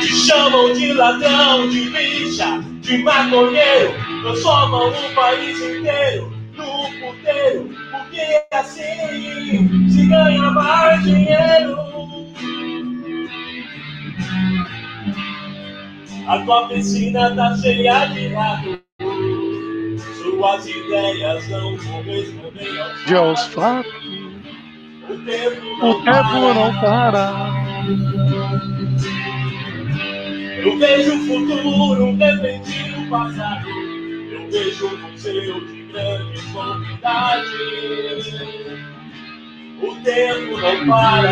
Me chamam de ladrão, de bicha, de maconheiro. Transformam o país inteiro no puteiro. Porque assim se ganha mais dinheiro. A tua piscina tá cheia de rato. Suas ideias não correspondem aos De aos fatos. O tempo não para. Eu vejo o futuro, repetir o passado. Eu vejo o museu de grandes novidades. O tempo não para.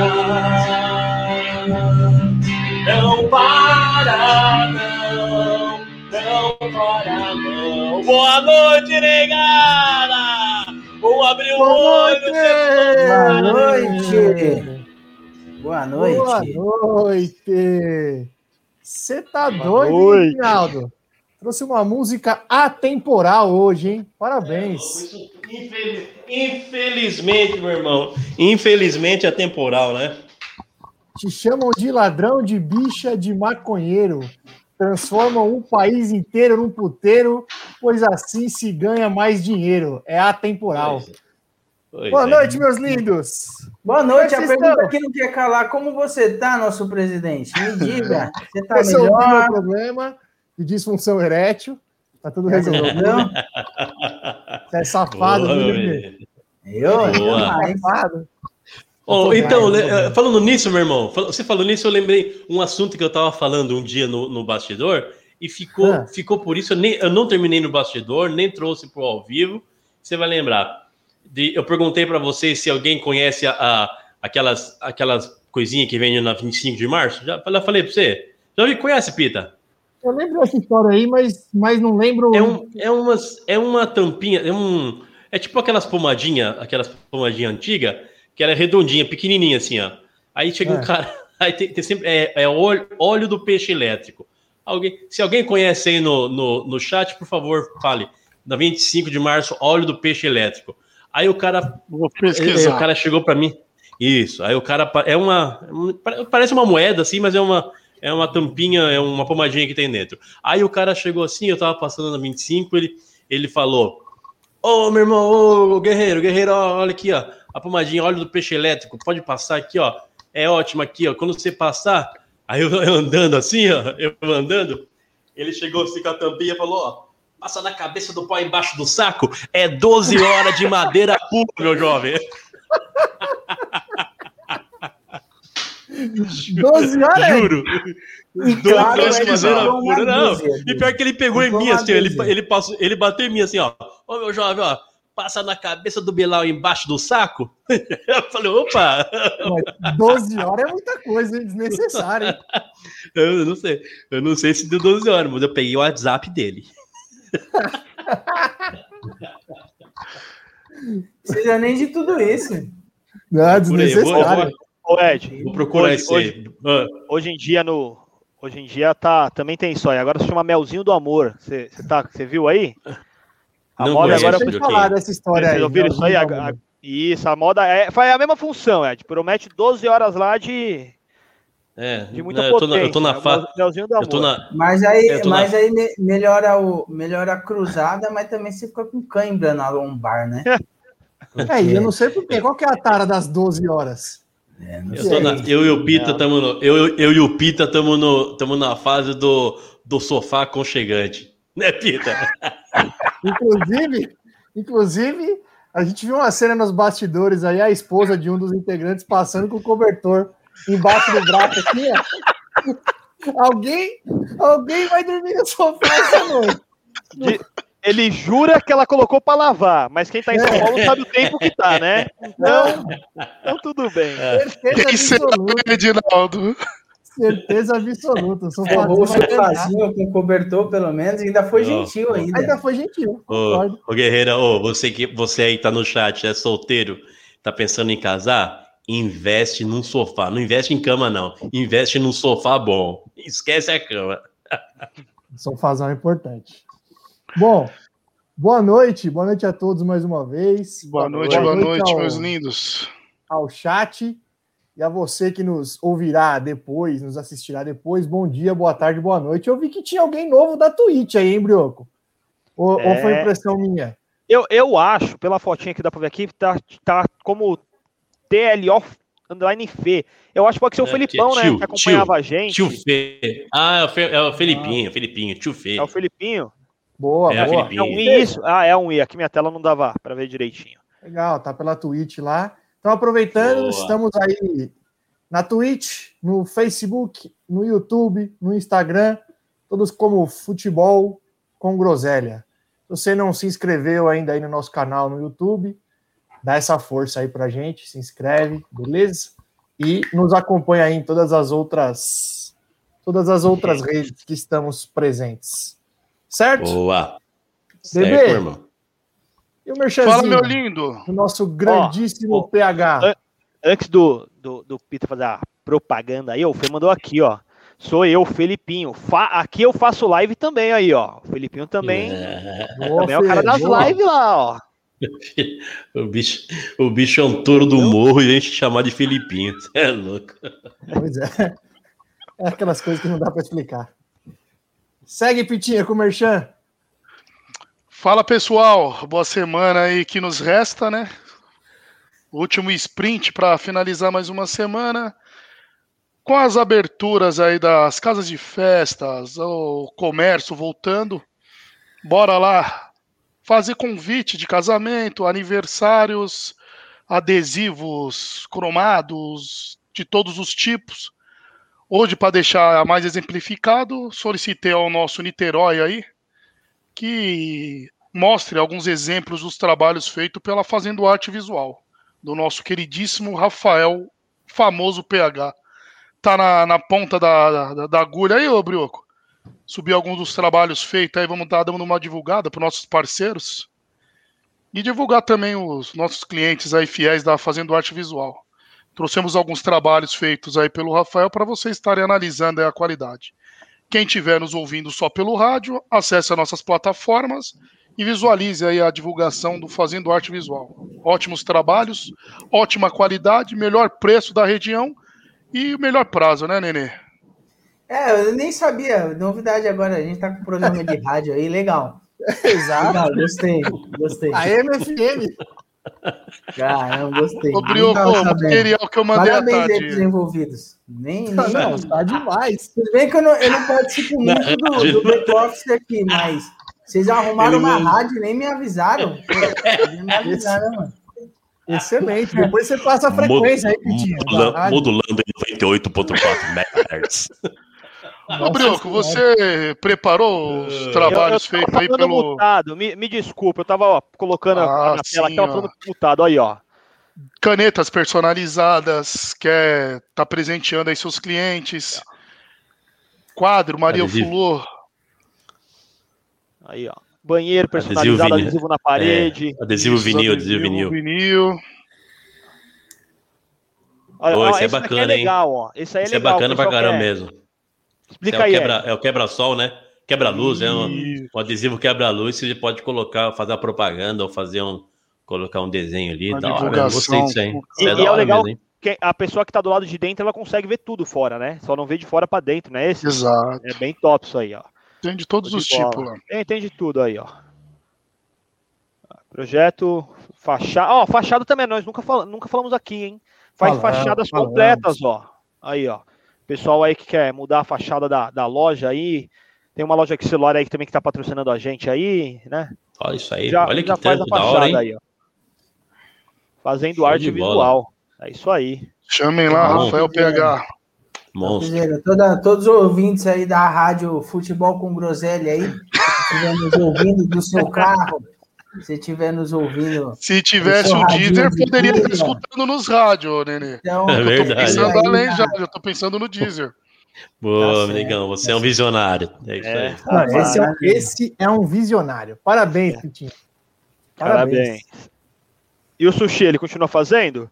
Não para, não. Não para, não. Boa noite, negada! Vou abrir o olho. Boa noite! Boa noite! Boa noite! Você tá Boa doido, noite. hein, Rinaldo? Trouxe uma música atemporal hoje, hein? Parabéns. Infeliz- Infelizmente, meu irmão. Infelizmente é temporal, né? Te chamam de ladrão, de bicha, de maconheiro. Transformam um país inteiro num puteiro, pois assim se ganha mais dinheiro. É atemporal. Pois Boa é. noite, meus lindos. Boa noite, a é pergunta que não quer calar, como você tá, nosso presidente? Me diga, você tá o melhor? problema de disfunção erétil. Tá tudo Já resolvido. resolveu? Você é safado, Boa, viu, meu. Eu? Boa. Jamais. Safado. Oh, então, falando nisso, meu irmão, você falou nisso, eu lembrei um assunto que eu tava falando um dia no, no bastidor e ficou, Ah. ficou por isso. Eu, nem, eu não terminei no bastidor, nem trouxe pro ao vivo. Você vai lembrar. De, eu perguntei para vocês se alguém conhece a, a- aquelas, aquelas coisinhas que vende na 25 de março. Já, já falei para você. Já vi, conhece, Pita? Eu lembro dessa história aí, mas, mas não lembro. É, um, é, umas, é uma tampinha, é um. É tipo aquelas pomadinhas, aquelas pomadinhas antigas, que ela é redondinha, pequenininha assim, ó. Aí chega É. um cara, aí tem, tem sempre. É, é óleo, óleo do peixe elétrico. Alguém, se alguém conhece aí no, no, no chat, por favor, fale. Na 25 de março, óleo do peixe elétrico. Aí o cara Vou é, pesquisar. o cara chegou para mim. Isso. Aí o cara é uma parece uma moeda assim, mas é uma é uma tampinha, é uma pomadinha que tem dentro. Aí o cara chegou assim, eu tava passando na 25, ele ele falou: "Ô, meu irmão, ô, guerreiro, guerreiro, ó, olha aqui, ó, a pomadinha, óleo do peixe elétrico, pode passar aqui, ó. É ótimo aqui, ó. Quando você passar, aí eu, eu andando assim, ó, eu andando, ele chegou assim com a tampinha e falou, ó, passa na cabeça do pau embaixo do saco, é 12 horas de madeira pura, meu jovem. 12 horas? Juro. E claro, Doze ele horas de madeira uma pura, não. dúzia, E pior que ele pegou em Jogou mim, assim, ele, ele, passou, ele bateu em mim assim, ó. Ô, meu jovem, ó, passa na cabeça do Bilal embaixo do saco. Eu falei, opa, Mas 12 horas é muita coisa, hein? Desnecessário. hein? eu não sei, eu não sei se deu 12 horas, mas eu peguei o WhatsApp dele. precisa nem de tudo isso. Não, desnecessário. Ô, Ed, Vou procurar Hoje- esse aí. Ah, hoje em dia no. Hoje em dia tá, também tem isso aí. Agora se chama Melzinho do Amor. Você tá, você viu aí? A Não moda conheço. agora. Te falar dessa história Vocês aí. ouviram isso aí? A- a- Isso, a moda é, faz a mesma função, Ed. Promete 12 horas lá de, é, de muita não, eu, tô na, potência. eu tô na É fase. Na. Mas aí, Eu tô mas na- aí me- melhora, o, melhora a cruzada, mas também você fica com cãibra na lombar, né? É, e eu não sei porquê. Qual que é a tara das 12 horas? É, não Eu, na- eu e o Pita estamos no. Eu, eu e o Pita estamos no, tamo na fase do, do sofá aconchegante. Né, Pita? Inclusive, inclusive, a gente viu uma cena nos bastidores aí, a esposa de um dos integrantes passando com o cobertor embaixo do braço aqui, ó. Alguém, alguém vai dormir no sofá essa noite. De- Ele jura que ela colocou pra lavar, mas quem tá em São Paulo sabe o tempo que tá, né? Então, então tudo bem. É. Certeza absoluta. Edinaldo? Certeza absoluta. O Forrou o sofazinho vai ganhar. sofazinho com cobertor, pelo menos, e ainda foi Ó, gentil ainda. Ainda foi gentil. Ô, ô Guerreira, ô, você, que, você aí tá no chat, é solteiro, tá pensando em casar? Investe num sofá. Não investe em cama, não. Investe num sofá bom. Esquece a cama. Sofazão é importante. Bom, boa noite. Boa noite a todos mais uma vez. Boa noite, boa noite, ao, meus lindos. ao chat e a você que nos ouvirá depois, nos assistirá depois. Bom dia, boa tarde, boa noite. Eu vi que tinha alguém novo da Twitch aí, hein, Brioco? Ou, ou É. foi impressão minha? Eu, eu acho, pela fotinha que dá pra ver aqui, tá, tá como TLO underline F. Eu acho que pode ser o É, Felipão, né? tio, Que acompanhava a gente. Tio Fê. Ah, é o, Fe, é o Felipinho, Felipinho, tio Fê. É o Felipinho. Boa, É, boa. É um I isso? Ah, é um I. Aqui minha tela não dava pra ver direitinho. Legal, tá pela Twitch lá. Então, aproveitando, Boa. estamos aí na Twitch, no Facebook, no YouTube, no Instagram, todos como Futebol com Groselha. Se você não se inscreveu ainda aí no nosso canal no YouTube, dá essa força aí pra gente, se inscreve, beleza? E nos acompanha aí em todas as outras todas as outras redes que estamos presentes. Certo? Boa. Bebê. Certo, irmão. E o merchanzinho Fala, meu lindo. do nosso grandíssimo ó, PH. Antes do, do, do Peter fazer a propaganda aí, o Fê mandou aqui, ó. Sou eu, Felipinho. Fa- aqui eu faço live também aí, ó. O Felipinho também, É, também é o cara das lives lá, ó. o, bicho, o bicho é um touro do morro e a gente chamar de Felipinho. Você é louco. Pois é. É aquelas coisas que não dá para explicar. Segue, Pitinha, com o Merchan. Fala, pessoal. Boa semana aí que nos resta, né? Último sprint para finalizar mais uma semana. Com as aberturas aí das casas de festas, o comércio voltando, bora lá fazer convite de casamento, aniversários, adesivos cromados de todos os tipos. Hoje, para deixar mais exemplificado, solicitei ao nosso Niterói aí que mostre alguns exemplos dos trabalhos feitos pela Fazendo Arte Visual, do nosso queridíssimo Rafael, famoso PH. Tá na, na ponta da, da, da agulha aí, ô Brioco? Subir alguns dos trabalhos feitos aí, vamos estar dando uma divulgada para nossos parceiros. E divulgar também os nossos clientes aí fiéis da Fazendo Arte Visual. Trouxemos alguns trabalhos feitos aí pelo Rafael para vocês estarem analisando a qualidade. Quem estiver nos ouvindo só pelo rádio, acesse as nossas plataformas e visualize aí a divulgação do Fazendo Arte Visual. Ótimos trabalhos, ótima qualidade, melhor preço da região e o melhor prazo, né, Nenê? É, eu nem sabia. Novidade agora. A gente tá com um programa de rádio aí, legal. Exato. Legal, gostei. Gostei. A MFM. Caramba, gostei. Ô, Brioco, material que eu mandei à Parabéns aí tarde. pros envolvidos. Nem, nem... Não, tá demais. Tudo bem que eu não, eu não participo muito do, do back-office aqui, mas vocês arrumaram uma rádio e nem me avisaram. Pô, nem me avisaram, mano. Excelente. Depois você passa a frequência aí, Modula- rádio. modulando em 98.4 MHz. Ô, Brioco, você preparou os trabalhos eu, eu feitos aí pelo. mutado. Me, me desculpa, eu tava ó, colocando Ah, na tela, sim, aqui, tava falando mutado. Aí, ó. canetas personalizadas, quer tá presenteando aí seus clientes. Quadro, Maria Adesivo. Fulô. Aí, ó. Banheiro personalizado, vinil. adesivo, na parede. É, adesivo Isso, vinil, adesivo vinil. vinil. Olha, Pô, ó, esse é esse daqui bacana, hein? legal, ó. Esse aí é Isso é legal. bacana o pra caramba quer. mesmo. Explica é, o aí, quebra, é o quebra-sol, né? Quebra-luz, é um, um adesivo quebra-luz, você pode colocar, fazer a propaganda ou fazer um. colocar um desenho ali. Uma Da hora, eu gostei disso aí. Isso E- da e é legal- mesmo? Que a pessoa que tá do lado de dentro, ela consegue ver tudo fora, né? Só não vê de fora pra dentro, né? Esse Exato. é bem top isso aí, ó. Tem de todos os tipos lá. Tem, tem de tudo aí, ó. Projeto fachada. Ó, fachada também, nós nunca, fal... nunca falamos aqui, hein? Faz Falamos, fachadas falamos. completas, ó. Aí, ó. Pessoal aí que quer mudar a fachada da, da loja aí. Tem uma loja que celular aí que também que tá patrocinando a gente aí, né? Olha isso aí. Já, Olha que já faz a tanto da fachada hora, hein? aí, ó. Fazendo Show arte visual. É isso aí. Chamem lá, Bom. Rafael PH. Monstro. Toda- todos os ouvintes aí da rádio Futebol com Groselha aí, nos ouvindo do seu carro, se estiver nos ouvindo. Se tivesse Esse o Deezer, de poderia estar esando nos rádios, Nenê. Então, É Eu tô verdade. pensando além já, já tô pensando no Deezer. Boa, Tá Negão, você é um visionário. É isso É. aí. Não, esse, é, um- esse é um visionário. Parabéns, Pitinho. Parabéns. E o sushi, ele continua fazendo?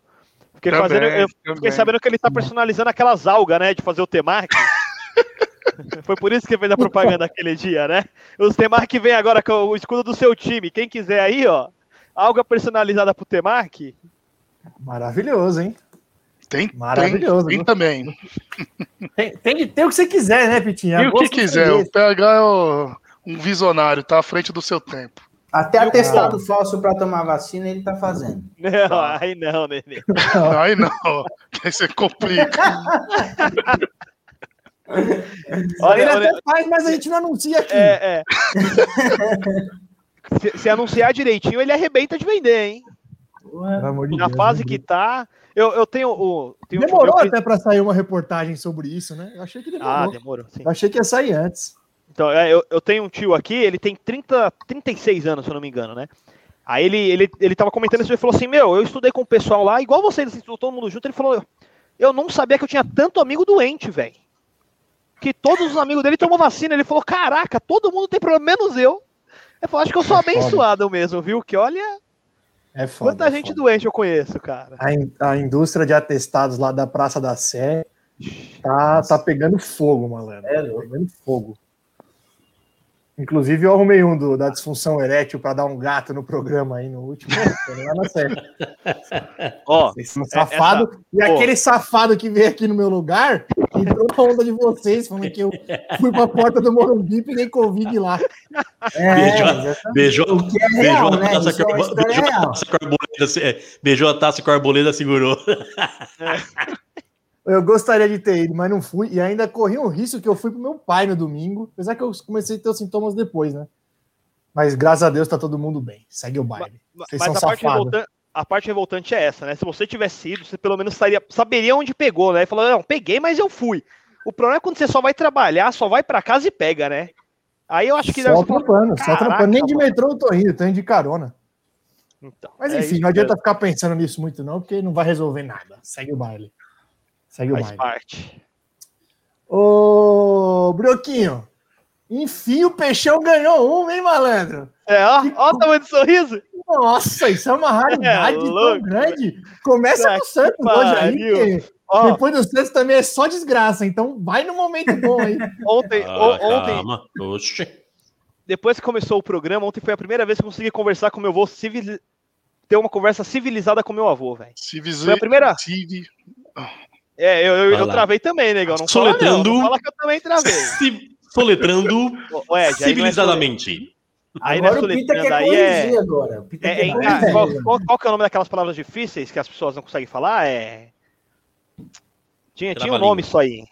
Fiquei, Também, fazendo, eu fiquei sabendo que ele tá personalizando aquelas algas, né? De fazer o temaki. Foi por isso que fez a propaganda aquele dia, né? Os temaki vem agora com o escudo do seu time. Quem quiser aí, ó. Alga personalizada pro temaki. Maravilhoso, hein? Tem, Maravilhoso, tem, tem também. Tem, tem que ter o que você quiser, né, Pitinho? E A o que quiser, o PH é o- um visionário, tá à frente do seu tempo. Até atestado falso para tomar vacina ele tá fazendo. Não, aí não, nenê. Aí não, aí você complica. Olha, Ele olha, até faz, mas a gente não anuncia aqui. é, é. se, se anunciar direitinho, ele arrebenta de vender, hein? Na Deus, fase né? que tá. Eu, eu tenho o. Tenho um Demorou que- até pra sair uma reportagem sobre isso, né? Eu achei que demorou. Ah, demorou. Sim. Eu achei que ia sair antes. Então, é, eu, eu tenho um tio aqui, ele tem 30, 36 anos, se eu não me engano, né? Aí ele, ele, ele tava comentando isso e falou assim: Meu, eu estudei com o pessoal lá, igual vocês, assim, todo mundo junto. Ele falou: Eu não sabia que eu tinha tanto amigo doente, velho. Que todos os amigos dele tomam vacina. Ele falou: Caraca, todo mundo tem problema, menos eu. Eu falei: Acho que eu sou abençoado mesmo, viu? Que olha É foda. quanta é gente foda. doente eu conheço, cara. A, in- a indústria de atestados lá da Praça da Sé tá, tá pegando fogo, malandro. É Tá pegando fogo. Inclusive, eu arrumei um do, da disfunção erétil pra dar um gato no programa aí no último. lá na Sé. Ó, Vocês são safado. E Pô. aquele safado que veio aqui no meu lugar entrou na onda de vocês, falando que eu fui pra porta do Morumbi e peguei Covid lá. É, Beijou- exatamente. Beijou, O que é beijou real, a né? taça Isso é uma beijou a real. taça com a arboleda, se- é, beijou a taça a arboleda, segurou. Eu gostaria de ter ido, mas não fui. E ainda corri um risco que eu fui pro meu pai no domingo. Apesar que eu comecei a ter os sintomas depois, né? Mas graças a Deus tá todo mundo bem. Segue o baile. Vocês Mas são a parte, safados. revoltante, a parte revoltante é essa, né? Se você tivesse ido, você pelo menos saberia, saberia onde pegou, né? Falou, não, peguei, mas eu fui. O problema é quando você só vai trabalhar, só vai pra casa e pega, né? Aí eu acho que Só trampando, só trampando. Nem de mano. metrô eu tô indo, tô indo de carona. Então, Mas é enfim, isso não adianta ficar pensando nisso muito, não, porque não vai resolver nada. Segue o baile. Segue o Faz baile. parte. Ô, Broquinho, enfim, o Peixão ganhou um, hein, malandro? É, ó, ó o tamanho do sorriso. Nossa, isso é uma raridade É tão grande. Começa com o Santos que hoje aí, Ó, depois do Santos também é só desgraça, então vai no momento bom aí. ontem, Ah, o- ontem, calma. Oxe. depois que começou o programa, ontem foi a primeira vez que eu consegui conversar com meu avô, civili... ter uma conversa civilizada com meu avô, velho. Se Foi a primeira. Civi- É, eu, eu, eu travei também, negão. Não fala, não, Soletrando. não fala que eu também travei. Soletrando é sole- civilizadamente. Aí é Agora o Pita soletrando, quer aí é. agora. Pita É, quer é, ah, qual, qual- qual que é o nome daquelas palavras difíceis que as pessoas não conseguem falar? É. Tinha, tinha um nome isso aí.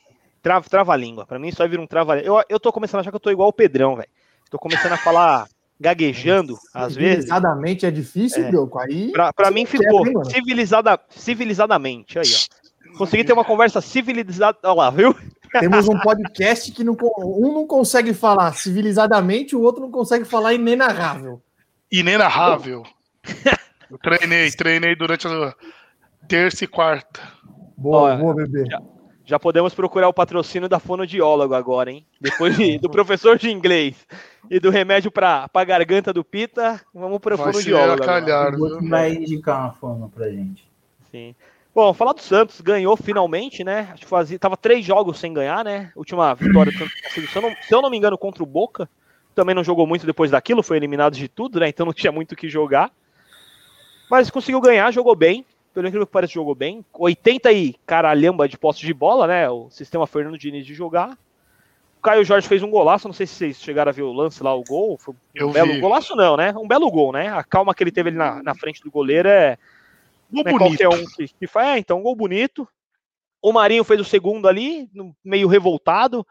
Trava, trava-língua. Pra mim isso aí vira um trava-língua. Eu, eu tô começando a achar que eu tô igual o Pedrão, velho. Tô começando a falar gaguejando, às vezes. Civilizadamente é difícil, É. Broco. Aí. Pra, pra mim ficou mano? civilizada, civilizadamente. Aí, ó. Consegui ter uma conversa civilizada. Olha lá, viu? Temos um podcast que não, um não consegue falar civilizadamente, o outro não consegue falar inenarrável. Inenarrável. Eu treinei, treinei durante a terça e quarta. Boa, Olha, boa, bebê. Já podemos procurar o patrocínio da fonoaudiólogo agora, hein? Depois de- do professor de inglês e do remédio pra, pra garganta do Pita, vamos Vai calhar, O Guto viu? vai indicar uma forma pra gente. Sim. Bom, falar do Santos, ganhou finalmente, né? Acho que fazia, tava três jogos sem ganhar, né? Última vitória do Santos se eu, não, se eu não me engano, contra o Boca. Também não jogou muito depois daquilo, foi eliminado de tudo, né? Então não tinha muito o que jogar. Mas conseguiu ganhar, jogou bem. Pelo incrível que parece, jogou bem. 80 e caralhamba de posse de bola, né? O sistema Fernando Diniz de jogar. O Caio Jorge fez um golaço, não sei se vocês chegaram a ver o lance lá, o gol. Foi um Eu belo vi. golaço, não, né? Um belo gol, né? A calma que ele teve ali na, na frente do goleiro é, Gol não é bonito. qualquer um que, que faz. É, então, um gol bonito. O Marinho fez o segundo ali, meio revoltado.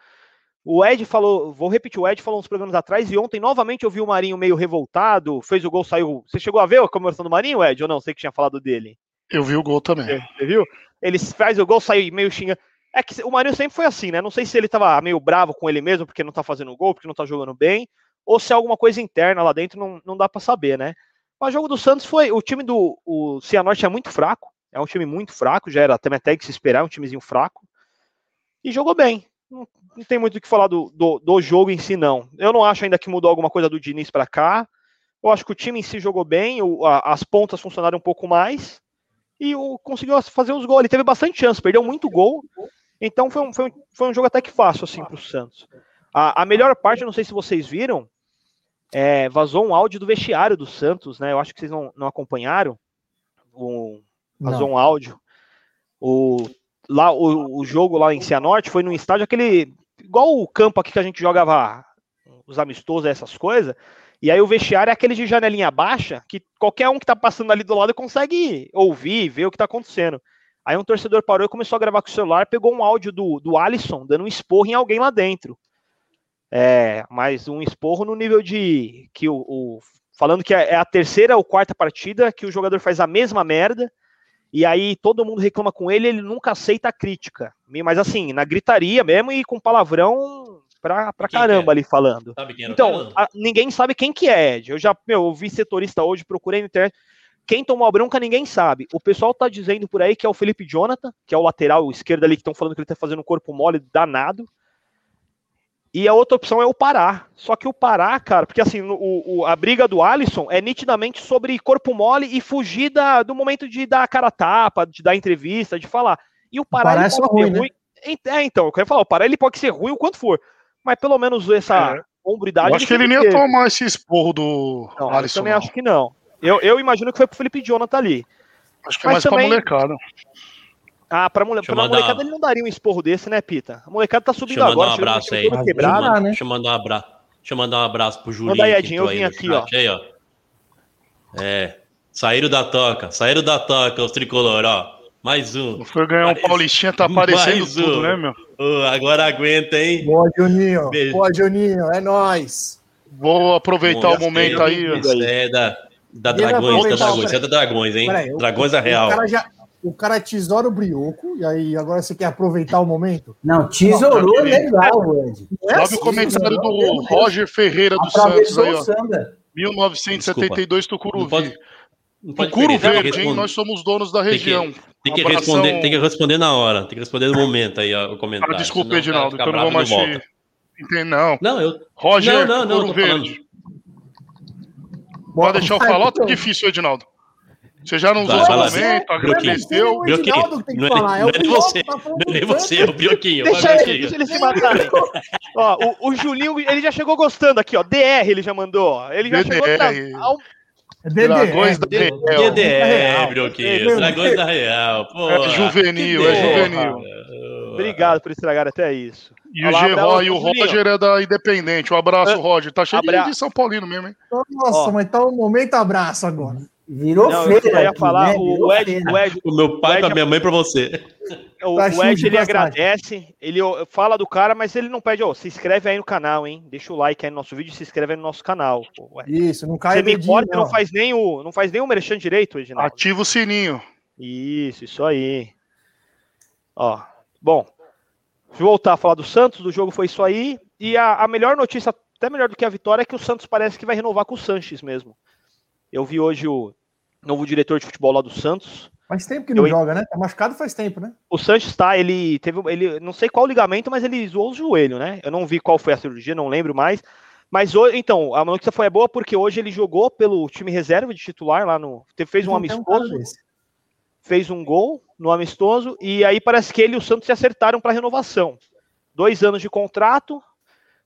O Ed falou, vou repetir, o Ed falou uns programas atrás, e ontem novamente eu vi o Marinho meio revoltado, fez o gol, saiu. Você chegou a ver a comemoração do Marinho, Ed? Ou não? Sei que tinha falado dele. Eu vi o gol também. Você você viu? Ele faz o gol, sai meio xingando. É que o Marinho sempre foi assim, né? Não sei se ele tava meio bravo com ele mesmo, porque não tá fazendo gol, porque não tá jogando bem, ou se é alguma coisa interna lá dentro, não, não dá pra saber, né? Mas o jogo do Santos foi. O time do o Cianorte é muito fraco. É um time muito fraco, já era até até que se esperar, um timezinho fraco. E jogou bem. não, não tem muito o que falar do, do, do, jogo em si, não. Eu não acho ainda que mudou alguma coisa do Diniz para cá. Eu acho que o time em si jogou bem, o, a, as pontas funcionaram um pouco mais e o, conseguiu fazer os gols. Ele teve bastante chance, perdeu muito gol. Então foi um, foi um, foi um jogo até que fácil assim para o Santos. A, a, melhor parte, não sei se vocês viram, é, vazou um áudio do vestiário do Santos, né? Eu acho que vocês não, não acompanharam. Um, vazou não. um áudio. O, lá, o, o jogo lá em Cianorte foi num estádio aquele. Igual o campo aqui que a gente jogava os amistosos, essas coisas. E aí o vestiário é aquele de janelinha baixa, que qualquer um que tá passando ali do lado consegue ouvir, ver o que tá acontecendo. Aí um torcedor parou e começou a gravar com o celular, pegou um áudio do, do Alisson dando um esporro em alguém lá dentro. É, mas um esporro no nível de que o, o falando que é, é a terceira ou quarta partida que o jogador faz a mesma merda e aí todo mundo reclama com ele, ele nunca aceita a crítica. Mas assim, na gritaria mesmo e com palavrão pra, pra caramba é? ali falando. então, a, ninguém sabe quem que é, Ed. Eu já meu, eu vi setorista hoje, procurei na internet. Quem tomou a bronca, ninguém sabe. O pessoal tá dizendo por aí que é o Felipe Jonathan, que é o lateral esquerdo ali, que estão falando que ele tá fazendo um corpo mole danado. E a outra opção é o Pará. Só que o Pará, cara, porque assim, o, o, a briga do Alisson é nitidamente sobre corpo mole e fugir da, do momento de dar a cara tapa, de dar entrevista, de falar. E o Pará, o Pará é só ruim, ruim. Né? É, então, eu quero falar, o Pará ele pode ser ruim o quanto for. Mas pelo menos essa é. hombridade. Eu acho que ele nem ia tomar esse esporro do não, Alisson. Eu também não. acho que não. Eu, eu imagino que foi pro Felipe Jonathan ali. Acho que é mais também... pra molecada. Ah, pra, mole... pra mandar... molecada ele não daria um esporro desse, né, Pita? A molecada tá subindo Deixa agora. Um abraço aí. Quebrado. Mandar, né? Deixa eu mandar um abraço. Deixa eu mandar um abraço pro Julinho. Manda aí, Edinho, eu vim aqui, ó. Aí, ó. É. Saíram da toca, saíram da toca os tricolor, ó. Mais um. Foi ganhar um Paulistinha, tá aparecendo Mais tudo, um. né, meu? Oh, agora aguenta, hein? Boa, Juninho. Beijo. Boa, Juninho. É nóis. Vou aproveitar Bom, o momento aí. É da, da Dragões, da Dragões. É da Dragões, hein? Aí, Dragões da Real. O cara já, o cara tesoura o brioco, e aí agora você quer aproveitar o momento? Não, tesourou não, legal, Ed. É Sabe assim, o comentário do Roger Ferreira do Santos aí, ó. 1972 Tucuruvi. Tucuru Verde, hein? Nós somos donos da região. Tem que, tem que responder, tem que responder na hora, tem que responder no momento aí ó, o comentário. Ah, desculpa, Edinaldo, que eu não vou mais te... Não. Não, eu... Roger não, não, não, Verde. Pode deixar eu falar ou tá difícil, Edinaldo? Você já não usou o momento, agradeceu. O Bioquinho, não, é, não é nem você, tá não é nem você, é o Bioquinho. Deixa, ele, deixa ele se matar. ó, o, o, Julinho, ele já chegou gostando aqui, ó. DR ele já mandou. Ele já DDR. chegou ao, Dragões da Real. DDR, Brioquinho. Dragões da Real. é juvenil, é juvenil. Obrigado por estragar até isso. E Olá, o, e o Roger é da Independente. Um abraço, Roger. Tá cheio Abra... de São Paulino mesmo, hein? Nossa, mas tá um momento abraço agora. Virou não, feira. Eu ia falar, né? o, Ed, o, Ed, o meu pai para minha mãe para você. O, tá o Ed ele agradece, ele fala do cara, mas ele não pede, ó, se inscreve aí no canal, hein? Deixa o like aí no nosso vídeo, se inscreve aí no nosso canal. Pô, Isso, não cai Você me corta, não. não faz nem o, não faz nem o merchan direito, Reginaldo. Ativa o sininho. Isso, isso aí. Ó, bom, Vou voltar a falar do Santos, do jogo foi isso aí. E a, a melhor notícia, até melhor do que a vitória, é que o Santos parece que vai renovar com o Sanches mesmo. Eu vi hoje o novo diretor de futebol lá do Santos. Faz tempo que não eu, joga, né? Tá machucado faz tempo, né? O Sanches tá, ele teve, ele, não sei qual ligamento, mas ele zoou o joelho, né? Eu não vi qual foi a cirurgia, não lembro mais. Mas hoje, então, a notícia foi boa porque hoje ele jogou pelo time reserva de titular lá no. Fez um amistoso. Um fez um gol no amistoso e aí parece que ele e o Santos se acertaram para renovação. Dois anos de contrato,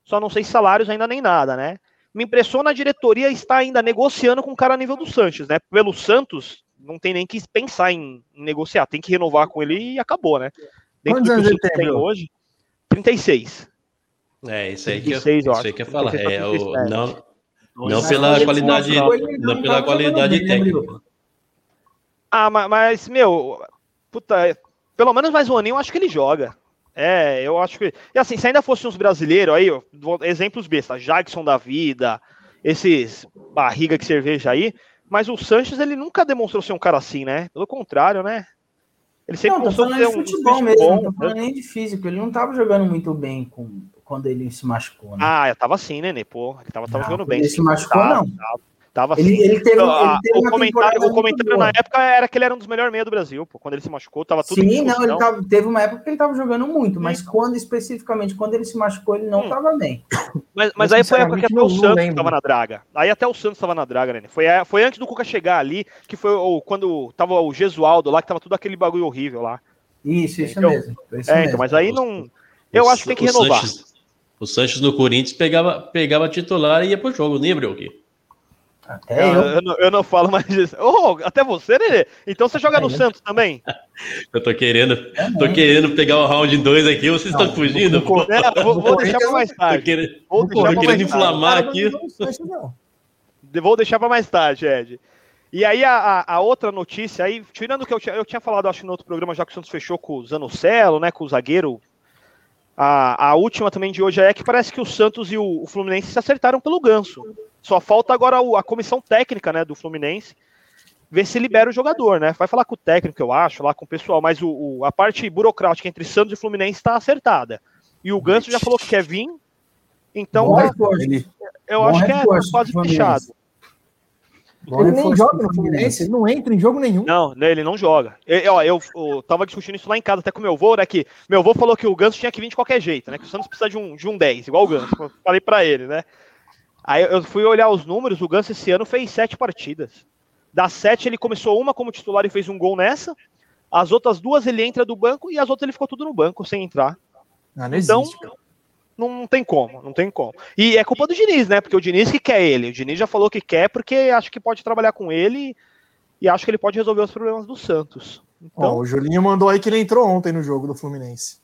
só não sei salários ainda nem nada, né? Me impressiona a diretoria está ainda negociando com o cara a nível do Santos, né? Pelo Santos, não tem nem que pensar em, negociar, tem que renovar com ele e acabou, né? Dentro Quantos anos ele tem, tem hoje? 36. É, isso aí que eu, isso aí que eu falar. É, o, não, não pela qualidade, não pela qualidade técnica. Ah, mas, mas, meu, puta, pelo menos mais um aninho eu acho que ele joga. É, eu acho que. E assim, se ainda fossem uns brasileiros aí, ó, exemplos besta, Jackson da vida, esses barriga de cerveja aí, mas o Sanches ele nunca demonstrou ser um cara assim, né? Pelo contrário, né? Ele sempre não, mostrou ser um futebol mesmo, bom, não tô falando nem de físico, ele não tava jogando muito bem com, quando ele se machucou, né? Ah, eu tava assim, né, Pô, ele tava, tava não, jogando bem. Ele se machucou, tava, não. Tava, Tava Ele, assim. ele teve, Ah, ele teve o uma comentário, o comentário muito na boa. época era que ele era um dos melhores meia do Brasil, pô. Quando ele se machucou, tava tudo Sim, não, ele tava, teve uma época que ele tava jogando muito, mas quando especificamente, quando ele se machucou, ele não Hum. tava bem. Mas, mas Eu, aí foi a época que até o Santos lembro. tava na draga. Aí até o Santos tava na draga, né? Foi, foi antes do Cuca chegar ali, que foi o, quando tava o Gesualdo lá, que tava tudo aquele bagulho horrível lá. Isso, isso Então, mesmo. Isso É, mesmo. então, mas aí não. Eu O acho que tem que o renovar. Sanches- o Sanches no Corinthians pegava, pegava titular e ia pro jogo, nem abriu aqui. Até eu, eu. eu não, eu não falo mais disso. Ô, até você, Lelê? Então você joga no É, Santos também? Eu tô querendo, tô Também. querendo pegar o round 2 aqui, vocês estão fugindo? É, vou, vou deixar pra mais Tô tarde. querendo, Vou deixar pra tô mais querendo tarde. inflamar Cara, aqui. não não. Vou deixar para mais tarde, Ed. E aí a, a- outra notícia aí, tirando o que eu tinha, eu tinha falado, acho que no outro programa, já que o Santos fechou com o Zanocelo, né, com o zagueiro, a, a última também de hoje é que parece que o Santos e o, o Fluminense se acertaram pelo ganso. Só falta agora o- a comissão técnica, né, do Fluminense, ver se libera o jogador, né? Vai falar com o técnico, eu acho, lá com o pessoal, mas o, o- a parte burocrática entre Santos e Fluminense está acertada. E o Ganso já falou que quer vir, então Bom eu, reforço. eu bom acho que é quase do fechado. Bom Ele nem joga no Fluminense, ele não entra em jogo nenhum. Não, né, ele não joga. Eu, ó, eu, eu tava discutindo isso lá em casa até com meu avô, né? Que meu avô falou que o Ganso tinha que vir de qualquer jeito, né? Que o Santos precisa de um, de um 10, igual o Ganso. Falei pra ele, né? Aí eu fui olhar os números, o Ganso esse ano fez sete partidas. Das sete, ele começou uma como titular e fez um gol nessa. As outras duas ele entra do banco e as outras ele ficou tudo no banco, sem entrar. Não, não Então, existe. não, tem como, não tem como. E é culpa do Diniz, né? Porque o Diniz que quer ele. O Diniz já falou que quer porque acha que pode trabalhar com ele e acha que ele pode resolver os problemas do Santos. Ó, Então, o Julinho mandou aí que ele entrou ontem no jogo do Fluminense.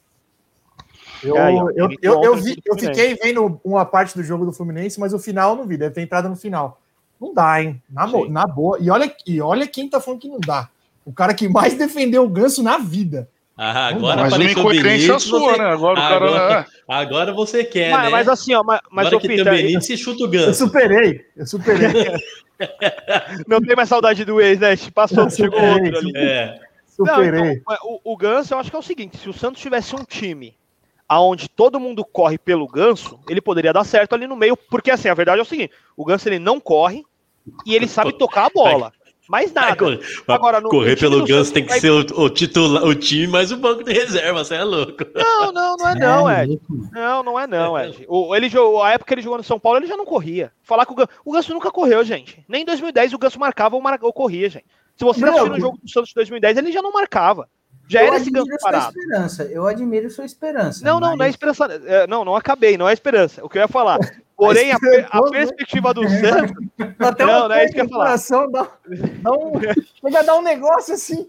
Eu, É, eu, eu, eu, vi- eu fiquei vendo uma parte do jogo do Fluminense, mas o final eu não vi. Deve ter entrado no final. Não dá, hein? Na, na boa. E olha, e olha quem tá falando que não dá. O cara que mais defendeu o ganso na vida. Ah, agora Mas uma incoerência sua, você- né? Agora o agora, cara. agora você quer, mas, né? mas assim, ó, mas, mas agora ô, que Peter, Benítez, você chuta o Eu ganso. superei. Eu superei. não tem mais saudade do ex, né? Passou, Eu chegou superei, outro ali. É, Não, superei. então, mas o, o Ganso, eu acho que é o seguinte: se o Santos tivesse um time aonde todo mundo corre pelo Ganso, ele poderia dar certo ali no meio, porque assim, a verdade é o seguinte: o Ganso ele não corre e ele sabe tocar a bola. Mais vai nada. correr, Agora, no- correr pelo ganso tem que vai- ser o, o titular, o time mais o banco de reserva, você é louco. Não, não, não é não, É, Ed. Não, não é não, Ed. O, ele jogou, a época que ele jogou no São Paulo, ele já não corria. Falar que o Ganso, o Ganso nunca correu, gente. Nem em 2010 o Ganso marcava ou, mar, ou corria, gente. Se você Não, assistir no eu- jogo do Santos de 2010, ele já não marcava. Já Eu era esse sua parado. esperança. Eu admiro sua esperança. Não, não, não é mas- esperança. é, Não, não acabei, não é esperança. O que eu ia falar. Porém, a, a perspectiva do Santos. Até Não, não é isso que eu ia falar. dá, dá um, a dar um negócio assim.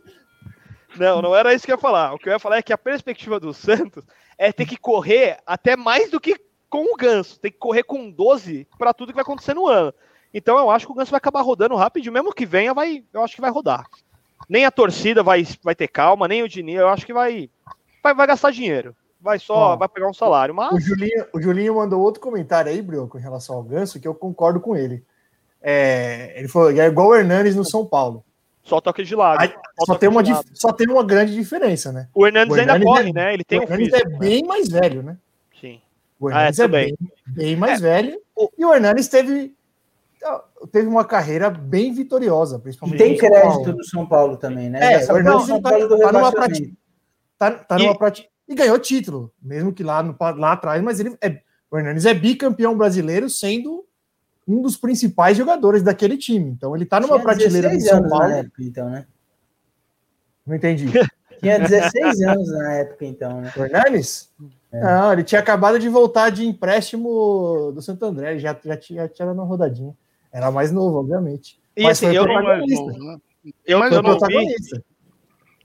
Não, não era isso que eu ia falar. O que eu ia falar é que a perspectiva do Santos é ter que correr até mais do que com o Ganso. Tem que correr com 12 para tudo que vai acontecer no ano. Então eu acho que o Ganso vai acabar rodando rapidinho. Mesmo que venha, vai, eu acho que vai rodar. Nem a torcida vai, vai ter calma, nem o Diniz. Eu acho que vai, vai, vai gastar dinheiro. Vai só, Ó, vai pegar um salário. O Mas Julinho, o Julinho mandou outro comentário aí, Brioco, em relação ao Ganso, que eu concordo com ele. É, ele falou, é igual o Hernandes no São Paulo. só toque de lado. Aí, Só tem uma, lado. só tem uma grande diferença, né? O Hernandes o ainda Hernandes corre, é- né? Ele tem o um Hernandes físico. é bem mais velho, né? Sim. O Ah, é, Hernandes é, bem, bem mais É, velho. o- E o Hernandes teve, teve uma carreira bem vitoriosa, E principalmente tem no São crédito do São Paulo também, né? É, o Hernandes tá- Paulo do tá numa rebaixamento. Tá, tá E- numa prati- E ganhou título, mesmo que lá, no, lá atrás, mas ele é, o Hernandes é bicampeão brasileiro, sendo um dos principais jogadores daquele time. Então ele tá numa Tinha prateleira do 16 São Paulo. época, então, né? Não entendi. Tinha 16 anos na época, então, né? O Hernanes? Não, ele tinha acabado de voltar de empréstimo do Santo André, já, já tinha, tinha dado uma rodadinha. Era mais novo, obviamente. E Mas assim, foi eu não, né? eu, Mas eu não vi,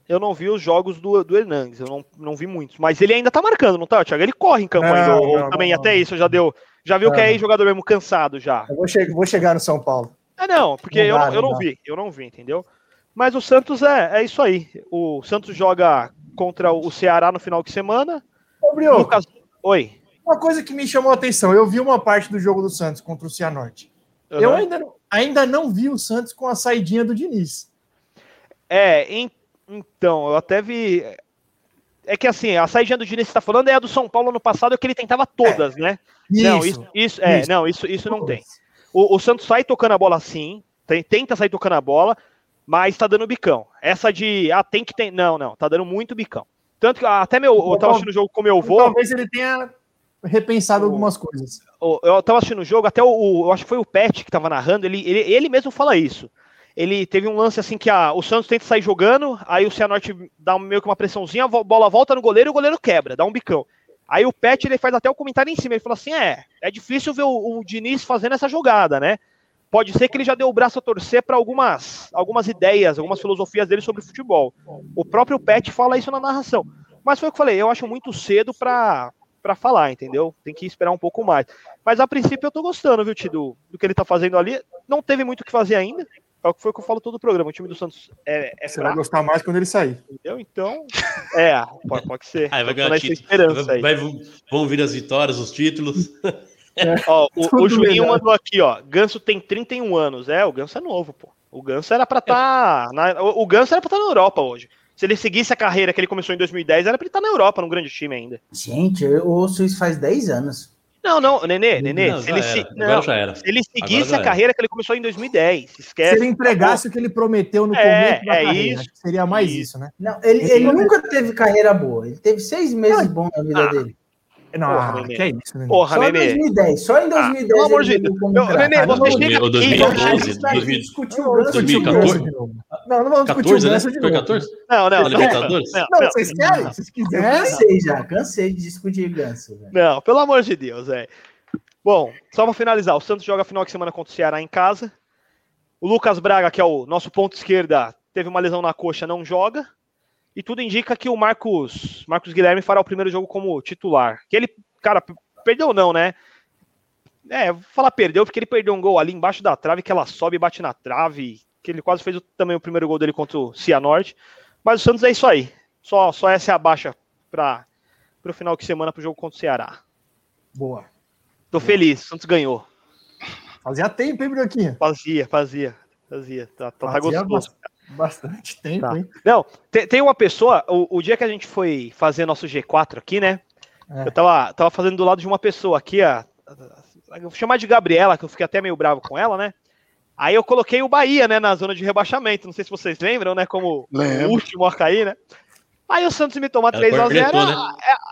eu não vi os jogos do, do Hernandes, eu não, não vi muitos. Mas ele ainda tá marcando, não tá, Thiago? Ele corre em campo Não, ainda. ou não, também não, até não. isso já deu. Já viu que é jogador mesmo cansado já. Eu vou, che vou chegar no São Paulo. É, não, porque Não eu, dá, eu não vi, eu não vi, entendeu? Mas o Santos é, é isso aí. O Santos joga contra o Ceará no final de semana. Ô, Brioco, Lucas... Oi. uma coisa que me chamou a atenção, eu vi uma parte do jogo do Santos contra o Cianorte. Eu Aham. ainda, não- ainda não vi o Santos com a saidinha do Diniz. É, em- então, eu até vi. É que assim, a saída do Diniz que você tá falando é a do São Paulo no passado, que ele tentava todas, né? Não, isso, isso, é, isso. não, isso, isso não tem. O, o Santos sai tocando a bola assim, tem, tenta sair tocando a bola, mas tá dando bicão. Essa de, ah, tem que ter. Não, não, tá dando muito bicão. Tanto que até meu. Eu tava assistindo o jogo com meu avô. Talvez ele tenha repensado algumas coisas. Eu tava assistindo o jogo, até o, o. Eu acho que foi o Pet que tava narrando, ele, ele, ele mesmo fala isso. Ele teve um lance assim que a, o Santos tenta sair jogando, aí o Cianorte dá meio que uma pressãozinha, a bola volta no goleiro e o goleiro quebra, dá um bicão. Aí o Pet ele faz até o comentário em cima, ele fala assim: é, é difícil ver o, o Diniz fazendo essa jogada, né? Pode ser que ele já deu o braço a torcer para algumas, algumas ideias, algumas filosofias dele sobre futebol. O próprio Pet fala isso na narração. Mas foi o que eu falei, eu acho muito cedo para para falar, entendeu? Tem que esperar um pouco mais. Mas a princípio eu tô gostando, viu, Tido, do que ele tá fazendo ali. Não teve muito o que fazer ainda. É o que foi que eu falo todo o programa. O time do Santos é, é Você fraco, vai gostar mais quando ele sair. Entendeu? Então, é, pode, pode ser. Aí vai ganhar esperança vai, vai, vão vir as vitórias, os títulos. É, ó, o, o Juninho mandou aqui, ó. Ganso tem 31 anos. É, o Ganso é novo, pô. O Ganso era pra estar. Tá na, o, o Ganso era pra estar tá na Europa hoje. Se ele seguisse a carreira que ele começou em 2010, era pra ele estar tá na Europa, num grande time ainda. Gente, eu ouço isso faz 10 anos. Não, não, Nenê, Nenê, não, se, ele se, não, se, ele seguisse a carreira que ele começou em 2010, esquece. Se ele entregasse o que ele prometeu no é, começo da é carreira, isso, seria mais isso, né? Não, ele, ele, ele nunca teve carreira boa, ele teve seis meses bons na vida ah, dele. Não, Porra, que é isso, Nenê. Porra, só Nenê. em 2010, só em 2010. Ah, pelo amor de Deus. Nenê, você chega aqui... 2012, 2014. Não, não vamos discutir o Ganso de novo. 14? Não, não. Libertadores? Não, não, vocês querem? Vocês quiserem? Eu cansei já, cansei de discutir Ganso. Não, pelo amor de Deus, velho. Bom, só para finalizar, o Santos joga final de semana contra o Ceará em casa. O Lucas Braga, que é o nosso ponto esquerda, teve uma lesão na coxa, não joga. E tudo indica que o Marcos, Marcos Guilherme fará o primeiro jogo como titular. Que ele, cara, perdeu não, né? É, vou falar perdeu, porque ele perdeu um gol ali embaixo da trave, que ela sobe e bate na trave, que ele quase fez o, também o primeiro gol dele contra o Cianorte. Mas o Santos é isso aí. Só, só essa é a baixa para o final de semana para o jogo contra o Ceará. Boa. Tô feliz, Santos ganhou. Fazia tempo, hein, Branquinha? Fazia, fazia, fazia. Tá, tá, tá gostoso. Bastante tempo, tá. hein? Não, tem, tem uma pessoa, o, o, dia que a gente foi fazer nosso G4 aqui, né? É. Eu tava, tava fazendo do lado de uma pessoa aqui, a, vou chamar de Gabriela, que eu fiquei até meio bravo com ela, né? Aí eu coloquei o Bahia, né, na zona de rebaixamento. Não sei se vocês lembram, né? Como Lembro. o último a cair, né? Aí o Santos me toma 3x0. Né?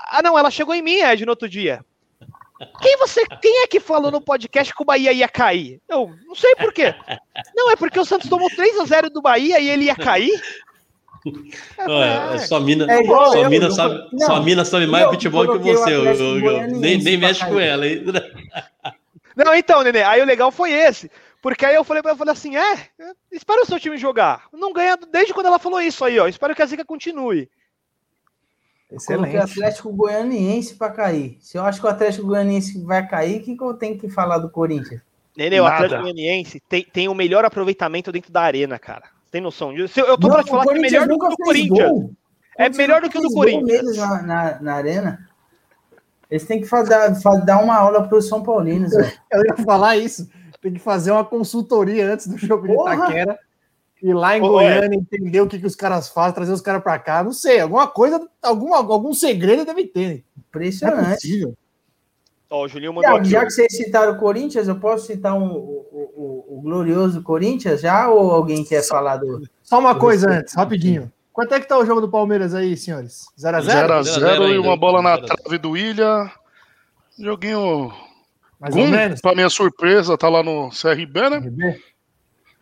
Ah, não, ela chegou em mim, Ed, no outro dia. Quem você, quem é que falou no podcast que o Bahia ia cair? Eu não sei por quê. Não, é porque o Santos tomou 3 a 0 do Bahia e ele ia cair. É, é, sua mina, é igual sua, eu, mina sabe, não, sua mina sabe mais futebol que você. Eu, eu, eu nem, nem mexe com ela. Hein? Não, então, Nenê, aí o legal foi esse. Porque aí eu falei pra ela, falei assim, é, espera o seu time jogar. Não ganha desde quando ela falou isso aí, ó. Espero que a zica continue. Excelente. Coloquei Atlético Goianiense para cair. Se eu acho que o Atlético Goianiense vai cair, o que, que eu tenho que falar do Corinthians? Nenê, o Atlético Goianiense tem, tem o melhor aproveitamento dentro da arena, cara. Tem noção disso? Eu tô para te falar que é melhor do que o do Corinthians. Gol. É melhor do que o do Corinthians. Na, na, na, arena. Eles têm que fazer, fazer, dar uma aula para os São Paulinos. Eu ia falar isso. Tem que fazer uma consultoria antes do jogo Porra. de Itaquera ir lá em Ô, Goiânia, é. entender o que, que os caras fazem, trazer os caras para cá. Não sei, alguma coisa, alguma, algum segredo deve ter. Impressionante. É Ó, o Julinho mandou já, já que vocês citaram o Corinthians, eu posso citar um, o, o, o, glorioso Corinthians já? Ou alguém quer só, falar do. Só uma coisa antes, rapidinho. Quanto é que tá o jogo do Palmeiras aí, senhores? 0x0? 0x0 e uma bola na trave do Ilha. Joguinho. Mais Gum, ou menos. Pra minha surpresa, tá lá no CRB, né? CRB?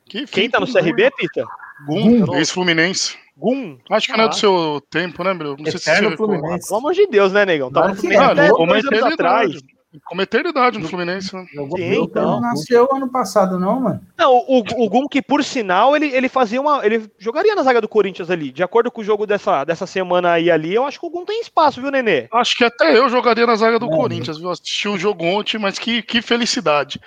Que Quem tá no CRB, Pita? Gum, Gum. ex-Fluminense. Gum. Acho que ah. não é do seu tempo, né, meu? Não sei Eterno se você Fluminense. Pelo amor de Deus, né, negão? Tava no Fluminense até dois anos atrás. Com uma eternidade no Fluminense, né? Sim, então. Não nasceu ano passado, não, mano. Não, o, o Gum, que por sinal, ele, ele fazia uma. Ele jogaria na zaga do Corinthians ali. De acordo com o jogo dessa, dessa semana aí ali, eu acho que o Gum tem espaço, viu, Nenê? Acho que até eu jogaria na zaga do é, Corinthians, viu? Assisti o jogo ontem, mas que, que felicidade.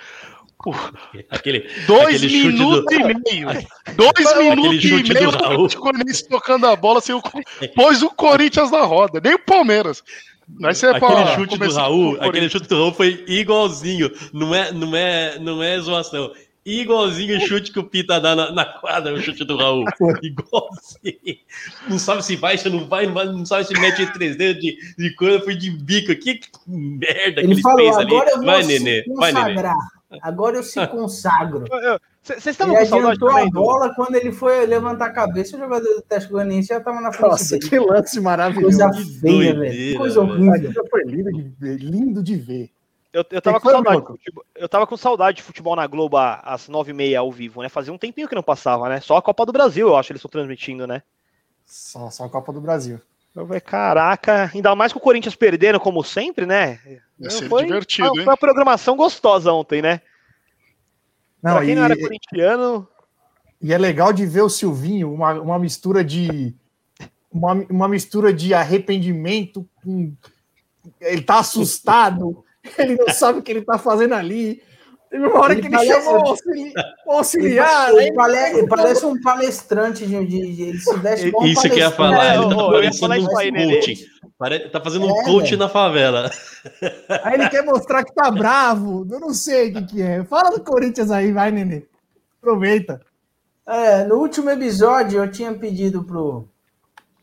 Aquele, dois aquele minutos do... e meio. Dois minutos e meio o Corinthians tocando a bola sem o... pôs o Corinthians na roda, nem o Palmeiras. Mas é aquele chute do Raul, aquele chute do Raul foi igualzinho. Não é, não é, não é zoação. Igualzinho o chute que o Pita dá na, na quadra, o chute do Raul. Igualzinho. Não sabe se vai, se não vai, não sabe se mete três dedos de, de coisa, foi de bico. Que merda ele, que falou, fez ali. Vai, Nenê, vai, Nenê. Agora eu se consagro. Vocês estavam com saudade também? a bola, quando ele foi levantar a cabeça, o jogador do Teste Goianiense já estava na frente Nossa, dele. que lance maravilhoso. Coisa feia, velho. Coisa horrível. Foi lindo de ver. Lindo de ver. Eu, eu, tava com saudade futebol, eu tava com saudade de futebol na Globo às nove e meia ao vivo, né? Fazia um tempinho que não passava, né? Só a Copa do Brasil, eu acho, eles estão transmitindo, né? Só, só a Copa do Brasil. Eu falei, caraca, ainda mais com o Corinthians perdendo, como sempre, né? Vai ser foi, divertido, foi uma programação gostosa ontem, né? Não, pra quem e, não era corintiano. E é legal de ver o Silvinho, uma, uma mistura de. Uma, uma mistura de arrependimento com. Ele tá assustado, ele não sabe o que ele tá fazendo ali. Teve uma hora ele que ele parece, chamou o auxiliar. Ele, ele, parece, ele, parece, um palestrante de, de, de ele se veste bom Isso que ia falar, ele tá parecendo um coaching. Tá fazendo um é, coach na favela. Aí ele quer mostrar que tá bravo. Eu não sei o que, que é. Fala do Corinthians aí, vai, Nenê. Aproveita. É, no último episódio eu tinha pedido pro.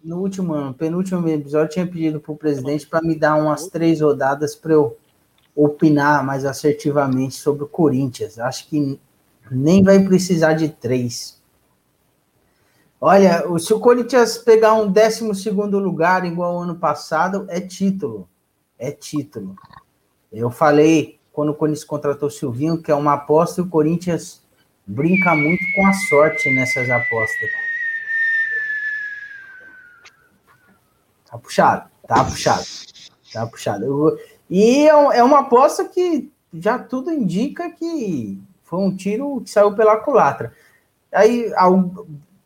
No último, penúltimo episódio, eu tinha pedido pro presidente para me dar umas três rodadas para eu opinar mais assertivamente sobre o Corinthians. Acho que nem vai precisar de três. Olha, se o Corinthians pegar um 12 lugar igual ao ano passado, é título. É título. Eu falei quando o Corinthians contratou o Silvinho que é uma aposta e o Corinthians brinca muito com a sorte nessas apostas. Tá puxado, tá puxado, tá puxado. Eu, e é, é uma aposta que já tudo indica que foi um tiro que saiu pela culatra. Aí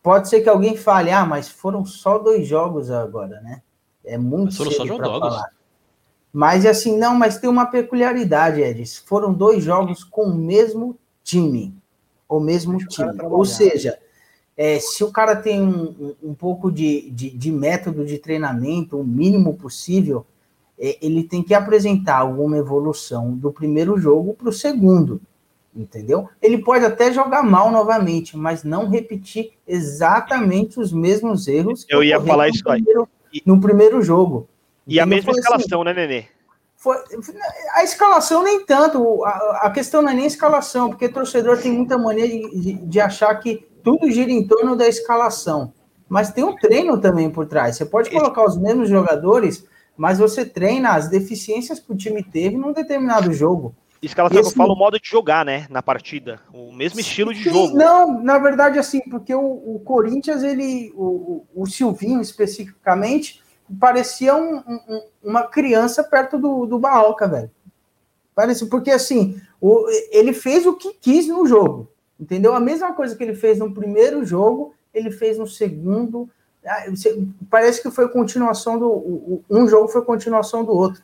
pode ser que alguém fale, ah, mas foram só dois jogos agora, né? É muito mas foram cedo para falar. Mas assim, não, mas tem uma peculiaridade, Edson. Foram dois jogos com o mesmo time. O mesmo Deixa time. O Ou seja, é, se o cara tem um, um, pouco de, de, de método de treinamento, o mínimo possível, ele tem que apresentar alguma evolução do primeiro jogo para o segundo, entendeu? Ele pode até jogar mal novamente, mas não repetir exatamente os mesmos erros. Eu ia falar isso primeiro, aí. No primeiro jogo. E a mesma assim, escalação, assim, né, Nenê? Foi, a escalação nem tanto, a, a, questão não é nem escalação, porque o torcedor tem muita mania de, de, de achar que tudo gira em torno da escalação. Mas tem um treino também por trás. Você pode colocar os mesmos jogadores mas você treina as deficiências que o time teve num determinado jogo. Isso que ela Esse... fala o modo de jogar, né, na partida, o mesmo estilo de Sim, jogo. Não, na verdade, assim, porque o, o Corinthians, ele, o, o, Silvinho especificamente, parecia um, um, uma criança perto do, do Barroca, velho. Parece, porque assim, o, ele fez o que quis no jogo, entendeu? A mesma coisa que ele fez no primeiro jogo, ele fez no segundo, parece que foi continuação do. Um jogo foi continuação do outro.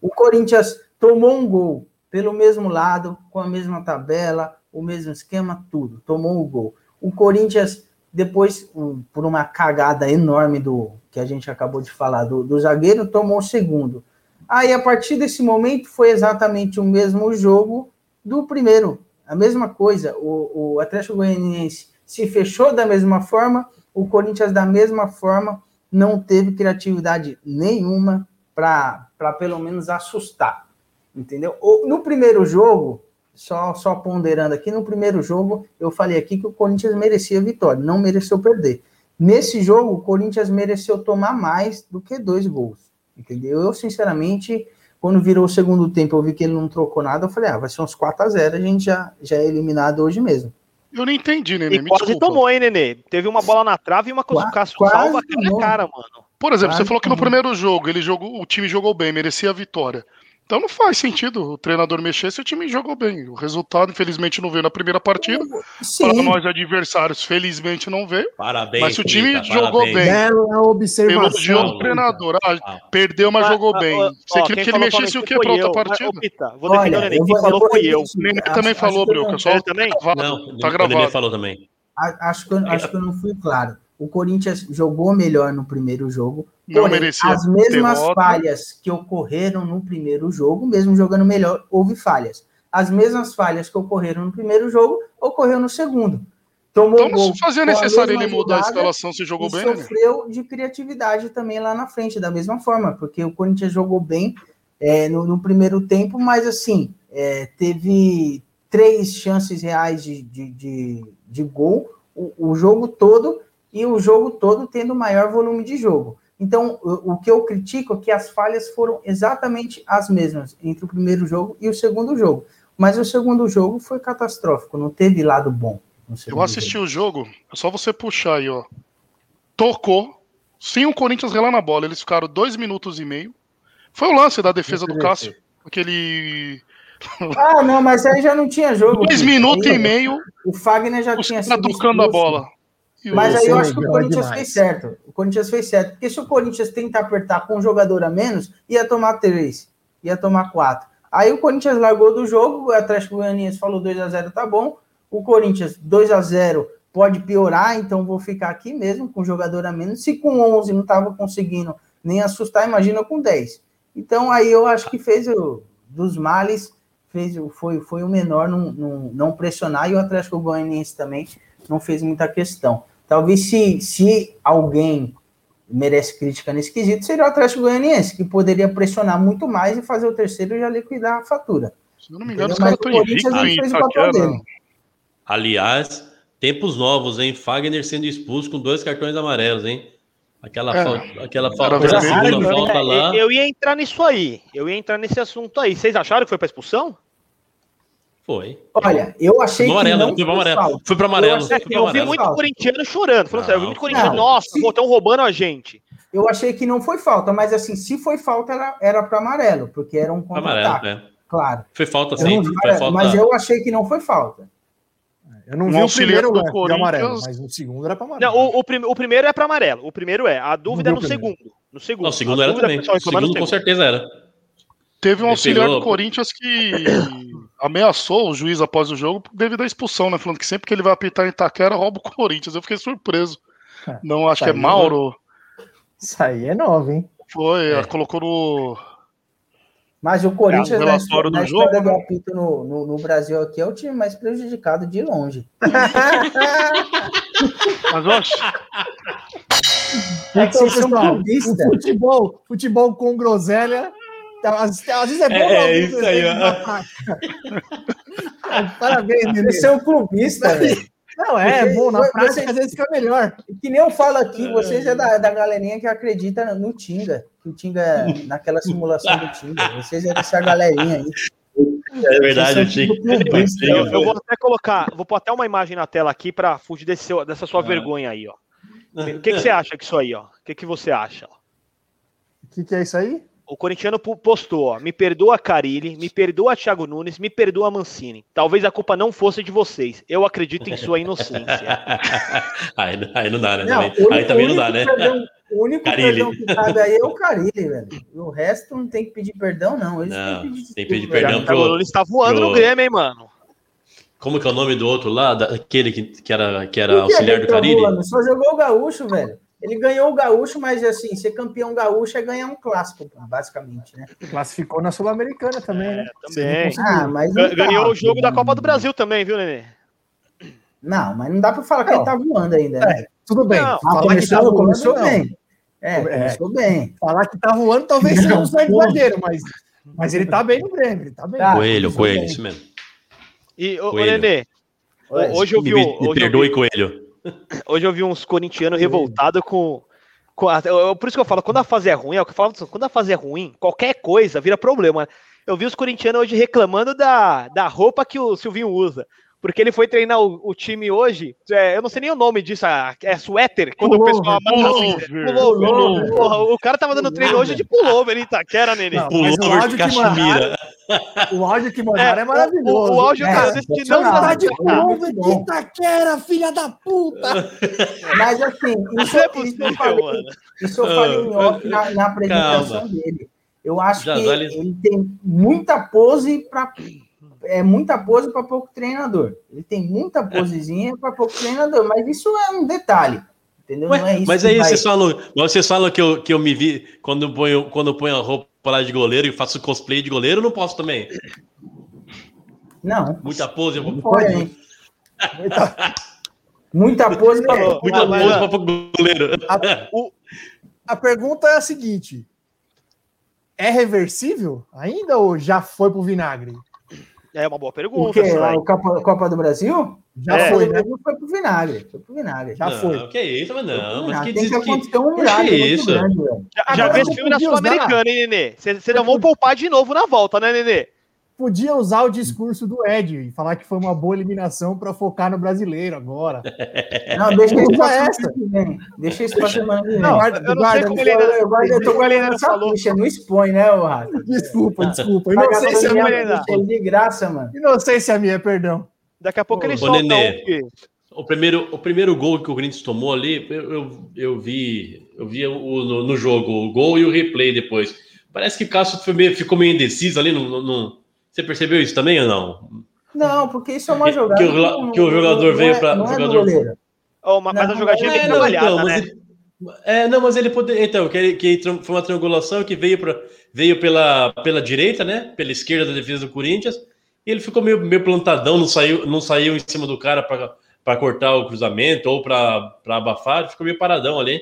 O Corinthians tomou um gol pelo mesmo lado, com a mesma tabela, o mesmo esquema, tudo. Tomou o um gol. O Corinthians, depois, por uma cagada enorme do que a gente acabou de falar, do, do zagueiro, tomou o segundo. Aí, a partir desse momento, foi exatamente o mesmo jogo do primeiro. A mesma coisa. O, o Atlético Goianiense se fechou da mesma forma o Corinthians, da mesma forma, não teve criatividade nenhuma para pelo menos assustar. Entendeu? No primeiro jogo, só, só ponderando aqui, no primeiro jogo, eu falei aqui que o Corinthians merecia vitória, não mereceu perder. Nesse jogo, o Corinthians mereceu tomar mais do que dois gols. Entendeu? Eu, sinceramente, quando virou o segundo tempo, eu vi que ele não trocou nada, eu falei, ah, vai ser uns 4 a 0 a gente já, já é eliminado hoje mesmo. Eu não entendi, Nenê. E quase desculpa. tomou, hein, Nenê? Teve uma bola na trave e uma coisa que o salva aqui na cara, mano. Por exemplo, quase você falou que no primeiro jogo ele jogou, o time jogou bem, merecia a vitória. Então não faz sentido o treinador mexer se o time jogou bem. O resultado, infelizmente, não veio na primeira partida. Sim. Para nós adversários, felizmente não veio. Parabéns. Mas se o time Pita, jogou parabéns. bem. Bela observação. o treinador. Ah, perdeu, mas jogou bem. Você queria que ele mexesse o quê para outra partida? Ô, Pita, vou defender Olha, o Nenê. Quem falou foi eu. O Nenê também falou, Bruno. Só também? Não, tá gravado. O Nenê falou também. Acho que, acho que eu não fui claro. O Corinthians jogou melhor no primeiro jogo. Não porém, merecia as mesmas falhas que ocorreram no primeiro jogo, mesmo jogando melhor, houve falhas. As mesmas falhas que ocorreram no primeiro jogo, ocorreu no segundo. Tomou então não fazia necessário ele mudar a escalação se jogou bem. Né? Sofreu né? de criatividade também lá na frente, da mesma forma, porque o Corinthians jogou bem, é, no, no primeiro tempo, mas assim, é, teve três chances reais de, de, de, de gol o, o, jogo todo e o jogo todo tendo maior volume de jogo. Então, o, o, que eu critico é que as falhas foram exatamente as mesmas entre o primeiro jogo e o segundo jogo. Mas o segundo jogo foi catastrófico, não teve lado bom. Eu assisti jogo. o jogo, é só você puxar aí, ó. Tocou, sem o Corinthians relar na bola. Eles ficaram dois minutos e meio. Foi o lance da defesa do Cássio. Aquele. Ah, não, mas aí já não tinha jogo. Dois minutos e meio. O Fagner já tinha sido. tocando a bola. Mas aí eu acho que o Corinthians demais. fez certo. O Corinthians fez certo. Porque se o Corinthians tentar apertar com um jogador a menos, ia tomar três, ia tomar quatro. Aí o Corinthians largou do jogo, o Atlético Goianiense falou 2 a 0 tá bom. O Corinthians 2 a 0 pode piorar, então vou ficar aqui mesmo com jogador a menos. Se com 11 não estava conseguindo nem assustar, imagina com 10. Então aí eu acho que fez o, dos males, fez, foi, foi o menor não, não, não pressionar e o Atlético Goianiense também não fez muita questão. Talvez se, se alguém merece crítica nesse quesito seria o Atlético Goianiense, que poderia pressionar muito mais e fazer o terceiro e já liquidar a fatura. Se eu não me engano, os caras estão invictos Aliás, tempos novos, hein? Fagner sendo expulso com dois cartões amarelos, hein? Aquela é, falta, aquela falta da segunda falta lá. Eu ia entrar nisso aí. Eu ia entrar nesse assunto aí. Vocês acharam que foi para expulsão? Foi. Olha, eu achei no amarelo, que não foi para amarelo. Foi para amarelo. Eu, eu vi muito falta. corintiano chorando, falando assim, eu vi muito corintiano, nossa, estão roubando a gente. Eu achei que não foi falta, mas assim, se foi falta, era, era para amarelo, porque era um contra-ataque. É. Claro. Foi falta, sim. Foi falta. Mas eu achei que não foi falta. Eu não um vi o primeiro do Corinthians... amarelo, mas o segundo era para amarelo. Não, o, o, prim o, primeiro é para amarelo. O primeiro é. A dúvida é no segundo. No segundo. Não, o segundo era também. O segundo com certeza era. Teve um auxiliar pegou... do Corinthians que ameaçou o juiz após o jogo devido à expulsão, né? Falando que sempre que ele vai apitar em Itaquera, rouba o Corinthians. Eu fiquei surpreso. É, não, acho que é Mauro. Isso aí é novo, hein? Foi, é. colocou no. Mas o Corinthians, é, na, história, do, na jogo, história do apito no, no, no, Brasil aqui, é o time mais prejudicado de longe. Mas, oxe, é que vocês são clubistas. Futebol, futebol com groselha às, às vezes é bom. É, é isso aí, ó. Parabéns, Nenê. Você é um clubista, velho. Não, é, é bom, na prática você, às vezes fica melhor. Que nem eu falo aqui, vocês é da, da galerinha que acredita no Tinga, que o Tinga, naquela simulação do Tinga, vocês é dessa galerinha aí. É verdade, o Tinga. Eu, eu, vou até colocar, vou pôr até uma imagem na tela aqui para fugir desse, dessa sua ah. vergonha aí, ó. O que, que, você acha que isso aí, ó? O que, que você acha? O que, que é isso aí? O corintiano postou, ó, me perdoa Carilli, me perdoa Thiago Nunes, me perdoa Mancini. Talvez a culpa não fosse de vocês. Eu acredito em sua inocência. aí, aí, não dá, né? Não, aí, único, também não dá, né? Perdão, o único Carilli. perdão que cabe aí é o Carilli, velho. O resto não tem que pedir perdão, não. Eles não, tem que pedir, perdão pro... O Nunes tá voando pro... no Grêmio, hein, mano? Como que é o nome do outro lá? Daquele que, que era, que era auxiliar do Carilli? Só jogou o Gaúcho, velho. Ele ganhou o gaúcho, mas assim, ser campeão gaúcho é ganhar um clássico, basicamente, né? Classificou na Sul-Americana também, né? É, também. Ah, mas ganhou o jogo da Copa do Brasil também, viu, Nenê? Não, mas não dá para falar que ele tá voando ainda, né? É, tudo bem. Não, falar começou, que tá voando, começou bem. É, é, começou bem. Falar que tá voando talvez seja um certo exagero, mas, mas ele tá bem no Grêmio, ele tá bem. Tá, coelho, coelho, isso mesmo. E, ô, Nenê, hoje eu vi... Me, me perdoe, Coelho. Hoje eu vi uns corintianos revoltados com. com a, eu, por isso que eu falo, quando a fase é ruim, é o que eu falo, quando a fase é ruim, qualquer coisa vira problema. Eu vi os corintianos hoje reclamando da, da roupa que o Silvinho usa porque ele foi treinar o, o time hoje. É, eu não sei nem o nome disso, é suéter, quando pullover, o pessoal pullover, pullover, pullover. Porra, o cara tava dando treino hoje de pullover em Itaquera, nele. Pullover de cachemira. O áudio que mandaram é, é maravilhoso. O, o áudio, é, cara, que não tá de pullover de Itaquera, filha da puta! Mas assim, isso, é possível, isso eu falei, isso eu falei em off na, na apresentação Calma. dele. Eu acho Já que ele tem muita pose para é muita pose para pouco treinador. Ele tem muita posezinha para pouco treinador, mas isso é um detalhe. Entendeu? Ué, não é isso mas aí vai... vocês falam, vocês falam que eu, que eu me vi quando eu ponho, quando eu ponho a roupa lá de goleiro e faço cosplay de goleiro, não posso também. Não. Muita pose, eu vou. Pode. Muita, muita pose, falou. Muita pose para pouco goleiro. A, o, a pergunta é a seguinte: é reversível ainda ou já foi pro vinagre? É uma boa O pergunta. quê? Sai. A Copa, Copa do Brasil? Já É. foi, né? Foi pro vinagre. Foi pro vinagre. Já não, foi. Que isso, mas não. Mas Ah, que tem diz que que. acontecer um que milagre muito isso? grande, velho. Já, já vê esse filme na. Sul-Americana, hein, Nenê? Vocês não vão poupar de novo na volta, né, Nenê? Podia usar o discurso do Ed e falar que foi uma boa eliminação para focar no brasileiro agora. Não, deixa isso semana que vem. Deixa isso pra semana que vem. Não, eu não sei como ele eu, eu, eu, tô ficha, não expõe, né, ô Rato? Desculpa, desculpa. Pagar Inocência minha- de graça, mano. Inocência minha, perdão. Daqui a pouco ele solta um O primeiro, o primeiro gol que o Corinthians tomou ali, eu, eu, eu vi, eu vi o, no, no jogo o gol e o replay depois. Parece que o Cássio foi meio- ficou meio indeciso ali. No- no- Você percebeu isso também ou não? Não, porque isso é uma jogada. que o que o jogador não veio é- Não é do jogador- goleiro. Oh, mas Não, a jogadinha é, bem não, trabalhada, então, né? mas ele- é, não, mas ele poderia. Então, que, que foi uma triangulação que veio, pra, veio pela, pela direita, né? Pela esquerda da defesa do Corinthians. E ele ficou meio, meio plantadão, não saiu, não saiu em cima do cara para cortar o cruzamento ou para abafar, ficou meio paradão ali.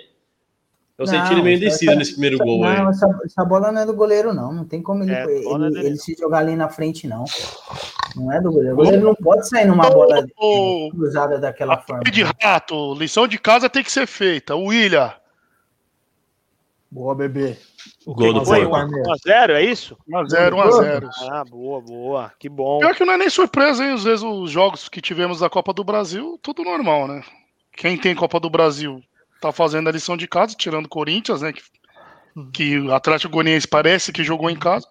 Eu Não, senti ele meio indeciso nesse primeiro Essa- gol não, aí. essa, essa bola não é do goleiro, não. Não tem como ele, É, ele, dele ele se jogar ali na frente, não. Não é do goleiro. O goleiro não pode sair numa bola Ô, cruzada daquela forma. de rato, lição de casa tem que ser feita. William, Boa, bebê. Gol do Foi Porto. 1x0, é isso? 1x0, 1x0. Ah, boa, boa. Que bom. Pior que não é nem surpresa, hein? Às vezes os jogos que tivemos da Copa do Brasil, tudo normal, né? Quem tem Copa do Brasil tá fazendo a lição de casa, tirando o Corinthians, né? Que, que o Atlético Goianiense parece que jogou em casa.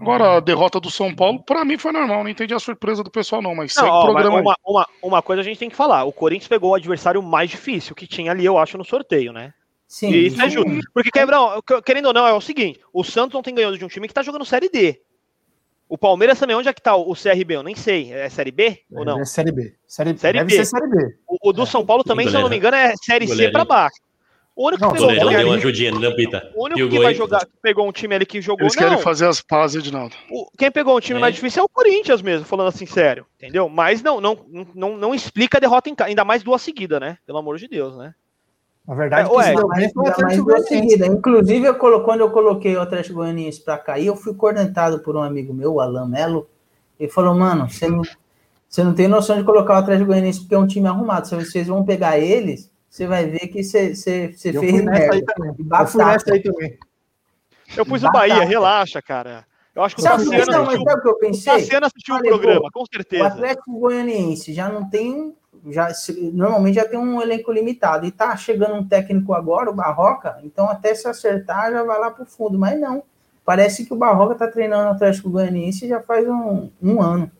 Agora, a derrota do São Paulo, pra mim foi normal. Não entendi a surpresa do pessoal, não, mas Não, ó, mas programa aí. uma, uma, uma coisa a gente tem que falar. O Corinthians pegou o adversário mais difícil que tinha ali, eu acho, no sorteio, né? Sim, E isso é justo. Porque, Quebrão, querendo ou não, é o seguinte: o Santos ontem ganhou de um time que tá jogando Série D. O Palmeiras também, onde é que tá o CRB? Eu nem sei. É Série B ou não? É Série B. Série, Série deve B. ser Série B. O, o do São Paulo também, se eu não me engano, é Série C pra baixo. O único Não, que pegou, não, Pita? o único E o que vai jogar, que pegou um time ali que jogou. Eles não, querem fazer as pazes, Edinaldo. o- quem pegou um time É. mais difícil é o Corinthians mesmo, falando assim sério, entendeu? Mas não, não, não, não explica a derrota em casa, ainda mais duas seguidas, né? Pelo amor de Deus, né? Na verdade, É, ué, o Atlético duas Goianiense. seguidas. Inclusive, eu colo- quando eu coloquei o Atlético Goianiense pra cair, eu fui cornetado por um amigo meu, o Alan Melo. Ele falou, mano, você não, você não tem noção de colocar o Atlético Goianiense porque é um time arrumado. Se vocês vão pegar eles, você vai ver que você, você, você Eu fez fui nessa aí merda. também. Eu fui nessa aí também. Eu pus o. Bahia, relaxa, cara. Eu acho que o Tassiano não, mas assistiu, o que eu o pensei? Tassiano assistiu o programa, com O certeza. Atlético Goianiense já não tem. Já, se- normalmente já tem um elenco limitado. E tá chegando um técnico agora, o Barroca, então até se acertar já vai lá pro fundo. Mas não. Parece que o Barroca tá treinando o Atlético Goianiense já faz um, um ano.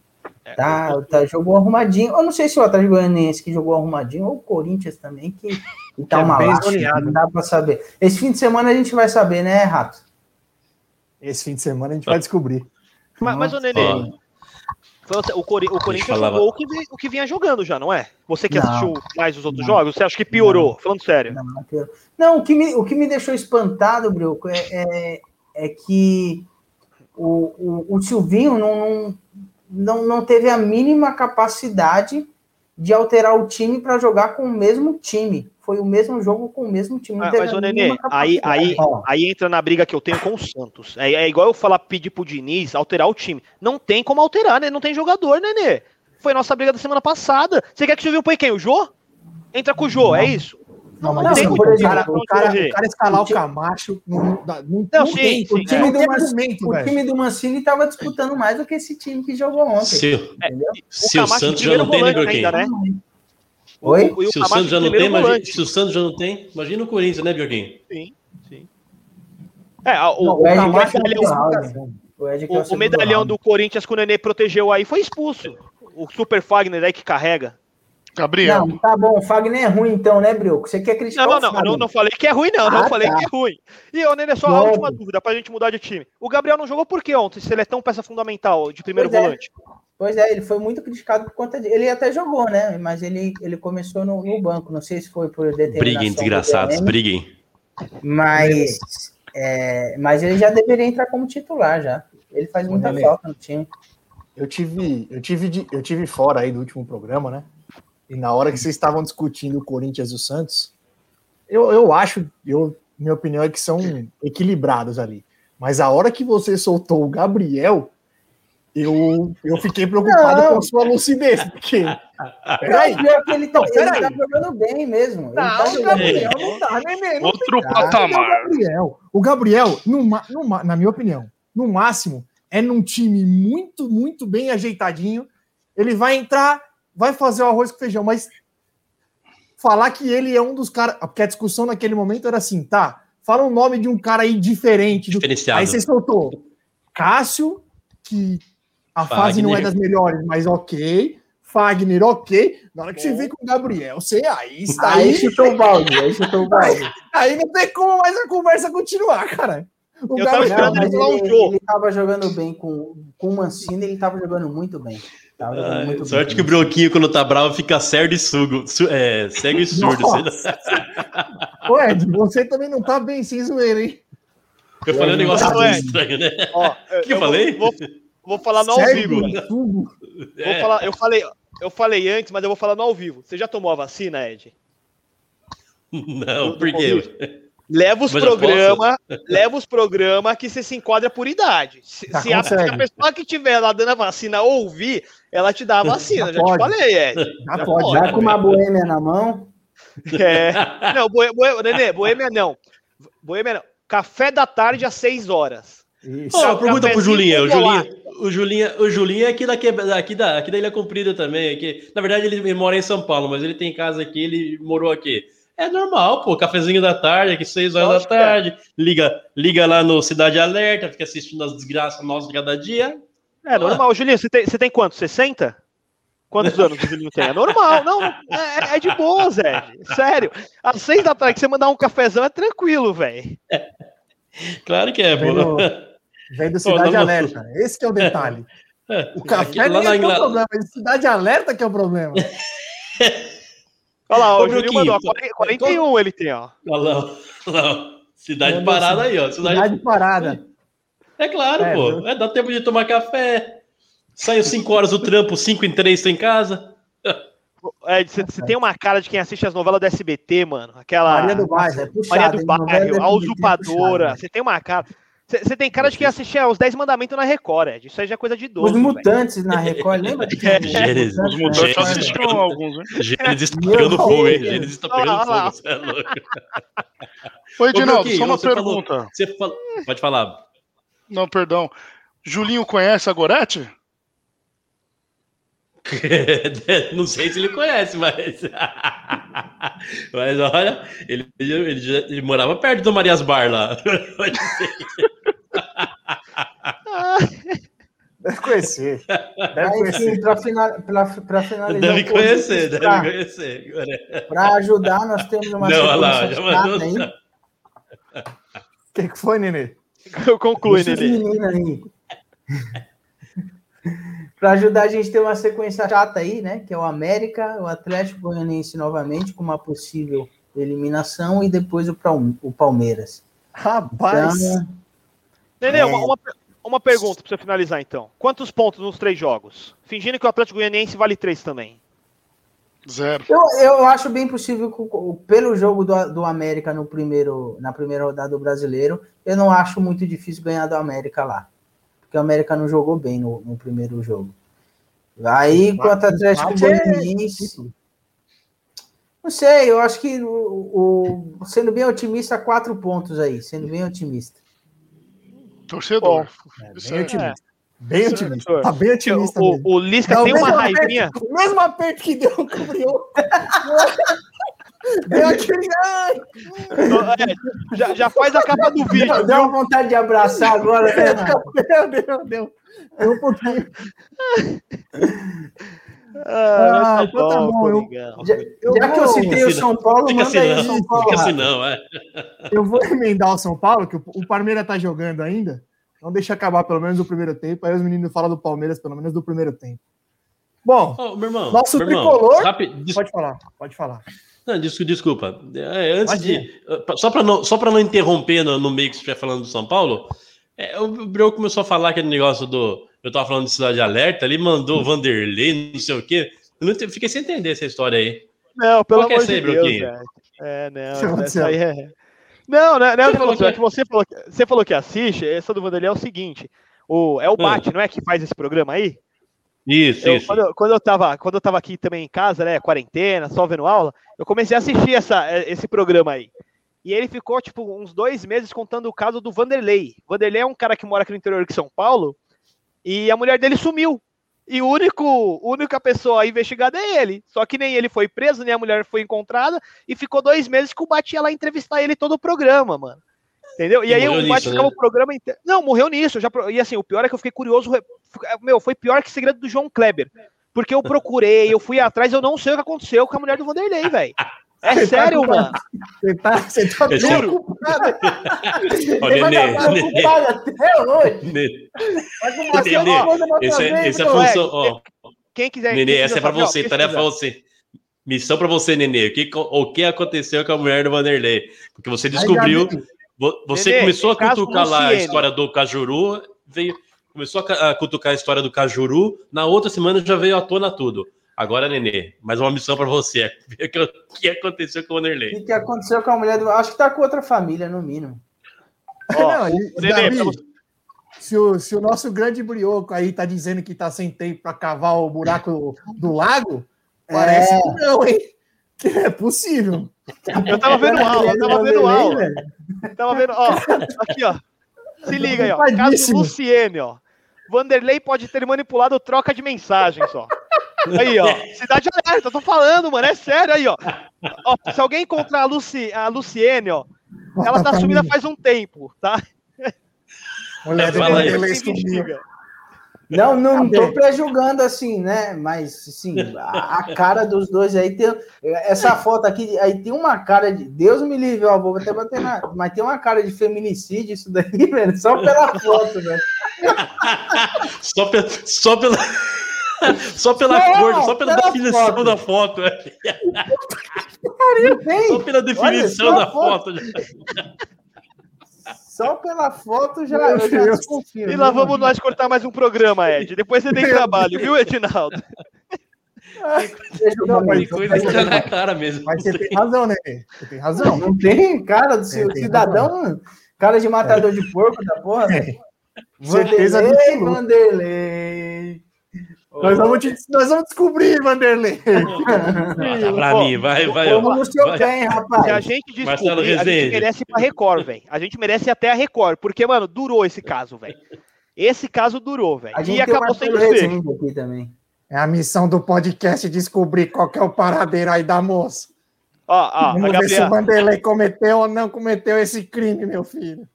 É, Tá, tá, jogou arrumadinho. Eu não sei se o Atlético Goianiense que jogou arrumadinho ou o Corinthians também, que, que tá é uma lástima, não dá pra saber. Esse fim de semana a gente vai saber, né, Rato? Esse fim de semana a gente vai descobrir. Mas, mas o Nenê, foi o, Cori- o Corinthians falava- jogou o que, o que vinha jogando já, não é? Você que Não. assistiu mais os outros Não. jogos, você acha que piorou? Falando sério. Não, não não, o, que me, o que me deixou espantado, Brioco, é, é, é que o, o, o Silvinho não, não, não, não teve a mínima capacidade de alterar o time para jogar com o mesmo time. Foi o mesmo jogo com o mesmo time. não Ah, mas, ô, Nenê, aí, aí, Ó, aí entra na briga que eu tenho com o Santos. É, é igual eu falar, pedir pro Diniz alterar o time. Não tem como alterar, né? Não tem jogador, Nenê. Foi nossa briga da semana passada. Você quer que o Silvinho põe quem? O Jô? Entra com o Jô, é isso? Não, Não, mas tem assim, por o, exemplo, cara, o, cara, o escalar O o time- Camacho não, não, dá- não, Não, não tem. sim, o time é. não tem Mas argumento, o time do Mancini estava disputando mais do que esse time que jogou ontem. Se, entendeu? se o Camacho Santos já não tem, né, ainda, né? Oi? O- o Se o Camacho Santos já não tem, imagina, se o Santos já não tem, imagina o Corinthians, né, Bjorquinho? Sim, sim. É, o, Não, o, o Ed Camacho- é o. O, é o- o medalhão do Corinthians que o Nenê protegeu aí foi expulso. O Super Fagner aí que carrega. Gabriel, Não, tá bom. O Fagner é ruim, então, né, Brioco? Você quer criticar Não, não, o não, eu Fagner? não, não falei que é ruim, não. Não Ah, falei tá. que é ruim. E, ô, Nenê, só a última dúvida pra gente mudar de time. O Gabriel não jogou por quê ontem, se ele é tão peça fundamental de primeiro Pois é. volante? Pois é, ele foi muito criticado por conta de. Ele até jogou, né? Mas ele, ele começou no, no banco. Não sei se foi por determinação. Briguem, do desgraçados, DM, briguem. Mas, é, mas ele já deveria entrar como titular já. Ele faz muita falta no time. Eu tive, eu tive, de- eu tive fora aí do último programa, né? E na hora que vocês estavam discutindo o Corinthians e o Santos, eu, eu acho, eu, minha opinião é que são equilibrados ali. Mas a hora que você soltou o Gabriel, eu, eu fiquei preocupado Não. com a sua lucidez. Porque. Peraí, pior que ele tá, Não, ele tá jogando bem mesmo. Ele tá Não, o Gabriel bem. não tá, neném. Não Outro patamar. O Gabriel, o Gabriel no, no na minha opinião, no máximo, é num time muito, muito bem ajeitadinho. Ele vai entrar, vai fazer o arroz com feijão, mas falar que ele é um dos caras. Porque a discussão naquele momento era assim, tá? Fala o nome de um cara aí diferente. Do, aí você soltou Cássio, que a fase não é Fagner. das melhores, mas ok. Fagner, ok. Na hora que você vê com o Gabriel, você aí está Aí aí. chutou o balde, aí chutou o balde. Aí não tem como mais a conversa continuar, cara. O Eu tava Não, esperando mas ele um ele, ele tava jogando bem com, com o Mancini, ele tava jogando muito bem. Tava jogando Ah, muito sorte bem. que o Bronquinho, quando tá bravo, fica certo e sugo, su- é, cego e surdo. Nossa. Ô, Ed, você também não tá bem sem zoeira, hein? Eu falei um negócio é. muito estranho, né? Ó, O que eu falei? Vou, vou falar no ao vivo. Hugo? Vou É. falar, eu falei, eu falei antes, mas eu vou falar no ao vivo. Você já tomou a vacina, Ed? Não, por quê? Leva os Mas eu programa, leva os programa que você se enquadra por idade. Se, Tá, se a, se a consegue. pessoa que tiver lá dando a vacina ouvir, ela te dá a vacina. Já já pode. te falei, Ed. Já pode, Já com uma boêmia na mão. É. Não, boê, boê, Nenê, boêmia não. Boêmia não. Café da tarde às 6 horas. Isso. Só pergunta pro Julinha. O Julinha, o Julinha, o Julinha é aqui, daqui, aqui, da, aqui da Ilha Comprida também. Aqui. Na verdade, ele mora em São Paulo, mas ele tem casa aqui, ele morou aqui. É normal, pô, cafezinho da tarde, aqui 6 horas Lógico da é. tarde. Liga, liga lá no Cidade Alerta, fica assistindo as desgraças nossas de cada dia. É normal. Julinho, você tem, você tem quanto? 60? Quantos anos o Julinho tem? É normal. Não, é, é de boa, Zé. Sério. Às 6 da tarde, que você mandar um cafezão é tranquilo, velho. Claro que é, pô. Vem do, vem do Cidade Alerta. Esse que é o detalhe. O café Aqui, lá nem é que é o Inglaterra. problema, é Cidade Alerta que é o problema. Olha lá, ó, Ô, o Broquinho, mandou. ó, 40 41 ele tem, ó. Olha lá, olha lá. Cidade Mandou parada sim. aí, ó. Cidade... Cidade parada. É claro, É, pô. viu? É, dá tempo de tomar café. Saiu 5 horas do trampo, 5 em 3 tô em casa. É, você, você tem uma cara de quem assiste as novelas do SBT, mano. Aquela. Maria do Bairro. É puxado, Maria do Bairro, deve a usurpadora. puxado. Você tem uma cara. Você, tem cara de quem assiste os 10 mandamentos na Record, Ed. Isso aí já é coisa de Os doido. velho. mutantes na Record, lembra? que tinha Gênesis. Os Mutantes Record? assistiram alguns, né? Gênesis tá pegando fogo, hein? Gênesis tá pegando fogo. Você é louco. Oi, Broquinho, só uma você falou- pergunta. Você fala... Pode falar. Não, perdão. Julinho conhece a Gorete? Não sei se ele conhece, mas. mas olha, ele, ele, já- ele morava perto do Marias Bar lá. Deve conhecer. Deve conhecer. para final, pra- pra finalizar. Deve conhecer, deve tá? conhecer. Para ajudar, nós temos uma Não, olha lá, já mandou. aí. O que, que foi, Nenê? Deixa os Nenê. Para ajudar a gente ter uma sequência chata aí, né? Que é o América, o Atlético Goianiense novamente, com uma possível eliminação, e depois o, Pal- o Palmeiras. Rapaz. Então, Nenê, É. uma, uma, uma pergunta pra você finalizar, então. Quantos pontos nos três jogos? Fingindo que o Atlético Goianiense vale três também. Zero. eu, eu acho bem possível, pelo jogo do, do América no primeiro, na primeira rodada do brasileiro, eu não acho muito difícil ganhar do América lá. Porque o América não jogou bem no, no primeiro jogo. Aí, contra o Atlético é Goianiense. Não sei, eu acho que o, o- sendo bem otimista, quatro pontos aí, sendo bem otimista. Torcedor. Isso Bem é- otimista. Bem Isso, otimista. senhor. Tá bem otimista O, o Lisca É tem uma raivinha. O mesmo aperto que deu o Gabriel. Aquele. É, já, já faz a capa do vídeo. Deu, deu vontade de abraçar agora, né? Deu, deu, deu. Deu um pouquinho. Ah, Ah, então tá bom, eu- Coringão. Já, Eu já que eu citei o São Paulo, Fica manda assim, aí não. São Paulo. Fica assim, não, é. Eu vou emendar o São Paulo, que o, o Palmeiras tá jogando ainda. Então deixa acabar pelo menos o primeiro tempo. Aí os meninos falam do Palmeiras pelo menos do primeiro tempo. Bom, Ô, meu irmão. Nosso meu irmão, tricolor- rápido, des- pode falar, pode falar. Não, des- desculpa. É, antes Imagina. de. Só para não, só não interromper no, no meio que você estiver falando do São Paulo, é, o Breu começou a falar aquele negócio do. Eu tava falando de Cidade Alerta, ele mandou o Vanderlei, não sei o quê. Eu não ente- fiquei sem entender essa história aí. Não, pelo Qual que é amor aí, de Deus, velho. É, não, essa aí é... Não, não, não é Você falou é que você falou que, você falou que assiste, essa do Vanderlei é o seguinte. O, é o Hum. Bate, não é que faz esse programa aí? Isso, Eu- isso. quando, eu, quando, eu tava, quando eu tava aqui também em casa, né, quarentena, só vendo aula, eu comecei a assistir essa, eh, esse programa aí. E ele ficou, tipo, uns dois meses contando o caso do Vanderlei. Vanderlei é um cara que mora aqui no interior de São Paulo e a mulher dele sumiu. E o único, única pessoa investigada é ele. Só que nem ele foi preso, nem a mulher foi encontrada e ficou dois meses que o Bate ia lá entrevistar ele todo o programa, mano. Entendeu? E E aí o nisso, ficava né? o programa inteiro. Não, morreu nisso. eu Já... E assim, o pior é que eu fiquei curioso. Meu, foi pior que o segredo do João Kleber. Porque eu procurei, eu fui atrás, eu não sei o que aconteceu com a mulher do Vanderlei, velho. É sério, mano. Você tá, você tá Esse é Nenê, até hoje. Nenê, uma Nenê, é, vez, esse é a função, ó. Quem quiser. Nenê, quem essa é pra saber, ó, você, tarefa pra você. Missão pra você, Nenê. O que, o que aconteceu com a mulher do Vanderlei? Porque você descobriu, você Nenê, começou a cutucar lá a história do Cajuru, veio, começou a, ca- a cutucar a história do Cajuru, na outra semana já veio à tona tudo. Agora, Nenê, mais uma missão pra você. é ver o que- o que aconteceu com o O Vanderlei. que, que aconteceu com a mulher do. Acho que tá com outra família, no mínimo. Ó, Não, e- Nenê, Davi, se, o, se o nosso grande brioco aí tá dizendo que tá sem tempo para cavar o buraco do lago, parece É. que não, hein? Que é possível. Eu tava vendo aula, eu tava vendo aula. Tava vendo, ó. Aqui, ó. Se liga aí, ó. Caso. Luciene, ó. Vanderlei pode ter manipulado troca de mensagens, ó. Aí, ó. Cidade alerta, eu tô falando, mano. É sério aí, ó. Ó, se alguém encontrar a, Luci, a Luciene, ó, ela tá sumida faz um tempo, tá? Mulher do Fala aí. Vanderlei Quem sumiu. investiga. Não, não tô bem. prejulgando assim, né? Mas, assim, a, a cara dos dois aí tem. Essa foto aqui, aí tem uma cara de. Deus me livre, ó, vou até bater na. Mas tem uma cara de feminicídio isso daí, velho. Só pela foto, velho. Só, pe- só pela. Só pela Não, cor, só pela pela definição foto. da foto. é. Não tem. Só pela definição só da foto. foto. Só pela foto já, eu já desconfio. E lá viu? vamos nós cortar mais um programa, Ed. Depois você tem trabalho, viu, Edinaldo? Tem coisa que na cara mesmo. Mas você tem razão, né? Você tem razão. Não tem cara do cidadão, cara de matador de porco da porra. É. Certeza Vanderlei. Vanderlei. Nós vamos, te- nós vamos descobrir, Vanderlei. Mata pra mim, vai, vai. Vamos no seu Vai. pé, hein, Se a rapaz. gente Marcelo descobrir, a gente Rezende. merece ir pra Record, velho. A gente merece ir até a Record, porque, mano, durou esse caso, velho. Esse caso durou, velho. A gente E tem o acabou desfecho. Rezende aqui também. É a missão do podcast descobrir qual que é o paradeiro aí da moça. Ó, ó, a Vamos ver se o Vanderlei cometeu ou não cometeu esse crime, meu filho.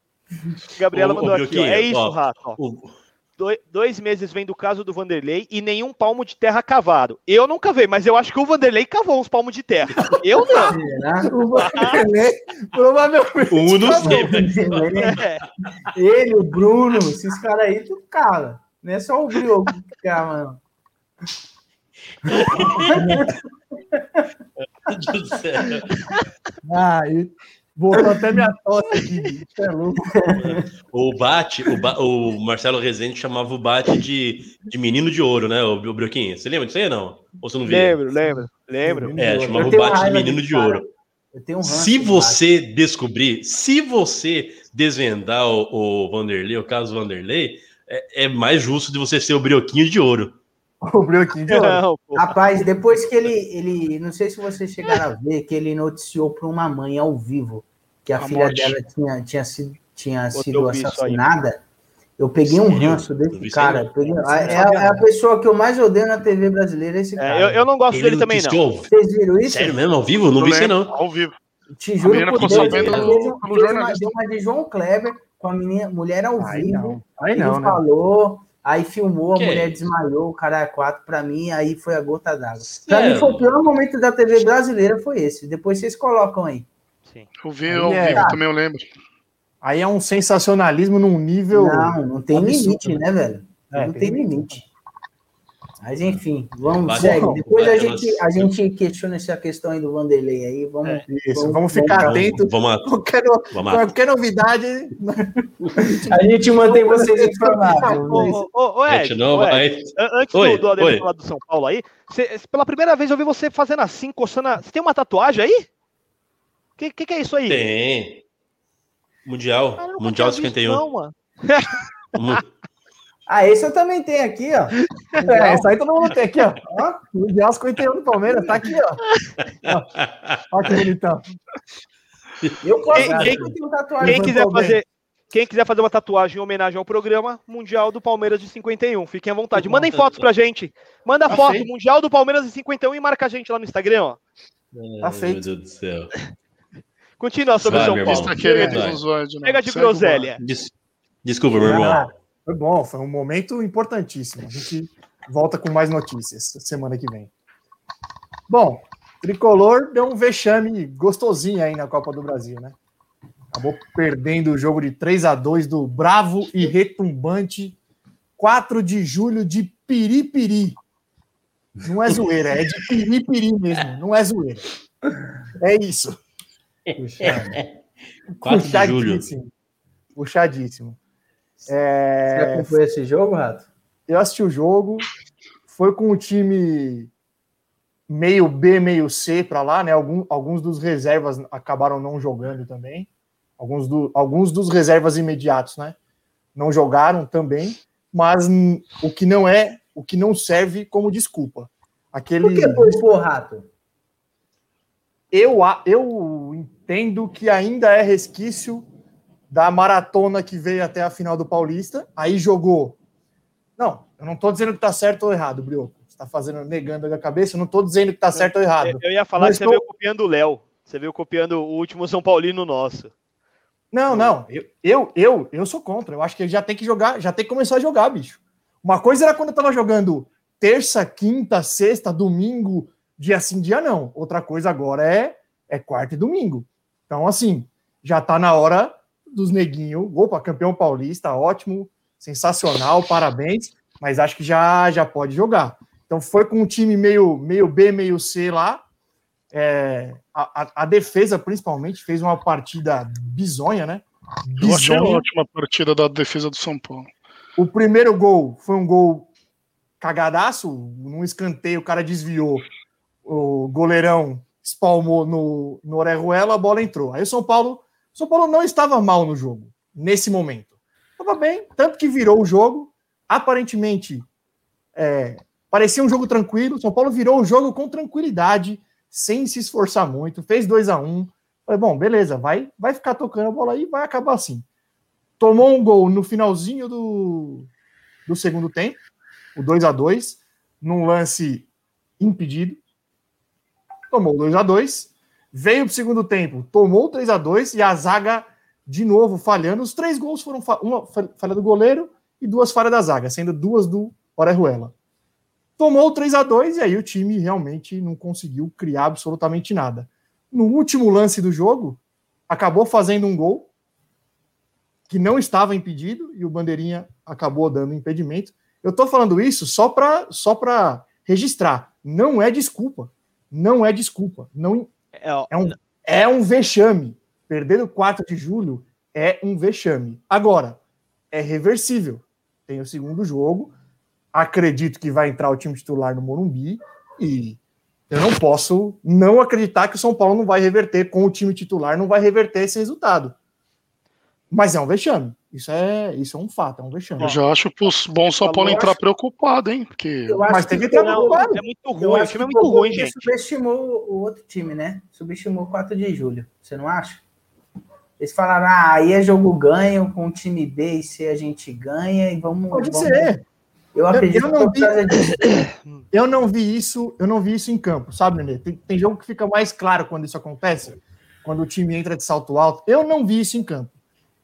Gabriela mandou aqui, ó. Brioquinho, É isso, ó. Rato. ó. O- Doi- dois meses vem do caso do Vanderlei e nenhum palmo de terra cavado. Eu não cavei, mas eu acho que o Vanderlei cavou uns palmos de terra. Eu não. Será? O Vanderlei provavelmente. Um Vanderlei, É. Ele, o Bruno, esses caras aí, tudo cala. Não é só o Brioco que cala, não. Ah, e voltou até minha tosse aqui. é louco. O Bate, o, Ba- o Marcelo Rezende chamava o Bate de, de menino de ouro, né, o Brioquinho? Você lembra disso aí ou não? Ou você não viu? Lembro, lembro, lembro. É, chamava o Bate de menino de ouro. Eu tenho um Se você descobrir, se você desvendar o, o Vanderlei, o caso Vanderlei, é, é mais justo de você ser o Brioquinho de ouro. O Brioquinho de ouro. Não. Rapaz, depois que ele, ele. Não sei se vocês chegaram a ver, que ele noticiou para uma mãe ao vivo que a, A filha morte. dela tinha, tinha sido, tinha sido assassinada. Eu peguei um Sério? ranço desse cara. Peguei- é, é a, é a não. pessoa que eu mais odeio na TV brasileira, esse É, cara. eu, eu não gosto dele também, não. Vocês viram isso? Sério mesmo, ao vivo? Não vi isso aí, não. Ao vivo. Te A juro por Deus, ele fez, um- fez uma, de João Kleber com a menina, mulher ao Aí vivo. não. Aí ele não, né? Aí filmou, a Que mulher isso? desmaiou, o cara é quatro pra mim, aí foi a gota d'água. Pra mim foi o pior momento da TV brasileira, foi esse. Depois vocês colocam aí. Sim. Eu vi Aí ao é- vivo também, eu lembro. Aí é um sensacionalismo num nível. Não, não tem absurdo, limite, né, velho? É, não tem tem limite. Mas enfim, vamos, segue. Depois a gente, a gente questiona essa questão aí do Vanderlei aí. Vamos, É. Isso, vamos ficar vamos- atentos. Vamos, Qualquer, vamos qualquer novidade. A gente mantém vocês informados. Ô, ô, ô, Ed, não, vai. antes Oi, do, do Ademir falar do São Paulo aí, cê- pela primeira vez eu vi você fazendo assim, coçando. a- Você tem uma tatuagem aí? O que, que, que é isso aí? Tem. Mundial. Cara, Mundial tinha visto, 51. Não, mano. Ah, esse eu também tenho aqui, ó. É, isso aí todo mundo tem aqui, ó. Ó, Mundial 51 do Palmeiras, tá aqui, ó. Olha que bonitão. Eu posso Quem- quem- que eu tenho tatuagem. Quem quiser, fazer, quem quiser fazer uma tatuagem em homenagem ao programa Mundial do Palmeiras de 51, fiquem à vontade. Mandem fotos pra gente. Manda Tá foto, feito. Mundial do Palmeiras de 51 e marca a gente lá no Instagram, ó. Tá Ai, feito. Meu Deus do céu. Continua sobre Vai, São Paulo. Está querendo novo. Pega de o groselha. Des- Desculpa, meu irmão. Foi bom, foi um momento importantíssimo. A gente volta com mais notícias semana que vem. Bom, Tricolor deu um vexame gostosinho aí na Copa do Brasil, né? Acabou perdendo o jogo de 3 a 2 do bravo e retumbante 4 de julho de Piripiri. Não é zoeira, é de Piripiri mesmo, não é zoeira. É isso. Puxado. 4 de julho. Puxadíssimo. Puxadíssimo. Você É, acompanhou esse jogo, Rato? eu assisti o jogo, foi com o time meio B, meio C para lá, né? Algum, alguns dos reservas acabaram não jogando também. Alguns, do, alguns dos reservas imediatos, né? Não jogaram também, mas o que não é, o que não serve como desculpa. Aquele Por que poupou o Rato? eu, eu entendo que ainda é resquício da maratona que veio até a final do Paulista. Aí jogou. Não, eu não estou dizendo que está certo ou errado, Brioco. Você está fazendo, negando a cabeça. Eu não estou dizendo que está certo ou errado. Eu ia falar Mas que você tô- veio copiando o Léo. Você veio copiando o último São Paulino nosso. Não, não. Eu, eu, eu, eu sou contra. Eu acho que ele já tem que jogar, já tem que começar a jogar, bicho. Uma coisa era quando eu tava jogando terça, quinta, sexta, domingo, dia sim, dia não. Outra coisa agora é, é quarta e domingo. Então, assim, já tá na hora dos neguinhos. Opa, campeão paulista, ótimo, sensacional, parabéns. Mas acho que já, já pode jogar. Então foi com um time meio, meio B, meio C lá. É, a, a- defesa, principalmente, fez uma partida bizonha, né? Eu achei Bizonha. ótima a partida da defesa do São Paulo. O primeiro gol foi um gol cagadaço, num escanteio, o cara desviou, o goleirão espalmou no, no Orejuela, a bola entrou. Aí o São Paulo, São Paulo não estava mal no jogo, nesse momento. Estava bem, tanto que virou o jogo, aparentemente é, parecia um jogo tranquilo, São Paulo virou o jogo com tranquilidade, sem se esforçar muito, fez 2 a 1 um. Falei, bom, beleza, vai, vai ficar tocando a bola aí, vai acabar assim tomou um gol no finalzinho do, do segundo tempo, o 2 a 2 num lance impedido. Tomou 2 a 2 veio pro segundo tempo, tomou 3 a 2 e a zaga de novo falhando. Os três gols foram fa- uma fa- falha do goleiro e duas falhas da zaga, sendo duas do Orejuela. Tomou 3 a 2 e aí o time realmente não conseguiu criar absolutamente nada. No último lance do jogo, acabou fazendo um gol que não estava impedido e o Bandeirinha acabou dando impedimento. Eu estou falando isso só para só para registrar. Não é desculpa. Não é desculpa. Não É, ó, é um, é um vexame. Perder o 4 de julho é um vexame. Agora, é reversível. Tem o segundo jogo. Acredito que vai entrar o time titular no Morumbi e eu não posso não acreditar que o São Paulo não vai reverter com o time titular, não vai reverter esse resultado. Mas é um vexame. Isso é, isso é um fato, é um vexame. Eu já acho pros- bom o São Paulo Eu entrar acho- preocupado, hein? Porque Eu acho Mas tem que que ter não, preocupado. é muito Eu ruim. O acho time é que muito ruim, gente. subestimou o outro time, né? Subestimou o 4 de julho. Você não acha? Eles falaram, ah, aí é jogo ganho, com o time B e C a gente ganha e vamos. Pode vamos... ser. Eu acredito eu não que por causa disso. Eu não vi isso, eu não vi isso em campo, sabe, Nenê? Tem, tem jogo que fica mais claro quando isso acontece, quando o time entra de salto alto. Eu não vi isso em campo.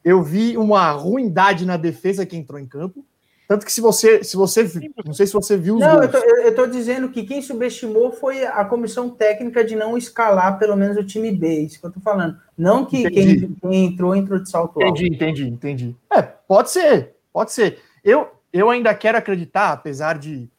Eu vi uma ruindade na defesa que entrou em campo. Tanto que se você, se você, não sei se você viu os Não, eu gols. tô, eu- tô dizendo que quem subestimou foi a comissão técnica de não escalar pelo menos o time B, isso que eu tô falando. Não que quem, quem entrou, entrou de salto alto. Entendi, entendi, entendi. É, pode ser, pode ser. Eu, eu ainda quero acreditar, apesar de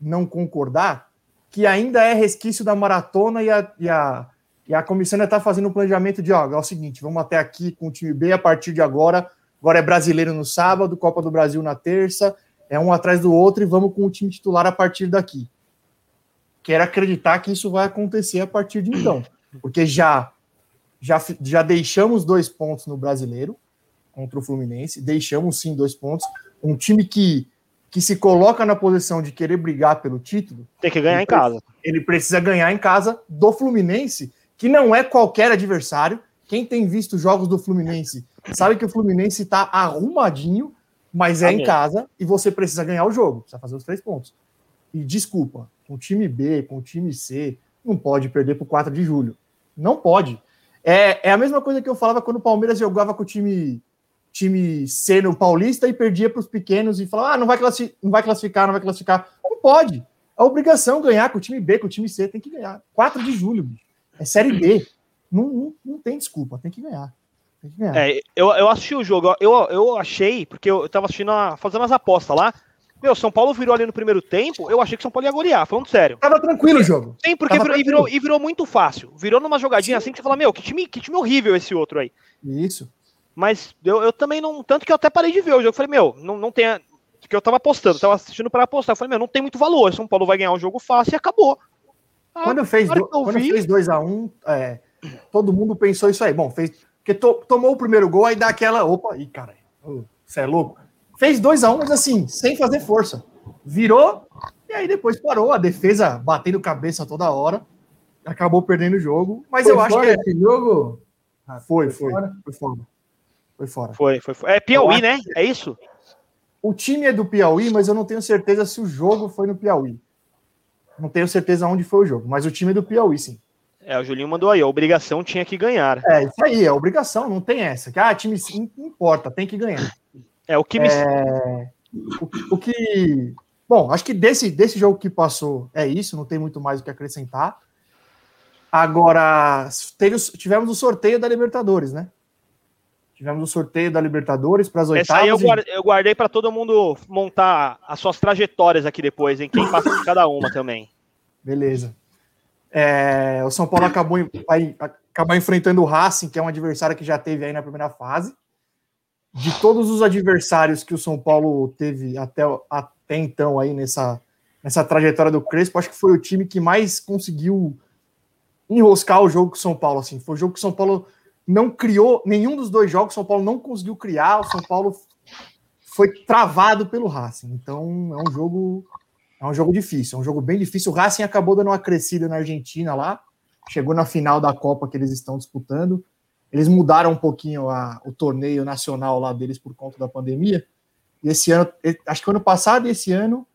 não concordar, que ainda é resquício da maratona e a, e a, e a comissão ainda está fazendo um planejamento de, ó, é o seguinte, vamos até aqui com o time B a partir de agora. Agora é brasileiro no sábado, Copa do Brasil na terça, é um atrás do outro e vamos com o time titular a partir daqui. Quero acreditar que isso vai acontecer a partir de então, porque já Já, já deixamos dois pontos no brasileiro contra o Fluminense. Deixamos sim dois pontos. Um time que, que se coloca na posição de querer brigar pelo título, Tem que ganhar em casa. ele precisa ganhar em casa do Fluminense, que não é qualquer adversário. Quem tem visto jogos do Fluminense sabe que o Fluminense está arrumadinho, mas é em casa e você precisa ganhar o jogo, precisa fazer os três pontos. E desculpa, com o time B, com o time C, não pode perder para o 4 de julho. Não pode. É, é a mesma coisa que eu falava quando o Palmeiras jogava com o time, time C no Paulista e perdia para os pequenos e falava, ah, não vai, não vai classificar, não vai classificar. Não pode. É obrigação ganhar com o time B, com o time C, tem que ganhar. 4 de julho, bicho. É Série B. Não, não, não tem desculpa, tem que ganhar. Tem que ganhar. É, eu, eu assisti o jogo, eu, eu achei, porque eu tava assistindo, a- fazendo as apostas lá. Meu, São Paulo virou ali no primeiro tempo, eu achei que São Paulo ia golear, falando sério. Tava tranquilo o jogo. Sim, porque virou, e, virou, e virou muito fácil. Virou numa jogadinha assim que você fala, meu, que time, que time horrível esse outro aí. Isso. Mas eu, eu também não. Tanto que eu até parei de ver o jogo. Eu falei, meu, não, não tem. Porque eu tava apostando, tava assistindo para apostar. Eu falei, meu, não tem muito valor. São Paulo vai ganhar o jogo fácil e acabou. Ah, Quando fez, do, quando fez 2x1, é, todo mundo pensou isso aí. Bom, fez. Porque to- tomou o primeiro gol, aí dá aquela. Opa, ih, cara, você é louco. Fez 2x1, mas assim, sem fazer força. Virou, e aí depois parou. A defesa batendo cabeça toda hora. Acabou perdendo o jogo. Mas Foi eu acho que. esse jogo? Ah, Foi, foi. fora? Foi fora. Foi fora. Foi, foi, foi. É Piauí, né? É isso? O time é do Piauí, mas eu não tenho certeza se o jogo foi no Piauí. Não tenho certeza onde foi o jogo, mas o time é do Piauí, sim. É, o Julinho mandou aí. A obrigação tinha que ganhar. É, isso aí, é obrigação, não tem essa. Que, ah, time sim, não importa, tem que ganhar. É, o que me. O, o que. Bom, acho que desse, desse jogo que passou é isso, não tem muito mais o que acrescentar. Agora, teve, tivemos o sorteio da Libertadores, né? Tivemos o sorteio da Libertadores para as oitavas. Essa aí eu e- guardei, guardei para todo mundo montar as suas trajetórias aqui depois, em quem passa de cada uma também. Beleza. É, o São Paulo acabou, vai acabar enfrentando o Racing, que é um adversário que já teve aí na primeira fase. De todos os adversários que o São Paulo teve até, até então aí nessa, nessa trajetória do Crespo, acho que foi o time que mais conseguiu enroscar o jogo com o São Paulo. Assim. Foi o jogo que o São Paulo não criou, nenhum dos dois jogos São Paulo não conseguiu criar, o São Paulo foi travado pelo Racing. Então é um jogo é um jogo difícil, é um jogo bem difícil. O Racing acabou dando uma crescida na Argentina lá, chegou na final da Copa que eles estão disputando. Eles mudaram um pouquinho a- o torneio nacional lá deles por conta da pandemia. E esse ano, acho que ano passado e esse ano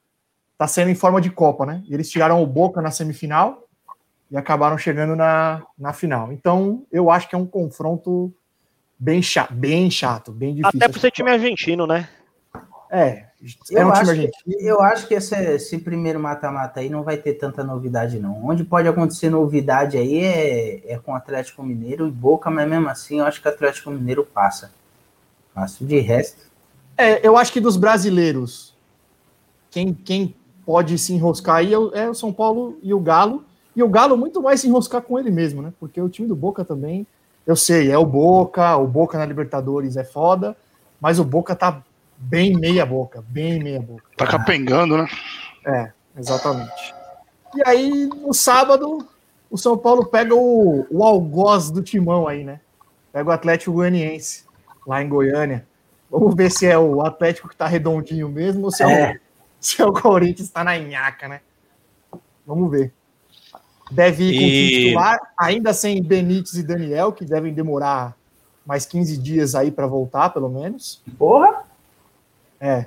tá sendo em forma de Copa, né? E eles tiraram o Boca na semifinal e acabaram chegando na, na final. Então, eu acho que é um confronto bem chato, bem chato, bem difícil. Até por ser time argentino, né? É, é Eu, um time acho argentino. que, eu acho que esse, esse primeiro mata-mata aí não vai ter tanta novidade, não. Onde pode acontecer novidade aí é, é com o Atlético Mineiro e Boca, mas mesmo assim eu acho que o Atlético Mineiro passa. Passa. De resto, É, eu acho que dos brasileiros, quem, quem pode se enroscar aí é o, é o São Paulo e o Galo. E o Galo muito mais se enroscar com ele mesmo, né? Porque o time do Boca também, eu sei, é o Boca, o Boca na Libertadores é foda, mas o Boca tá bem meia boca, bem meia boca. Tá capengando, né? É, exatamente. E aí, no sábado, o São Paulo pega o, o algoz do timão aí, né? Pega o Atlético Goianiense, lá em Goiânia. Vamos ver se é o Atlético que tá redondinho mesmo ou se é, É. o, se é o Corinthians que tá na nhaca, né? Vamos ver. Deve ir com o time E- titular, ainda sem Benítez e Daniel, que devem demorar mais 15 dias aí para voltar, pelo menos. porra, É.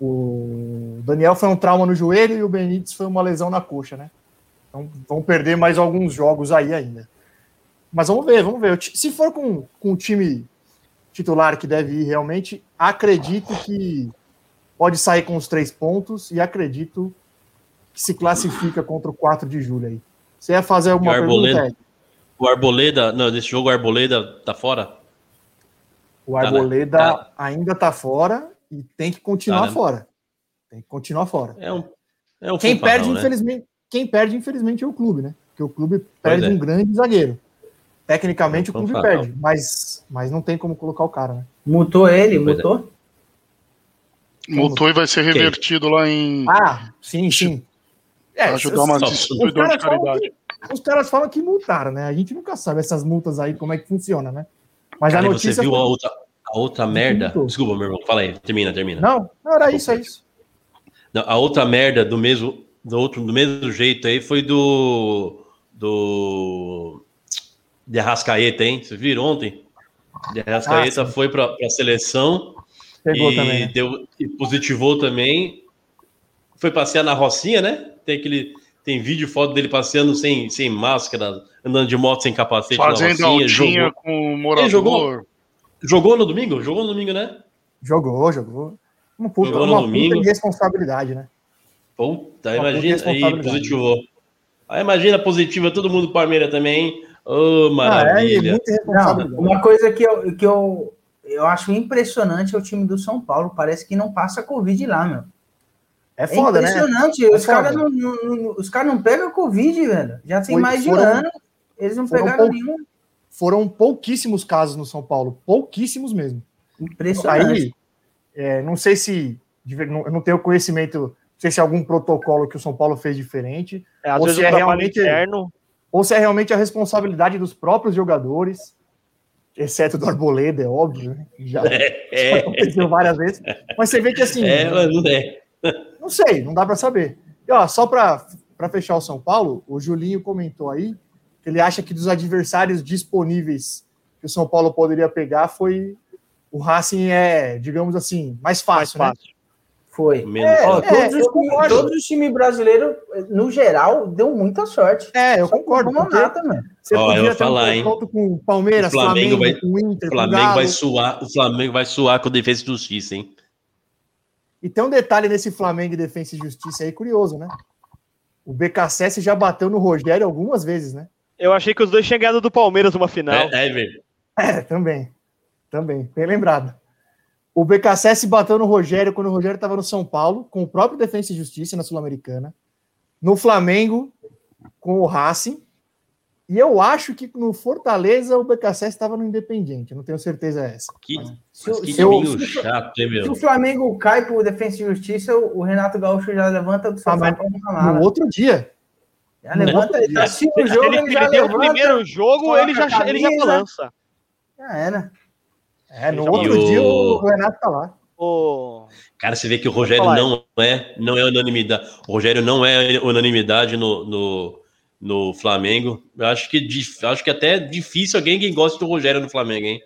O Daniel foi um trauma no joelho e o Benítez foi uma lesão na coxa, né? Então vão perder mais alguns jogos aí ainda. Mas vamos ver, vamos ver. Se for com, com o time titular que deve ir realmente, acredito que pode sair com os três pontos e acredito que se classifica contra o 4 de julho aí. Você ia fazer alguma o Arboleda? pergunta? O Arboleda, não, nesse jogo o Arboleda tá fora? O Tá, né? Arboleda Tá. ainda tá fora e tem que continuar Tá, né? fora. Tem que continuar fora. É um, é um Quem fanfarrão, perde, né? infelizmente, quem perde, infelizmente, é o clube, né? Porque o clube perde é. um grande zagueiro. Tecnicamente, o É um clube fanfarrão. perde, mas, mas não tem como colocar o cara, né? mutou ele, Pois é. mutou? Mutou e vai ser revertido lá em. Ah, sim, sim. É, ajudar uma os- distribuidora de caras falam caridade. que- os caras falam que multaram, né? A gente nunca sabe essas multas aí, como é que funciona, né? Mas Cara, a notícia. você viu foi- a outra, a outra merda? Muito. Desculpa, meu irmão. Fala aí, termina, termina. Não, não era isso, é isso. Não, a outra merda do mesmo, do outro, do mesmo jeito aí foi do. Do. De Arrascaeta, hein? Vocês viram ontem? De Arrascaeta Ah, foi para a seleção Pegou e, também. Né? deu, e positivou também. Foi passear na Rocinha, né? Tem aquele. Tem vídeo, foto dele passeando sem, sem máscara, andando de moto sem capacete Fazendo na Rocinha. Jogou, com o morador. Ele jogou? jogou no domingo? Jogou no domingo, né? Jogou, jogou. Uma puta, Jogou no uma puta domingo. irresponsabilidade, né? Puta, Uma imagina. puta Aí responsabilidade. positivou. Aí imagina positiva todo mundo do Palmeiras também. Ô, Ah, é, e maravilha. muita Não, uma coisa que eu, que eu, eu acho impressionante é o time do São Paulo. Parece que não passa Covid lá, meu. É É foda, né? impressionante. É os caras não, não- não- os caras não pegam Covid, velho. Já tem Foi- mais de foram- ano. Eles não pegaram pou- nenhum. Foram pouquíssimos casos no São Paulo. Pouquíssimos mesmo. Impressionante. Aí, é, não sei se. não- Eu não tenho conhecimento, não sei se é algum protocolo que o São Paulo fez diferente, É, às Ou vezes se é realmente- interno. ou se é realmente a responsabilidade dos próprios jogadores, exceto do Arboleda, é óbvio, né? Já É, aconteceu várias vezes. Mas você vê que assim. é, mas não é. Não sei, não dá para saber. E, ó, só para fechar o São Paulo, o Julinho comentou aí que ele acha que dos adversários disponíveis que o São Paulo poderia pegar foi o Racing é, digamos assim, mais Mais fácil, né? fácil. Foi. Menos. É, Ó, é, todos, os, concordo. todos os times brasileiros, no geral, deu muita sorte. É, eu Só concordo. tomou porque nada, mano. Você Ó, eu podia vou ter falar, um hein? com Palmeiras, O Flamengo Flamengo, vai- com Inter, O com Flamengo Galo. vai suar, o Flamengo vai suar com a defesa e justiça, hein? E tem um detalhe nesse Flamengo e Defensa e Justiça aí curioso, né? O BKSS já bateu no Rogério algumas vezes, né? Eu achei que os dois tinham ganhado do Palmeiras uma final. É, é. É, também. Também, bem lembrado. O BKSS bateu no Rogério quando o Rogério estava no São Paulo, com o próprio Defensa e Justiça na Sul-Americana. No Flamengo, com o Racing. E eu acho que no Fortaleza o BKSS estava no Independiente. Não tenho certeza essa. Que, Se, mas o- que se o- se chato, hein, se meu? o Flamengo cai pro Defensa e Justiça, o Renato Gaúcho já levanta do sofá Ah, mas. No outro dia. Já levanta, ele tá assistindo o Se jogo, ele ele já perder o levanta. primeiro jogo, ele já, ele já balança. Já era. É, no E outro o- dia o Renato tá lá. Cara, você vê que o Rogério não é, não é unanimidade. O Rogério não é unanimidade no, no, no Flamengo. Eu acho que, acho que até é difícil alguém que goste do Rogério no Flamengo, hein?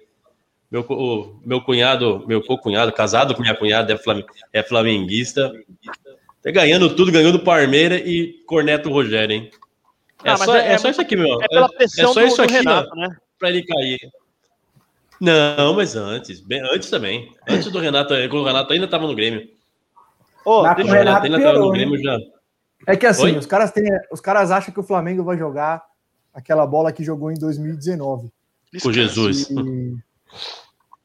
Meu, o, meu cunhado, meu co-cunhado, casado com minha cunhada, é, flam, é flamenguista. Tá ganhando tudo, ganhou do Palmeiras e corneta o Rogério, hein? É, Ah, só, é- é, só isso aqui, meu. é pela pressão só do, isso aqui, Renato, né? pra ele cair. Não, mas antes, bem, antes também. Antes do Renato, quando o Renato ainda estava no Grêmio. Deixa com O Renato Renato ainda estava no piorou, hein? Grêmio já. É que assim, Oi? os caras, têm, os caras acham que o Flamengo vai jogar aquela bola que jogou em 2019. Com Jesus. E-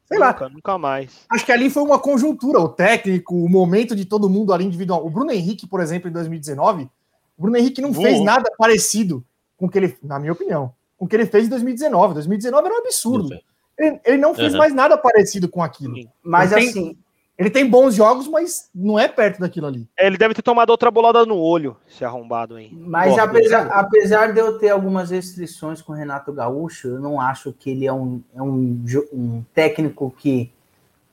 Sei lá, Nunca, nunca mais. acho que ali foi uma conjuntura, o técnico, o momento de todo mundo ali individual. O Bruno Henrique, por exemplo, em 2019, o Bruno Henrique não fez nada parecido com o que ele, na minha opinião, com o que ele fez em 2019. 2019 era um absurdo. Ele, ele não fez Uhum. mais nada parecido com aquilo. Mas tem- assim, Ele tem bons jogos, mas não é perto daquilo ali. Ele deve ter tomado outra bolada no olho, esse arrombado aí. mas apesar, apesar de eu ter algumas restrições com o Renato Gaúcho, eu não acho que ele é um, é um, um técnico que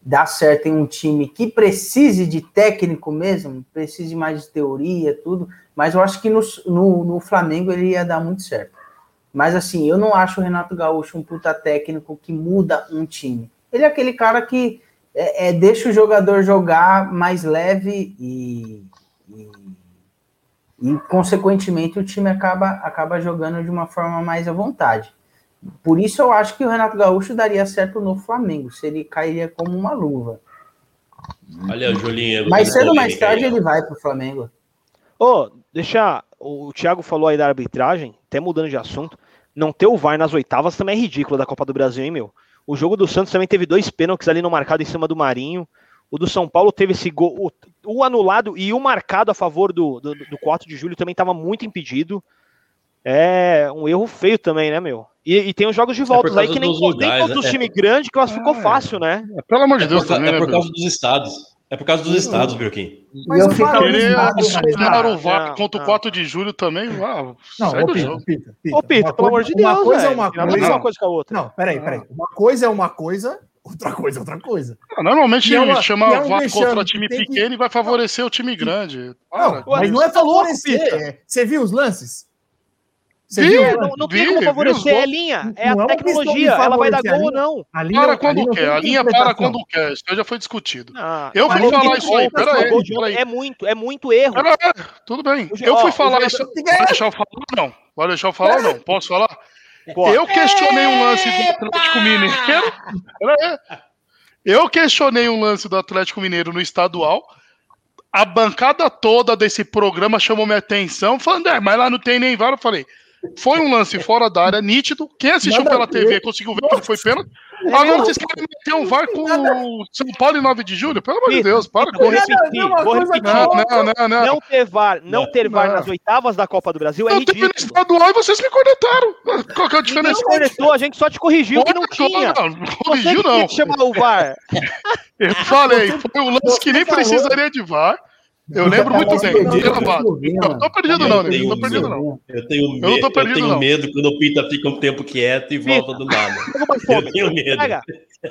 dá certo em um time que precise de técnico mesmo, precise mais de teoria, tudo. Mas eu acho que no, no, no Flamengo ele ia dar muito certo. Mas assim, eu não acho o Renato Gaúcho um puta técnico que muda um time. Ele é aquele cara que é, é, deixa o jogador jogar mais leve e, e, e, consequentemente, o time acaba, acaba jogando de uma forma mais à vontade. Por isso, eu acho que o Renato Gaúcho daria certo no Flamengo, se ele cairia como uma luva. Olha, Julinho. Mais cedo ou mais tarde ele vai pro Flamengo. Ô, deixa. O Thiago falou aí da arbitragem, até mudando de assunto. Não ter o VAR nas oitavas também é ridículo da Copa do Brasil, hein, meu? O jogo do Santos também teve dois pênaltis ali no marcado em cima do Marinho. O do São Paulo teve esse gol. O, o anulado e o marcado a favor do, do, do 4 de julho também estava muito impedido. É um erro feio também, né, meu? E, e tem os jogos de voltas por aí causa que nem, dos nem lugares, todos os né? times grandes classificou Ah, é. fácil, né? Pelo amor de É Deus por, ca- também, é né, por Bruno? causa dos estados. É por causa dos estados, Birkin. Mas eu fico não não, o VAR não, contra o não. 4 de julho também, ah, Não, ô, o Pita, jogo. Pita, Pita. Ô, Pita, Uma pelo amor coisa- de Deus. Uma coisa é uma ver coisa. uma coisa com a outra. Não, peraí, peraí. Uma coisa é uma coisa, outra coisa é outra coisa. Ah, Normalmente é uma- chama é um VAR contra time pequeno e vai favorecer o time grande. Não, mas não é favorecer. É- Você viu os lances? Você Vi, viu? É, não, não tem como favorecer, é linha, é Não é a tecnologia, ela vai dar gol ou a linha. não. A linha- Para ali quando não quer, a linha para quando quer. Isso já foi discutido. Ah, Eu fui falar isso aí, de pera. É muito, é muito erro. Pera tudo bem. Eu ó, fui falar isso. Vai deixar eu falar ou não? Vai deixar eu falar ou não? Posso falar? Eu questionei um lance do Atlético Mineiro. Eu questionei um lance do Atlético Mineiro no estadual. A bancada toda desse programa chamou minha atenção, falando, é, mas lá não tem nem VAR. Eu falei, foi um lance fora da área, nítido. Quem assistiu Nada pela. TV conseguiu ver que não foi pênalti. Agora vocês querem meter um VAR com o São Paulo em 9 de julho? Pelo amor de Deus, para com vou isso. Vou repetir. Não, não, não, não. Não ter VAR, não Não. ter VAR Não. nas oitavas da Copa do Brasil é Eu teve no ridículo. estadual e vocês me cornetaram. Qual que é a diferença? cornetou, a gente só te corrigiu que não tinha. Não, não Você corrigiu, que não. que chamar o VAR. Eu falei, foi um lance que nem precisaria de VAR. Eu lembro muito mais bem, perdido o Silvinho, Não, tô perdido Eu não, né? tenho Não tô perdido não. Eu tenho, me... Eu não tô eu perdido, tenho não. medo quando o Pita fica um tempo quieto e volta do nada. Pega o Eu bafômetro. tenho medo. Pega,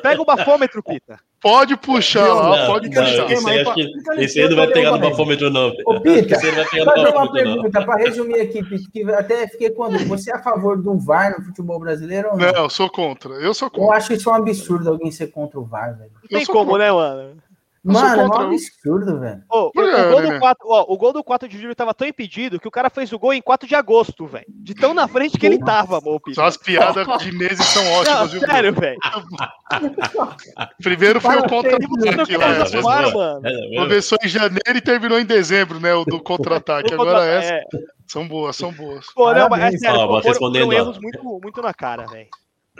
pega o bafômetro, Pita. Pode puxar lá, pode não, puxar. esse aí, que, esse aí não vai pegar no bafômetro, não. Ô, Pita, Esse aí não vai pegar no Fazer uma pergunta para resumir aqui, Pito, que até fiquei quando você é a favor do VAR no futebol brasileiro ou não? Não, eu sou contra. Eu sou Eu contra. acho isso um absurdo alguém ser contra o VAR, velho. Não tem como, né, mano? Mano, é um absurdo, velho. Ô, o, gol do 4, ó, o gol do 4 de julho tava tão impedido que o cara fez o gol em 4 de agosto, velho. De tão na frente que ele tava, amor, Pita. Só as piadas de meses são Não, ótimas, viu? sério, velho. Primeiro foi o contra E você não aqui quer lá. É, Começou em janeiro e terminou em dezembro, né? O do contra-ataque. Agora essa. É. são boas, são boas. Pô, não, mas é sério, vou foram, respondendo, foram erros muito, muito na cara, velho.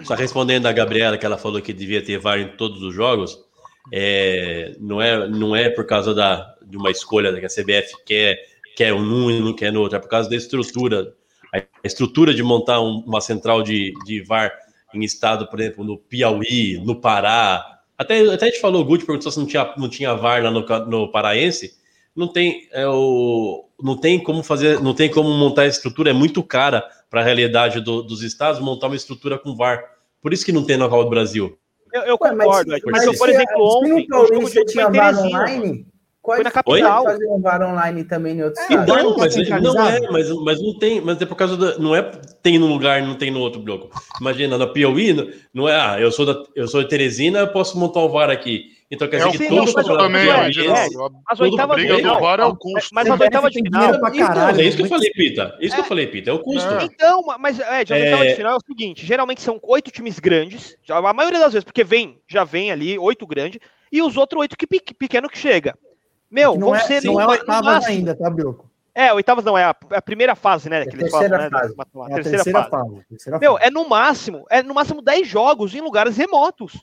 Só respondendo a Gabriela, que ela falou que devia ter VAR em todos os jogos, é, não, é, não é por causa da, de uma escolha que a CBF quer, quer um e não quer no outro, é por causa da estrutura. A estrutura de montar um- uma central de, de VAR em estado, por exemplo, no Piauí, no Pará. Até, até a gente falou, Guti perguntou se não tinha, não tinha VAR lá no, no Paraense. Não tem, é, o, não tem como fazer, não tem como montar a estrutura, é muito cara para a realidade do- dos estados montar uma estrutura com VAR. Por isso que não tem no Copa do Brasil. Eu, eu Ué, mas- concordo, mas, mas eu, por exemplo, se ontem, o jogo de tinha foi em VAR online, Foi na capital. fazer um VAR online também em outros É, Não, mas não é, mas, mas não tem, mas é por causa da. Não é tem num lugar e não tem no outro bloco. Imagina, na Piauí, não- não é, ah, eu sou, da, eu sou de Teresina, eu posso montar o VAR aqui. Então quer É dizer o que custo mas também, é, Geraldo. As oitavas de briga do final. VAR é o custo. Mas as oitavas de final. Então. É isso que eu falei, Pita. Isso que eu falei, Pita. É o custo. É. Então, mas é, de É. oitava de final é o seguinte: geralmente são oito times grandes, já- a maioria das vezes, porque vem, já vem ali, oito grandes, e os outros oito que pe- pequeno que chega. Meu, vão não é, ser não é oitavas ainda, tá, Bioco? É, oitavas não, é a, é a primeira fase, né? É falam, terceira né? fase. da- É terceira, terceira fase. fase. terceira Meu, fase. é no máximo, é no máximo 10 jogos em lugares remotos.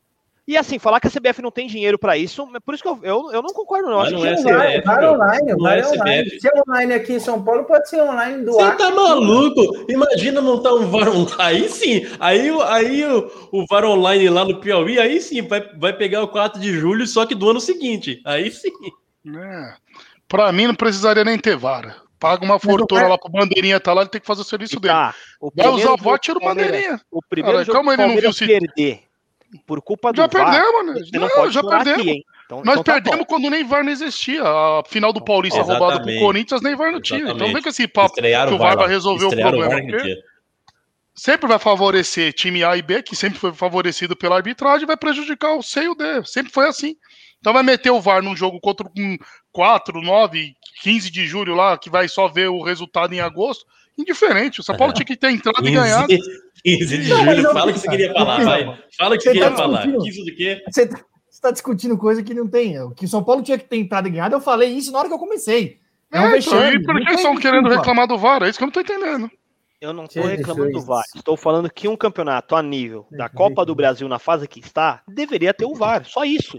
E assim, falar que a CBF não tem dinheiro pra isso, é por isso que eu, eu, eu não concordo, não. Mas Acho não que é um CBF. VAR, VAR online, Não VAR é é online. CBF. Se é online aqui em São Paulo, pode ser online do Você ar. tá maluco? Imagina montar um VAR online. Aí sim, aí, o- aí o, o VAR online lá no Piauí, aí sim, vai, vai pegar o 4 de julho, só que do ano seguinte. Aí sim. É. Pra mim, não precisaria nem ter vara. Paga uma fortuna cara- lá pro Bandeirinha tá lá, ele tem que fazer o serviço dele. Tá, o Vai usar o VAR, tira o Bandeirinha. O primeiro Cara, jogo calma, ele o não viu se- perder por culpa do Já VAR, perdemos, né? você não, Não, pode já perdemos. aqui, hein? Então, Nós então tá perdemos bom. quando nem VAR não existia. A final do Paulista roubada pro Exatamente. Corinthians, nem VAR não tinha. Então Exatamente. vem com esse papo Estrearam que o VAR vai resolver o Estrearam problema. VAR naquele dia. sempre vai favorecer time A e B, que sempre foi favorecido pela arbitragem, vai prejudicar o C e o D. Sempre foi assim. Então vai meter o VAR num jogo contra um 4, 9, 15 de julho lá, que vai só ver o resultado em agosto. Indiferente. O São Paulo tinha que ter entrado e ganhado. 15, 15 de Não, julho. eu- Fala o que você queria falar, Não, vai. Fala o que você queria tá falar. discutindo. 15 do quê? Você tá, você tá discutindo coisa que não tem. O que o São Paulo tinha que ter entrado e ganhado, eu falei isso na hora que eu comecei. É um É, então, vexame. e por não que estão querendo reclamar do VAR? É isso que eu não tô entendendo. Eu não estou reclamando do VAR. Estou falando que um campeonato a nível da Copa do Brasil na fase que está deveria ter o VAR. Só isso.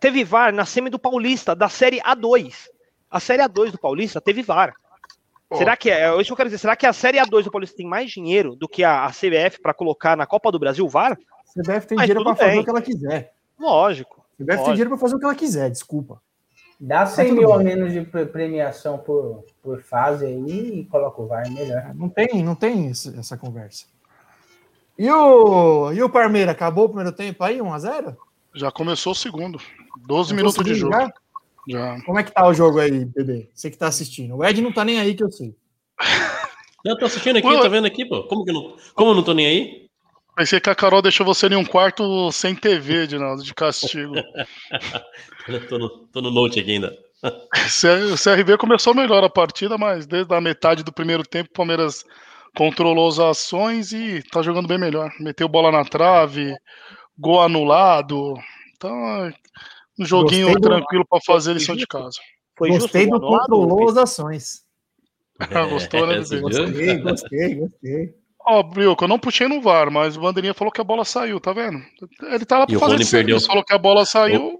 Teve VAR na semi do Paulista, da Série A2. A Série A2 do Paulista teve VAR. Pô. Será que é, é isso que eu quero dizer? Será que a Série A2 do Paulista tem mais dinheiro do que a, a CBF para colocar na Copa do Brasil o VAR? A CBF tem Mas dinheiro pra fazer o que ela quiser. Lógico. A CBF tem Lógico. dinheiro pra fazer o que ela quiser, desculpa. Dá 100 tudo mil a menos de pre- premiação por, por fase aí e coloca o VAR melhor. Não tem, não tem esse- essa conversa. E o, e o Parmeira, acabou o primeiro tempo aí, 1x0? Já começou o segundo. 12 minutos de jogo. Já? Já. Como é que tá o jogo aí, bebê? Você que tá assistindo. O Ed não tá nem aí que eu sei. Eu tô assistindo aqui, Pô. tá vendo aqui, pô? Como que eu não, como eu não tô nem aí? Pensei que a Carol deixou você em um quarto sem TV, Edinaldo, de castigo. Tô no, tô no note aqui ainda. O CRB começou melhor a partida, mas desde a metade do primeiro tempo o Palmeiras controlou as ações e tá jogando bem melhor. Meteu bola na trave, gol anulado. Então, é um joguinho do- tranquilo pra fazer lição de casa. Foi Gostei justo do o controlou as ações. Gostou, né, viu? Gostei, gostei, gostei. Ó, Brioco, eu não puxei no VAR, mas o Bandeirinha falou que a bola saiu, tá vendo? Ele tá lá E pra o fazer serviço, perdeu. falou que a bola saiu.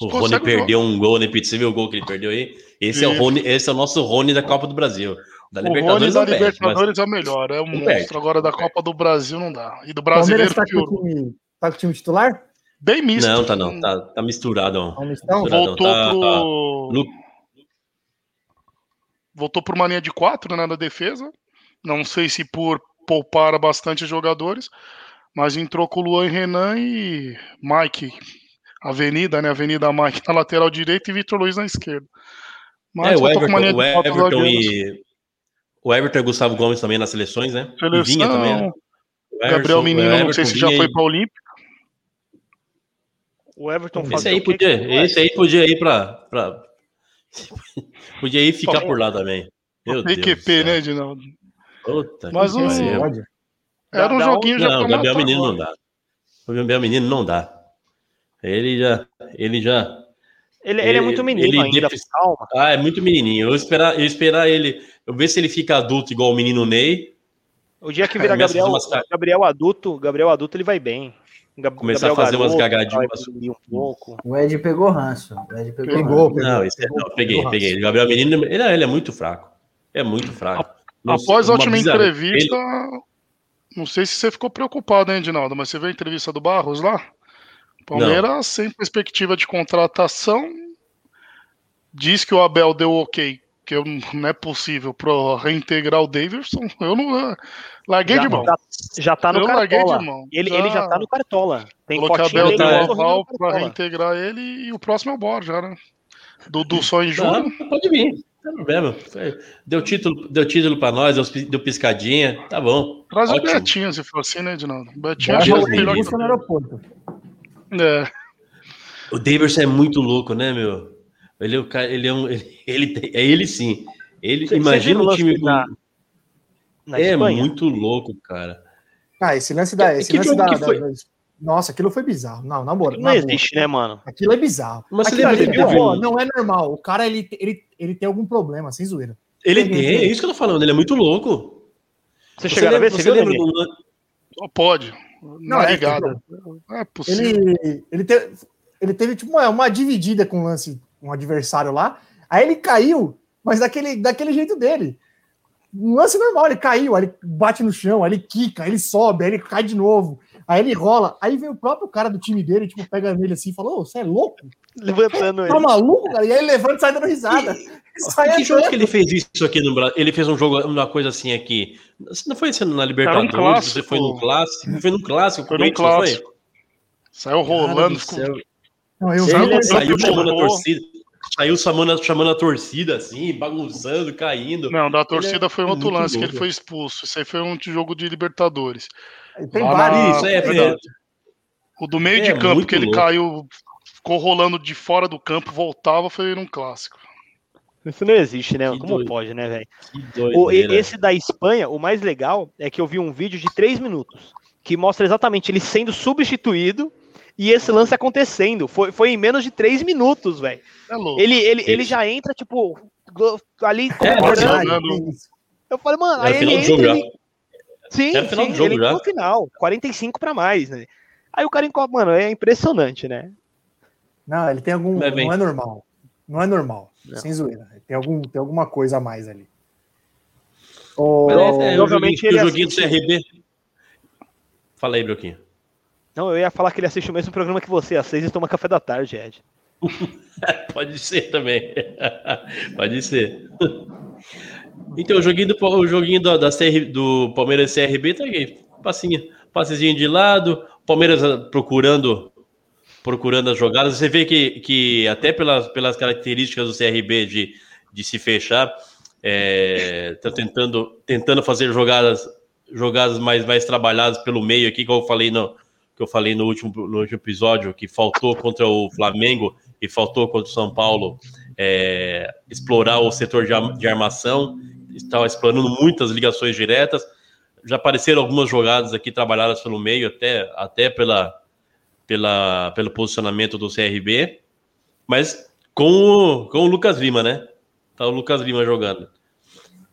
O Consegue Rony o perdeu um gol, né, Pete? Você viu o gol que ele perdeu aí? Esse é o. Rony, esse é o nosso Rony da Copa do Brasil. Da O Rony Libertadores da perde, mas- Libertadores é o melhor, é um Não monstro. Agora da Copa do Brasil não dá. E do Palmeiras brasileiro tá com, o time, tá com o time titular? Bem misto. Não, tá não. Tá, tá misturado. ó. Vamos então? Misturado. Voltou tá- pro. Lu- Voltou por uma linha de quatro né, na defesa. Não sei se por poupar bastante jogadores, mas entrou com o Luan e Renan e Mike. Avenida, né? Avenida Mike na lateral direita e Vitor Luiz na esquerda. Mas É, o Everton, o Everton e. O Everton e o Gustavo Gomes também nas seleções, né? E Seleção, Vinha também, né? O Gabriel Everson- Menino, o não Everton sei se já foi e- para Olímpico. O Everton Esse fazia aí podia, esse aí podia ir pra. pra... podia ir ficar por lá também. Meu Deus. PQP, né, Edinaldo? Puta Mas que o- pariu. Pode. Era um joguinho já Não, o Gabriel Menino não dá. O Gabriel Menino não dá. Ele já. Ele já. Ele, ele é muito menino Ele ainda, calma. Ah, é muito menininho. Eu esperar, eu esperar ele. Eu ver se ele fica adulto igual o menino Ney. O dia que virar Gabriel, Gabriel adulto, Gabriel adulto, ele vai bem. Gab- Começar a fazer umas gagadinhas. um pouco. O Ed pegou ranço. O Ed pegou, Pegou, ranço. pegou. Não, esse é, não, peguei, peguei. O Gabriel Menino, ele, ele é muito fraco. É muito fraco. Não Após a última bizarra- entrevista, não sei se você ficou preocupado, hein, Edinaldo, mas você viu a entrevista do Barros lá? Palmeiras, sem perspectiva de contratação, diz que o Abel deu ok, que eu- não é possível para reintegrar o Davidson. Eu não eu larguei Já, de mão. já, já tá no Eu larguei Cartola. de mão. Ele, Já- ele já tá no Cartola. Tem um sorrindo aval no para reintegrar ele e o próximo é o Borja, né? Dudu só em Não, pode vir. Não tem problema. Deu título, deu título pra nós, deu, piscadinha. Tá bom. Traz o. Betinho, se for assim, né, Edinaldo? O Betinho Já é o me melhor que no aeroporto. É. O Davidson é muito louco, né, meu? Ele é o cara, ele é um. Ele, ele é ele sim. Ele, Você- imagina você viu o um time. na- Na é Espanha? muito louco, cara. Ah, esse lance da. Esse que lance da, que da- foi? da- Nossa, aquilo foi bizarro. Não, na moral. Não na boa. existe, né, mano? Aquilo é bizarro. Mas você Aquilo que teve pô, um- não é normal. O cara, ele, ele, ele tem algum problema, sem zoeira. Ele tem, é isso que eu tô falando, ele é muito louco. Você chegaram a ver? Você, você viu, lembra do, Só Pode. Não, Na é, ligada. Não é possível. Ele, ele, teve, ele teve tipo uma, uma dividida com um lance, um adversário lá. Aí ele caiu, mas daquele, daquele jeito dele. Um lance normal, ele caiu, aí ele bate no chão, aí ele quica, aí ele sobe, aí ele cai de novo, aí ele rola. Aí vem o próprio cara do time dele, tipo, pega nele assim e fala: Ô, você é louco? Levantando Tá ele. maluco, cara? E aí ele levanta e sai dando risada. Sai que jogo andando. que ele fez isso aqui no Brasil? Ele fez um jogo, uma coisa assim aqui. Não foi sendo na Libertadores, clássico. você foi no clássico. Foi no clássico, Foi com o num Corinthians, não clássico. Saiu Cara rolando. do ficou- céu. Não, eu Ele saiu chamando a torcida. Saiu chamando, chamando a torcida assim, bagunçando, caindo. Não, da torcida foi um é outro lance, que ele louco. foi expulso. Isso aí foi um jogo de Libertadores. tem vários. na- é, verdade. O do meio É, de campo, que ele louco. caiu, ficou rolando de fora do campo, voltava, foi num clássico. Isso não existe, né? Que Como doido. pode, né, velho? Esse da Espanha, o mais legal é que eu vi um vídeo de três minutos que mostra exatamente ele sendo substituído e esse lance acontecendo. Foi, foi em menos de três minutos, velho. É. Ele, ele, ele já entra, tipo, ali É, comemorando. isso. Eu falei, mano, Era aí o ele final do jogo entra. ele- Sim, final sim, do jogo ele já. no final, 45 pra mais, né? Aí o cara encobre, mano, é impressionante, né? Não, ele tem algum. Mas bem. Não é normal. Não é normal. Não. Sem zoeira. Tem, algum, tem alguma coisa a mais ali. O- Mas é, é, o joguinho, ele o joguinho do CRB. Fala aí, Broquinho. Não, eu ia falar que ele assiste o mesmo programa que você, às seis e toma café da tarde, Ed. Pode ser também. Pode ser. Então, o joguinho do, o joguinho do, da CR, do Palmeiras CRB tá aqui. Passinha, passezinho de lado. Palmeiras procurando procurando as jogadas. Você vê que, que até pelas, pelas características do CRB de, de se fechar, é, tá tentando, tentando fazer jogadas jogadas mais, mais trabalhadas pelo meio aqui, que eu falei no, que eu falei no último, no último episódio, que faltou contra o Flamengo e faltou contra o São Paulo é, explorar o setor de, de armação, estava explorando muitas ligações diretas. Já apareceram algumas jogadas aqui trabalhadas pelo meio, até, até pela, pela, pelo posicionamento do CRB, mas com o, com o Lucas Lima, né? Tá o Lucas Lima jogando.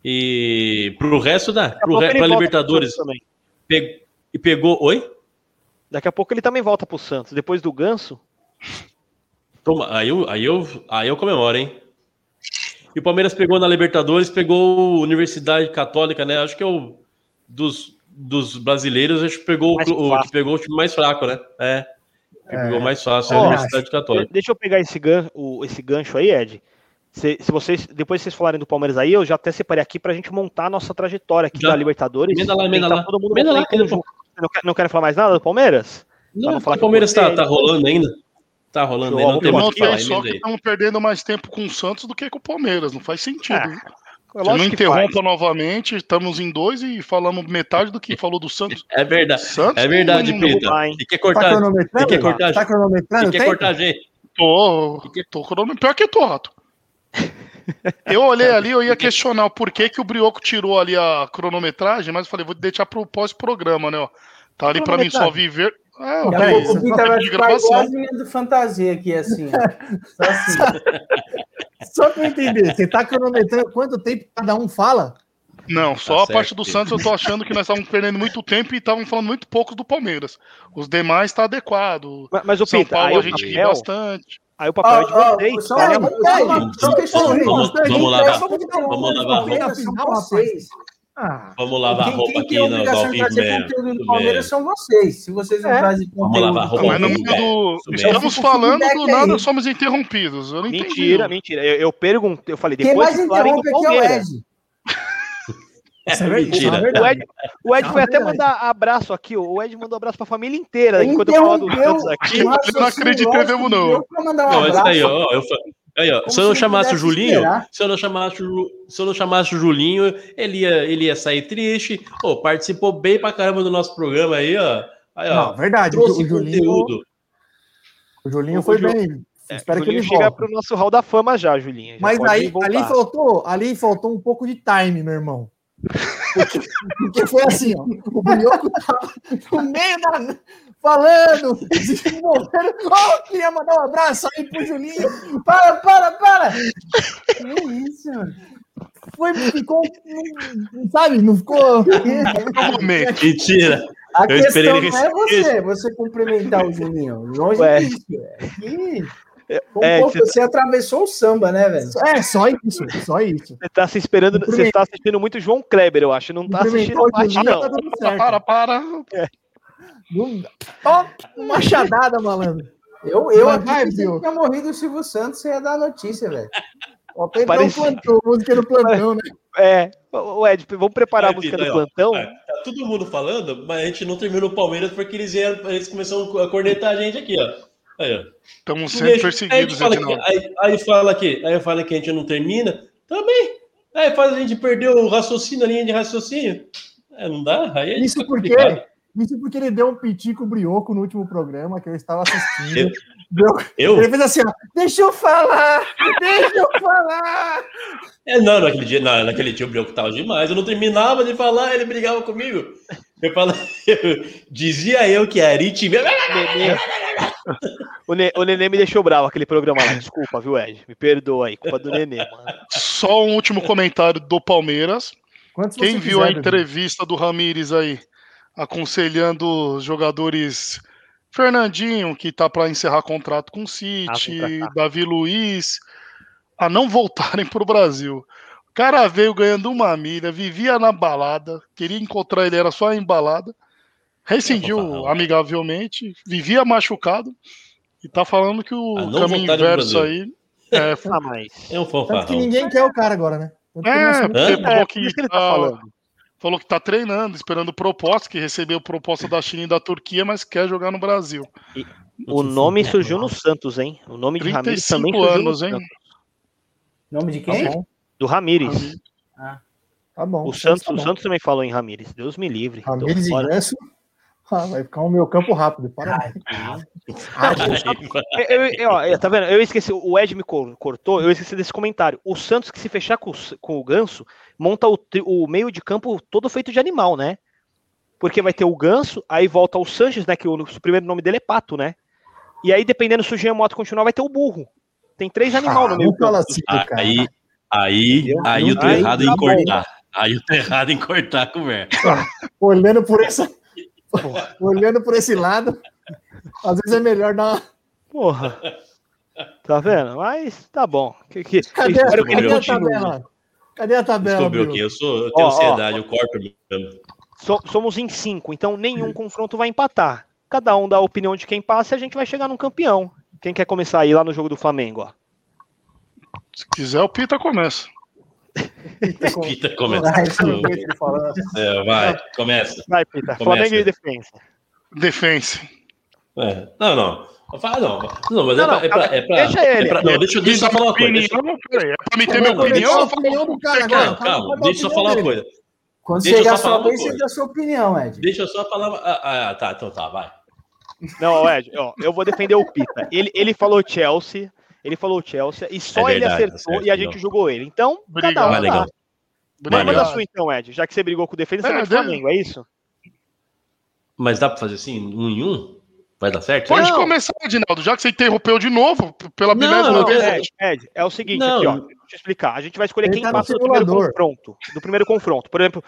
E pro resto dá, pro re, pra Libertadores. Pe, e pegou. Oi? Daqui a pouco ele também volta pro Santos, depois do Ganso. Toma, aí eu, aí eu, aí eu comemoro, hein? E o Palmeiras pegou na Libertadores, pegou Universidade Católica, né? Acho que é o dos, dos brasileiros, acho que pegou o, o, que pegou o time mais fraco, né? É. Que é. pegou mais fácil, oh, a Universidade Católica. Deixa eu pegar esse, gan, o, esse gancho aí, Ed. Se, se, vocês, depois vocês falarem do Palmeiras aí, eu já até separei aqui pra gente montar a nossa trajetória aqui já. da Libertadores. Emenda lá, emenda lá. Todo mundo emenda lá. Não, quer, não querem falar mais nada do Palmeiras? Não, falar o Palmeiras tá, tá rolando ainda. Tá rolando ainda, não tem que falar. Só que estamos perdendo mais tempo com o Santos do que com o Palmeiras, não faz sentido. É. É não interrompa novamente, estamos em dois e falamos metade do que falou do Santos. É verdade. Santos, é verdade, Pedro. Tem que cortar. Tá cronometrando? Tem que cortar. Tá cronometrando? Tem que cortar, gente. Tô, tô cronometrando. Pior que tô, Rato. Eu olhei ali, eu ia questionar o porquê que o Brioco tirou ali a cronometragem, mas eu falei, vou deixar pro pós-programa, né? Ó. Tá ali pra mim só viver. É, o é, o vai ficar igual do fantasia aqui, assim. Só assim. Só pra entender, você tá cronometrando quanto tempo cada um fala? Não, só tá a parte do Santos eu tô achando que nós estávamos perdendo muito tempo e estavam falando muito pouco do Palmeiras. Os demais tá adequado. Mas, mas o São Pita, Paulo a gente ri bastante. Aí o papel ah, é de vocês. Ah, vamos lá, vamos lá, ah, Vamos lavar quem, roupa quem aqui no do Palmeiras são vocês. Se vocês não é. trazem conteúdo. Vamos lavar roupa Mas no meio do... Estamos falando do nada, somos interrompidos. Eu não mentira, entendi. mentira. Eu, eu perguntei, eu falei, depois Quem mais interrompe aqui é o Ed. É, é mentira. O Ed, o Ed foi até mandar abraço aqui. O Ed mandou abraço pra família inteira. Enquanto eu falo do Santos aqui. Eu não acreditei mesmo, não. Não, isso aí, ó. Eu, Aí, ó, se eu não chamasse o Julinho, se eu não chamasse, se eu não chamasse o Julinho, ele ia, ele ia sair triste. Oh, participou bem pra caramba do nosso programa aí, ó. Aí, ó não, verdade. Trouxe o Julinho, conteúdo. O Julinho o foi bem. É, Espero que ele chegar para o nosso hall da fama já, Julinho. Já Mas aí, ali faltou, ali faltou um pouco de time, meu irmão. Porque, porque foi assim, ó. O Brioco tava no meio da, falando, desenvolvendo. Oh, queria mandar um abraço aí pro Juninho. Para, para, para! Que isso, mano? Foi, ficou, sabe, não ficou. Mentira. A eu questão não é você, você cumprimentar o Juninho. Longe Ué. disso. É, é, você, você tá... atravessou o samba, né, velho? É, só isso, só isso. Você tá se esperando, você está assistindo muito João Kleber, eu acho. Não tá assistindo parte, não. Tá para, para. É. Ó, oh, machadada, malandro. Eu, eu aqui tinha morrido o Silvio Santos, você ia dar a notícia, velho. Ó, Parece... plantou, música do plantão, né? É, o Ed, vamos preparar a música do plantão. Tá todo mundo falando, mas a gente não terminou o Palmeiras porque eles, vieram, eles começaram a cornetar a gente aqui, ó. Aí, ó. Estamos sendo perseguidos, aí fala, que, aí, aí fala que aí fala que a gente não termina, também. Aí faz a gente perder o raciocínio, a linha de raciocínio. É, não dá? Aí é Isso porque isso porque ele deu um pitico brioco no último programa que eu estava assistindo. Eu? eu? Ele fez assim, ó, deixa eu falar, deixa eu falar. É, não, naquele dia, não, naquele dia o brioco tava demais. Eu não terminava de falar, ele brigava comigo. Eu, falava, eu dizia eu que era aritmia. O, ne, o Nenê me deixou bravo aquele programa lá. Desculpa, viu, Ed? Me perdoa aí, culpa do Nenê, mano. Só um último comentário do Palmeiras. Quantos Quem viu quiser, a entrevista do Ramires aí? aconselhando os jogadores Fernandinho, que está para encerrar contrato com o City, ah, Davi Luiz, a não voltarem para o Brasil. O cara veio ganhando uma milha, vivia na balada, queria encontrar ele, era só em balada, rescindiu amigavelmente, vivia machucado, E tá falando que o Ah, não caminho inverso Brasil. aí. É, Ah, mas. É um Tanto que ninguém quer o cara agora, né? Tanto é porque falou É, que, tá tá- falando. falou que tá treinando, esperando proposta, que recebeu proposta da China e da Turquia, mas quer jogar no Brasil. O nome surgiu no Santos, hein? O nome de Ramires também 35 surgiu anos, no hein? Santos. Nome de Tá quem? Do Ramires. tá bom. O Santos, tá o bom. Santos também falou em Ramires. Deus me livre. Ramires fora. ingresso. Ah, vai ficar o meu campo rápido. Parabéns. Eu- é, tá vendo? Eu esqueci, o Ed me cor- cortou, eu esqueci desse comentário. O Santos, que se fechar com, o com o Ganso, monta o, o meio de campo todo feito de animal, né? Porque vai ter o Ganso, aí volta o Sanches, né? Que o, o primeiro nome dele é Pato, né? E aí, dependendo se o Moto continuar, vai ter o Burro. Tem três animais no meio assim, cara. Aí, aí, aí eu tô Aí errado tá em bom. cortar. Aí eu tô errado em cortar a conversa. Olhando por essa. Olhando por esse lado, às vezes é melhor dar uma. Porra. Tá vendo? Mas tá bom. Que, que, Cadê, eu espero que ele cadê a continue. tabela? Cadê a tabela? Descobriu aqui. Eu, sou, eu tenho Ó, ó, ansiedade, eu corto mesmo. So- somos em cinco, então nenhum confronto vai empatar. Cada um dá a opinião de quem passa e a gente vai chegar num campeão. Quem quer começar aí lá no jogo do Flamengo, ó? Se quiser, o Pita começa. Pita começa. Ah, é. É, vai, começa. Vai, Pita. Começa. Flamengo e defesa. Defense. É, Não, não. Fala, não. Não, mas Não, é não, É pra, é pra, deixa ele. é pra- não, deixa, deixa eu só falar uma coisa. Deixa, Opinião, peraí, é pra me ter minha não, opinião? a eu falo- opinião do cara calma, calma, deixa eu só falar uma coisa. Quando Deixa chegar a só falar sua vez, você coisa. dá a sua opinião, Ed. Deixa eu só falar. uma- Ah, ah, tá, então tá, vai. Não, Ed, ó, eu vou defender o Pita. Ele, ele falou Chelsea, ele falou Chelsea, e só É ele verdade, acertou tá certo, e a gente julgou ele. Então, Obrigado. cada um Vai, dá. legal. Manda a sua então, Ed. Já que você brigou com o defesa, você É, vai de Flamengo, é isso? Mas dá pra fazer assim, um em um? Vai dar certo? Pode Não. começar, Edinaldo, já que você interrompeu de novo, pela não, vez. é- Ed, Ed, é o seguinte, Não. aqui, ó, deixa eu explicar. A gente vai escolher Ele quem tá no passa do primeiro confronto. Do primeiro confronto. Por exemplo,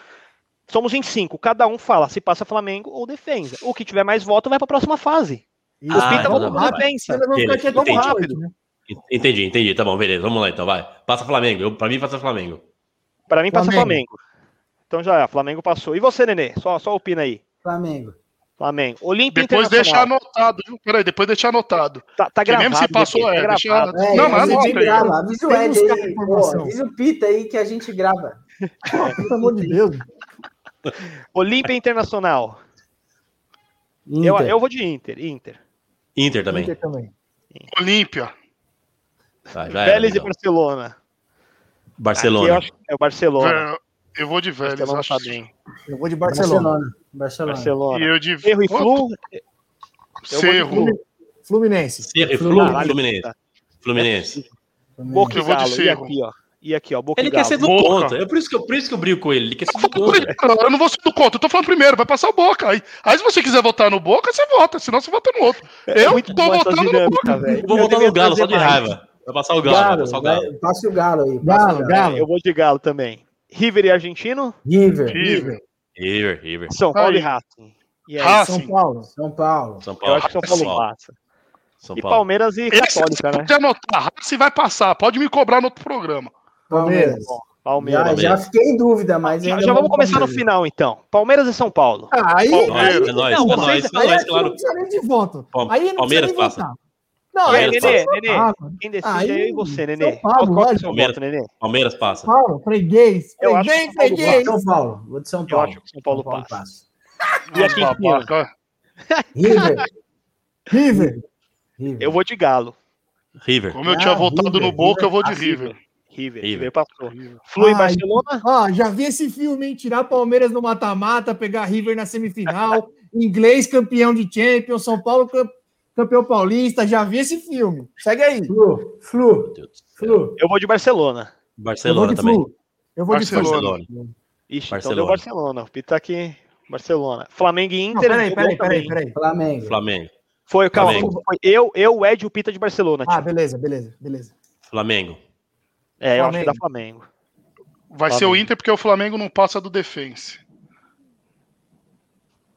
somos em cinco. Cada um fala se passa Flamengo ou defesa. O que tiver mais voto vai pra próxima fase. Isso. o Ah, Pita ficar Entendi, quietos entendi. rápido? Entendi, entendi. Tá bom, beleza. Vamos lá então, vai. Passa Flamengo. Eu, pra mim, passa Flamengo. Pra mim passa Flamengo. Flamengo. Então já é, Flamengo passou. E você, Nenê? Só, só opina aí. Flamengo. Flamengo. Olímpia Depois deixa anotado, viu? Peraí, depois deixa anotado. Tá, tá gravado. mesmo se passou, bebê, é, tá deixa- gravado. É, Não, mas anota grava. Avisa o Ed aí. pô, Avisa o Pita aí que a gente grava. Pelo amor de Deus. Olímpia Internacional. Eu, Inter. eu vou de Inter. Inter. Inter também. Inter também. Olímpia. Tá, Vélez e então. Barcelona. Aqui eu Barcelona. acho que é o Barcelona. É, Eu vou de Vélez, Barcelona acho. tá bem. Eu vou de Barcelona. Barcelona. Barcelona. Barcelona. E eu de Erro e Flu. Cerro. Fluminense. Cerro e Fluminense. Flu- Fluminense. Fluminense. Boca e Eu vou de Galo. E Cerro. aqui, ó. E aqui, ó. Boca Ele quer ser do Boca. contra. É por isso, que eu, por isso que eu brigo com ele. Ele quer ser do contra. Eu não vou ser do contra, eu tô falando primeiro, vai passar o Boca. Aí, aí se você quiser votar no Boca, você vota, senão você vota no outro. É Eu muito tô votando no Boca. velho. Eu vou Eu votar no Galo só de mais. raiva. Vai passar o Galo, Galo, passar o Galo. vai- passe o Galo aí. Galo, É, Galo. eu vou de Galo também. River e Argentino. River. River. River, River. São Paulo Aí. e Racing. E aí, Racing. São Paulo. São Paulo. São eu Paulo. acho que São Paulo passa. São E Paulo. Palmeiras e Esse Católica, você né? pode anotar, se vai passar, pode me cobrar no outro programa. Palmeiras. Palmeiras. Já, já Palmeiras. fiquei em dúvida, mas Já, ainda já vamos começar no Palmeiras. final, então. Palmeiras e São Paulo. Ah, aí, Palmeiras, aí, é nóis, não, é vocês- nóis, é nóis, aqui claro. Não precisa nem de voto. Pal- Aí não Palmeiras precisa nem passa. votar. Não, aí, Palmeiras Nenê. Nenê, Ah, quem decide Aí, é eu e você, São Nenê. Paulo, Qual, é o seu Palmeiras. voto, Nenê? Palmeiras passa. Paulo, freguês. Eu acho Freguês, que São Paulo freguês. São Paulo. Vou de São Eu Paulo. acho que São Paulo passa. passa. E aqui em? Babaca. River. River. River. Eu vou de Galo. River. Como eu Ah, tinha votado River, no Boca, eu vou de River. River. River. River. River passou. Flu e Ai. Barcelona. Ó, já vi esse filme, hein? Tirar Palmeiras no mata-mata, pegar River na semifinal, inglês campeão de Champions, São Paulo cam- campeão paulista, já vi esse filme. Segue aí. Flu. Flu. Flu. Eu vou de Barcelona. Eu Barcelona de também. Flu. Eu vou de Flu. Barcelona. Barcelona. Ixi, então Barcelona. deu Barcelona. O Pita aqui. Barcelona. Flamengo e Não, Inter. peraí, jogou peraí, também. peraí, peraí. Flamengo. Flamengo. Foi, calma. Flamengo. Foi eu, eu, o Ed e o Pita de Barcelona. Ah, tipo. beleza, beleza, beleza. Flamengo. é, eu acho que Flamengo. dá Flamengo. Vai ser o Inter porque o Flamengo não passa do Defense.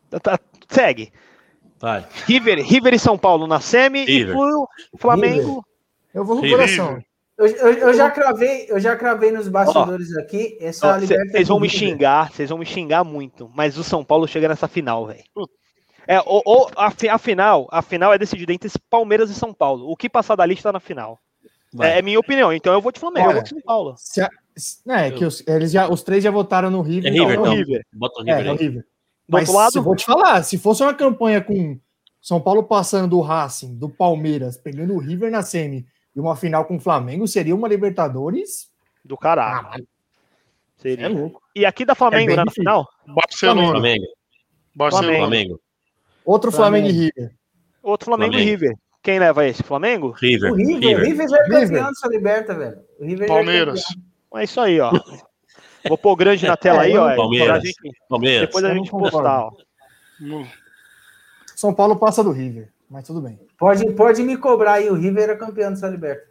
Tá- tá- segue. Vai. River, River e São Paulo na semi River. e Flu, Flamengo. Eu vou com o River. coração. Eu, eu, eu já cravei, eu já cravei nos bastidores aqui. Essa cê- Libertadores Vocês vão me River. xingar, vocês vão me xingar muito, mas o São Paulo chega nessa final, velho. É, ou, ou a, a final, a final é decidida entre Palmeiras e São Paulo. O que passar dali está na final. É, é minha opinião. Então eu vou de Flamengo, eu Olha, vou de São Paulo. Se a- se- né, que os, eles já, os três já votaram no River. É River, então, então. River. Bota o É, River é o aí. River. Do outro Mas lado, se- vou te falar, se fosse uma campanha com São Paulo passando do Racing, do Palmeiras, pegando o River na semi e uma final com o Flamengo, seria uma Libertadores. do caralho. Caralho, Seria. é louco. E aqui da Flamengo, É né, na final? Barcelona. Flamengo. Barcelona. Flamengo. Outro Flamengo, e River. Outro Flamengo, e. River. Quem leva esse? Flamengo? River. O River, o River. River já é campeão dessa liberta, velho. O River já é Palmeiras. É isso aí, ó. Vou pôr grande na tela aí, ó. Palmeiras. pra gente- Palmeiras. depois a gente postar, ó. São Paulo passa do River, mas tudo bem. Pode, pode me cobrar aí, o River é campeão dessa liberta.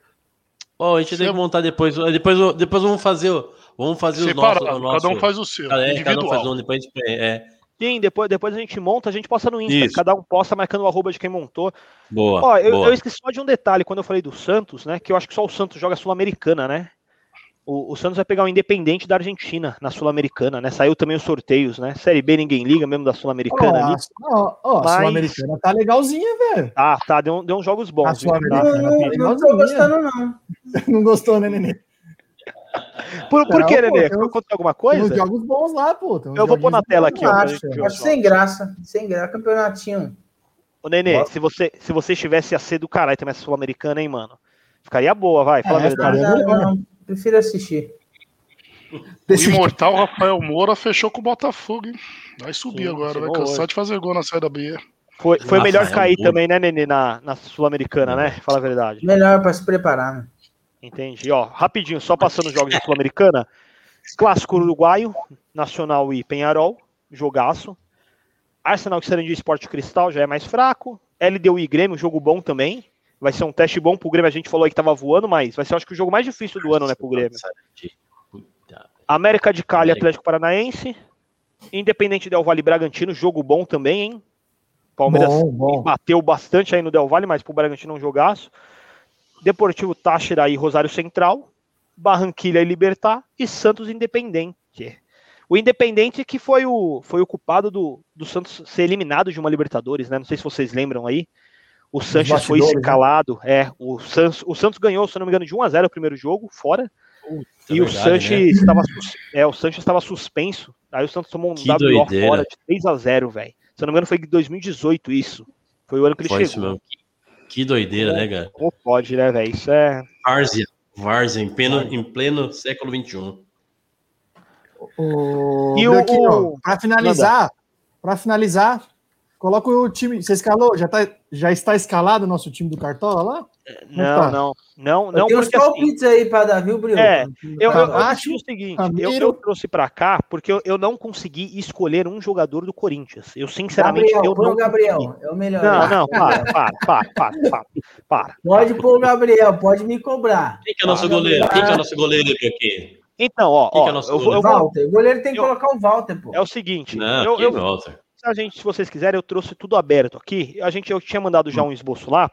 Ó, a gente tem que montar depois. Depois, depois vamos fazer, o- vamos fazer Separado, nossos. o nosso- cada um faz o seu. Cada, é, cada um individual. faz um, depois a gente. É, Sim, depois, depois a gente monta, a gente posta no Insta. Isso. Cada um posta marcando o arroba de quem montou. boa. Ó, eu, boa. eu esqueci só de um detalhe quando eu falei do Santos, né? Que eu acho que só o Santos joga Sul-Americana, né? O, o Santos vai pegar o Independente da Argentina na Sul-Americana, né? Saiu também os sorteios, né? Série B ninguém liga mesmo da Sul-Americana ali. Ó, ó, a Mas- Sul-Americana tá legalzinha, velho. Tá, tá, deu, deu uns jogos A bons. viu? Sul-Americana Não, tá não, não tô legalzinha. gostando, não. Não gostou, né, Nenê? Por, por Não, que, pô, Nenê? tem Aconteceu alguma Tem coisa? uns jogos bons lá, pô. Tem Eu vou pôr na tela aqui, ó. acho, sem graça. Sem graça, campeonatinho. Ô, Nenê, Bota. se você, se você estivesse a ser do caralho também essa Sul-Americana, hein, mano? Ficaria boa, vai, fala a É, verdade. ficaria Não, não, prefiro assistir. O imortal Rafael Moura fechou com o Botafogo, hein? Vai subir Sim, agora, vai cansar hoje. de fazer gol na saída B. Foi, foi Rafael melhor cair Moura. também, né, Nenê, na, na Sul-Americana, né? Fala a verdade. Melhor para se preparar, né? Entendi. Ó, rapidinho, só passando os jogos da Sul-Americana. Clássico uruguaio, Nacional e Penharol, jogaço. Arsenal que Sarandia Esporte Cristal já é mais fraco. LDU e Grêmio, jogo bom também. Vai ser um teste bom pro Grêmio. A gente falou aí que tava voando, mas vai ser, acho que, o jogo mais difícil do ano, né, pro Grêmio. América de Cali. Atlético Paranaense. Independente Del Vale e Bragantino, jogo bom também, hein? Palmeiras Bom, bom. bateu bastante aí no Del Valle, mas pro Bragantino é um jogaço. Deportivo Táchira e Rosário Central. Barranquilha e Libertar. E Santos Independente. O Independente que foi o, foi o culpado do, do Santos ser eliminado de uma Libertadores, né? Não sei se vocês lembram aí. O Sanches foi bastidores, né? escalado. É, o Santos, o Santos ganhou, se eu não me engano, de 1 a 0 o primeiro jogo, fora. e é o verdade, Sanches estava é, o Sanches estava suspenso. Aí o Santos tomou um Que WO doideira. fora de 3 a 0, velho. Se eu não me engano, foi em 2018 isso. Foi o ano que ele Foi chegou. Que, doideira, né, cara? Como pode, né, velho? Isso é. Várzea. Várzea, em pleno, em pleno século. XXI. O... E o- aqui, ó, pra finalizar, para finalizar, coloca o time. Você escalou? Já, tá, já está escalado o nosso time do Cartola lá? Não, tá. não. Não, Eu não, tenho uns porque assim, palpites aí para dar, viu, Bril? É, eu, eu, eu Acho, acho o seguinte, eu, eu trouxe pra cá porque eu, eu não consegui escolher um jogador do Corinthians. Eu, sinceramente, Gabriel, eu põe não o Gabriel, consegui. é o melhor. Não, não, para, para, para, para, para, para. Pode pôr o Gabriel, pode me cobrar. Quem que é o nosso goleiro? Quem que é o nosso goleiro aqui? Então, ó, Quem que ó é o nosso eu, eu Walter, o goleiro tem que eu- colocar o Walter, pô. é o seguinte, Não, eu, eu, Walter. A gente, se vocês quiserem, eu trouxe tudo aberto aqui. A gente, eu tinha mandado já um esboço lá.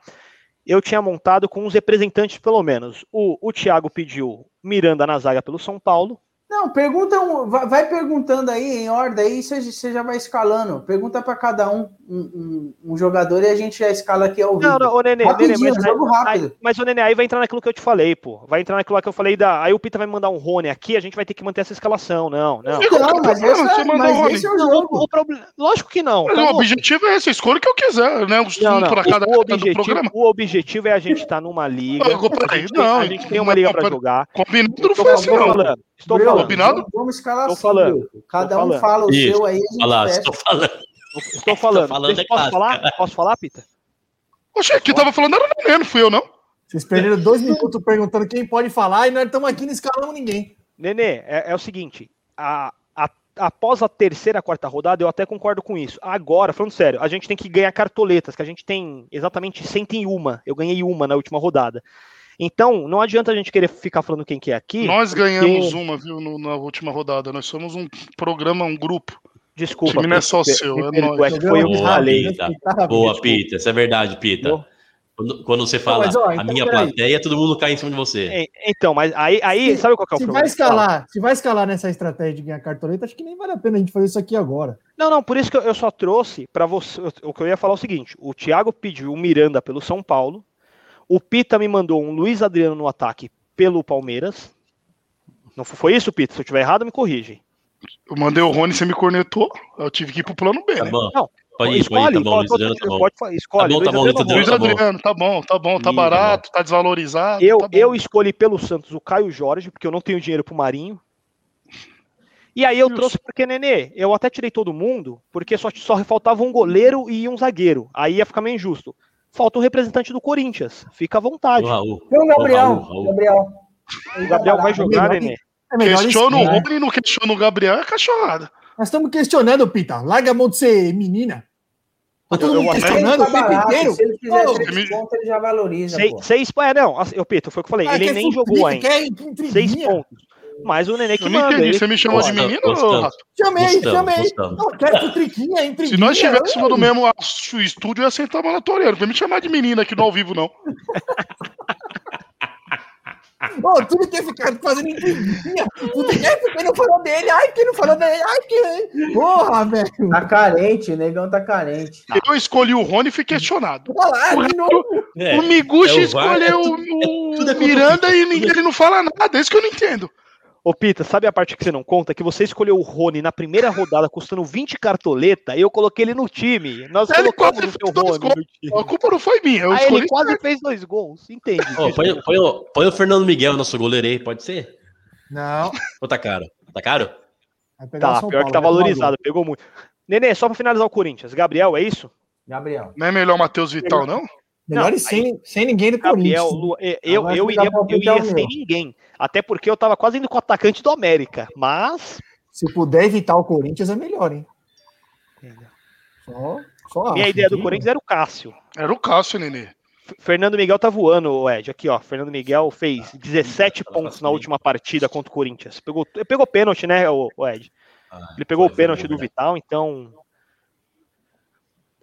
Eu tinha montado com os representantes, pelo menos. O, o Thiago pediu Miranda na zaga pelo São Paulo. Não, pergunta, vai, vai perguntando aí em ordem, aí você, você já vai escalando. Pergunta para cada um, um um- um jogador e a gente já escala aqui ao vivo. Não, não, ô Nenê, Nenê, mas, jogo rápido. aí, mas o Nenê, aí vai entrar naquilo que eu te falei, pô. Vai entrar naquilo lá que eu falei da. Aí o Pita vai me mandar um Rony aqui, a gente vai ter que manter essa escalação. Não, não. Não, mas, Não, você é, mandou mas o Rony. esse é o Não, jogo. o, o problema. Lógico que não. Mas tá o louco? objetivo é esse, escolha o que eu quiser, né? Os Não, não. para cada, o, o objetivo, programa. o objetivo é a gente estar numa liga. Peraí, A gente, tem, não, a gente tem uma liga pra jogar. Combinado não Estou foi assim, não. falando. Estou falando. Combinado? vamos- escalar assim, falando. Cada um fala o seu aí. a gente Olha lá, estou falando. Estou falando. falando Deixa- é posso falar? Posso falar, Pita? Oxe, quem tava falando era o Nenê, não fui eu, não. Vocês perderam dois minutos perguntando quem pode falar e nós estamos aqui não escalamos ninguém. Nenê, é, é o seguinte, a- a- após a terceira, quarta rodada, eu até concordo com isso. Agora, falando sério, a gente tem que ganhar cartoletas, que a gente tem exatamente 101. Eu ganhei uma na última rodada. Então, não adianta a gente querer ficar falando quem que é aqui. Nós ganhamos uma, viu, no- na última rodada. Nós somos um programa, um grupo. Desculpa. O time não é só me- seu, me é perdoa, que foi eu que Boa, falei. Pita. Tá, Boa. Pita. Isso é verdade, Pita. Quando, quando você fala mas, ó, a então, minha peraí. plateia, todo mundo cai em cima de você. É, Então, mas aí, aí Se- sabe qual que é o Se problema? vai escalar, se vai escalar nessa estratégia de ganhar cartoleta, acho que nem vale a pena a gente fazer isso aqui agora. Não, não, por isso que eu- eu só trouxe pra você. O que eu ia falar é o seguinte: o Thiago pediu o Miranda pelo São Paulo, o Pita me mandou um Luiz Adriano no ataque pelo Palmeiras. Não foi- foi isso, Pita? Se eu estiver errado, me corrige. Eu mandei o Rony, você me cornetou. Eu tive que ir pro plano B, Tá né? bom. Não, Pode ir, escolhe, pode ir, tá bom, Luiz Adriano, tá bom. pode fa- escolhe. Tá bom, tá Luiz bom, Luiz Adriano, Luiz tá bom. Adriano, tá bom, tá bom, tá Ih, tá barato, tá desvalorizado. Eu, tá eu escolhi pelo Santos o Caio Jorge, porque eu não tenho dinheiro pro Marinho. E aí eu Justo. trouxe porque, Nenê, eu até tirei todo mundo, porque só, só faltava um goleiro e um zagueiro. Aí ia ficar meio injusto. Falta um representante do Corinthians. Fica à vontade. O Raul. Tem o Gabriel. Raul, Raul. Gabriel. O Gabriel vai jogar, Nenê. É melhor Questiona o né? Rony, não questiona o Gabriel, é cachorrada. Nós estamos questionando, Pita. Larga a mão de ser menina. Tá todo Eu- mundo eu- questionando o tempo barato, inteiro. Se ele fizer Ô, três me- pontos, ele já valoriza, Seis, pô. seis, é, não, assim, eu, Pito, foi o que eu falei. Ah, ele nem jogou ainda. Seis pontos. Mas o Nenê que Eu manda. entendi, ele- você me chamou de Gostamos, menino, gostamos. Rato? Chamei, Gostamos, chamei. gostamos. Não, quer futriquinha, intriguinha. Se nós estivéssemos no Ai, mesmo estúdio, eu ia sentar a mão na orelha. Não vai me chamar de menina aqui no ao vivo, não. Ô, tudo quer ficar fazendo intriguinha. Futriquinha, ai, porque não falou dele. Ai, que não falou dele. Ai, que... Porra, velho. Tá carente, o negão tá carente. Eu escolhi o Rony e fui questionado. Lá, de novo. É, o Miguchi é o VAR, escolheu é tudo- o, tudo é contra Miranda o- e ninguém, ele não fala nada. É isso que eu não entendo. Ô, Pita, sabe a parte que você não conta? Que você escolheu o Rony na primeira rodada custando 20 cartoleta e eu coloquei ele no time. Nós Ele colocamos quase o seu Rony no gols. time. A culpa não foi minha. Eu escolhi. ele quase fez dois gols. Entende? Ô, põe, põe o- põe o Fernando Miguel, nosso goleiro aí, pode ser? Não. Ou tá caro? Tá caro? Tá, pior que tá Paulo, vai tomar valorizado, pegou muito. Nenê, só pra finalizar o Corinthians. Gabriel, é isso? Gabriel. Não é melhor o Matheus Vital, não? Melhor Não, e sem, sem ninguém do Gabriel, Corinthians. Eu, eu, eu iria, eu iria sem meu. ninguém. Até porque eu tava quase indo com o atacante do América. Mas. Se puder evitar o Corinthians, é melhor, hein? Só, só Minha acho ideia do que- Corinthians era o Cássio. Era o Cássio, Nenê. Fernando Miguel tá voando, Ed. Aqui, ó. Fernando Miguel fez 17 pontos na última partida contra o Corinthians. Pegou, pegou pênalti, né, o, o Ed? Ah, Ele pegou o foi pênalti do. Vital, então.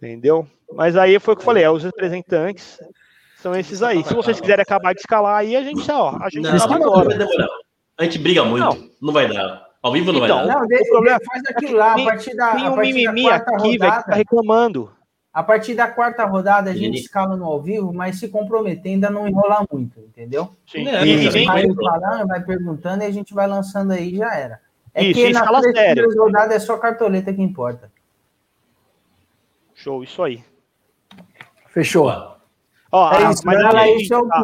Entendeu? Mas aí foi o que eu falei, é, os representantes são esses aí. Se vocês quiserem acabar de escalar aí, a gente, ó, a gente Não, não agora. demorar. A gente briga muito. Não, vai dar. Ao vivo não Então, vai dar. Não, de, problema- faz aquilo lá, Tem- a partir da, Tem a um mimimi quarta aqui, velho, que tá rodada. reclamando. A partir da quarta rodada a gente Mimimi. escala no ao vivo, mas se comprometendo a não enrolar muito, entendeu? Sim. É, E- não, e não, vem- vai falando, vai perguntando e a gente vai lançando aí e já era. É Isso, que nas escala sério. rodadas é só cartoleta que importa. Show, isso aí. Fechou. Ó, É isso, mas mas aí, fala a aí, gente- seu a-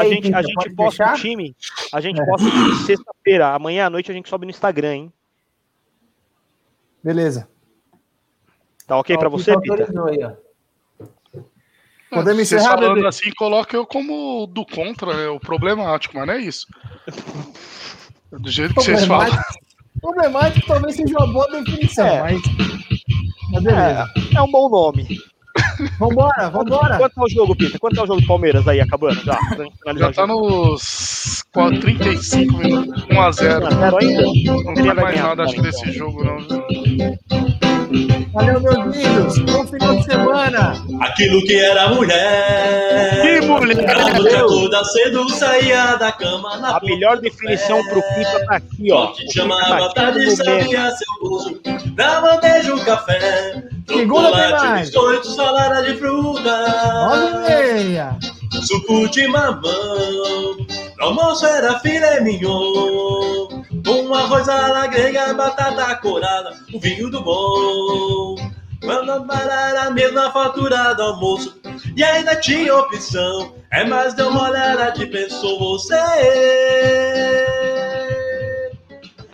aí, gente, Pinta, a gente posta deixar? o time, a gente É. posta o time sexta-feira. Amanhã à noite a gente sobe no Instagram, hein? Beleza. Tá ok Ó, pra o você, Pinta Pita? aí, ó. Podemos encerrar, falando bebê? assim, coloca eu como do contra, né, o problemático, mas não é isso. Do jeito que vocês falam. Problemático, problemático talvez seja uma boa definição, É. mas. Beleza. É um bom nome. Vambora, vambora. Quanto é o jogo, Pita? Quanto é o jogo do Palmeiras aí, acabando? Já, Já tá nos 4, 35 minutos, 1 a 0 1 a 0 ainda? Não tem mais ganhar, nada, acho que desse jogo, não. Valeu, meus lindos. Bom final de semana. Aquilo que era mulher. Que mulher! Toda cedo saía da cama na A melhor definição pro Pita tá aqui, ó. Te O chamava tá tarde, momento. sabia seu gosto. Da bandeja um café. Segunda tem mais. biscoito, salada de fruta. Nove e meia. Suco de mamão. No almoço era filé mignon. Com arroz à la grega, batata corada, o vinho do bom. Quando parar a mesma fatura do almoço E ainda tinha opção É mais de uma olhada que pensou você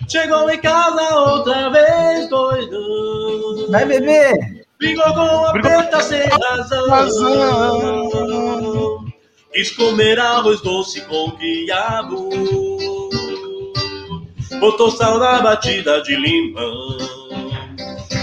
Chegou em casa outra vez doido Vai beber! Brigou com a Brigou preta sem razão. razão. Quis comer arroz doce com quiabo. Botou sal na batida de limão.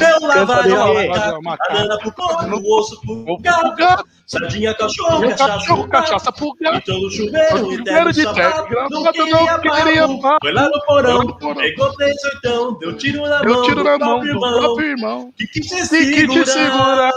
Dele. macaco, Macaco. banana pro porco, osso pro gato. Sardinha, cachorro, cachorro, cachaça pro gato. Então no chuveiro, No e chuveiro de gravado, não queria papo. Foi lá no porão, no encontrei sertão, deu tiro na mão, tiro na mão do próprio irmão. Que quis te segurar.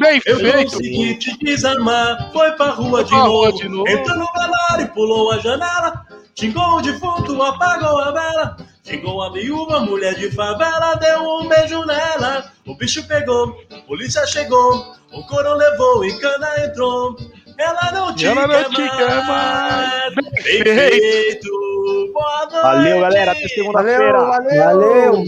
Bem Eu feito. consegui te desarmar, foi pra rua, de, novo. de. Entrou no velório, pulou a janela, xingou o defunto, apagou a vela, Chegou a viúva, mulher de favela, deu um beijo nela. O bicho pegou, polícia chegou, o coro levou e cana entrou. Ela não te, Ela não te quer mais. Perfeito. Boa noite. Valeu, galera. Até segunda-feira. Valeu, valeu. Valeu,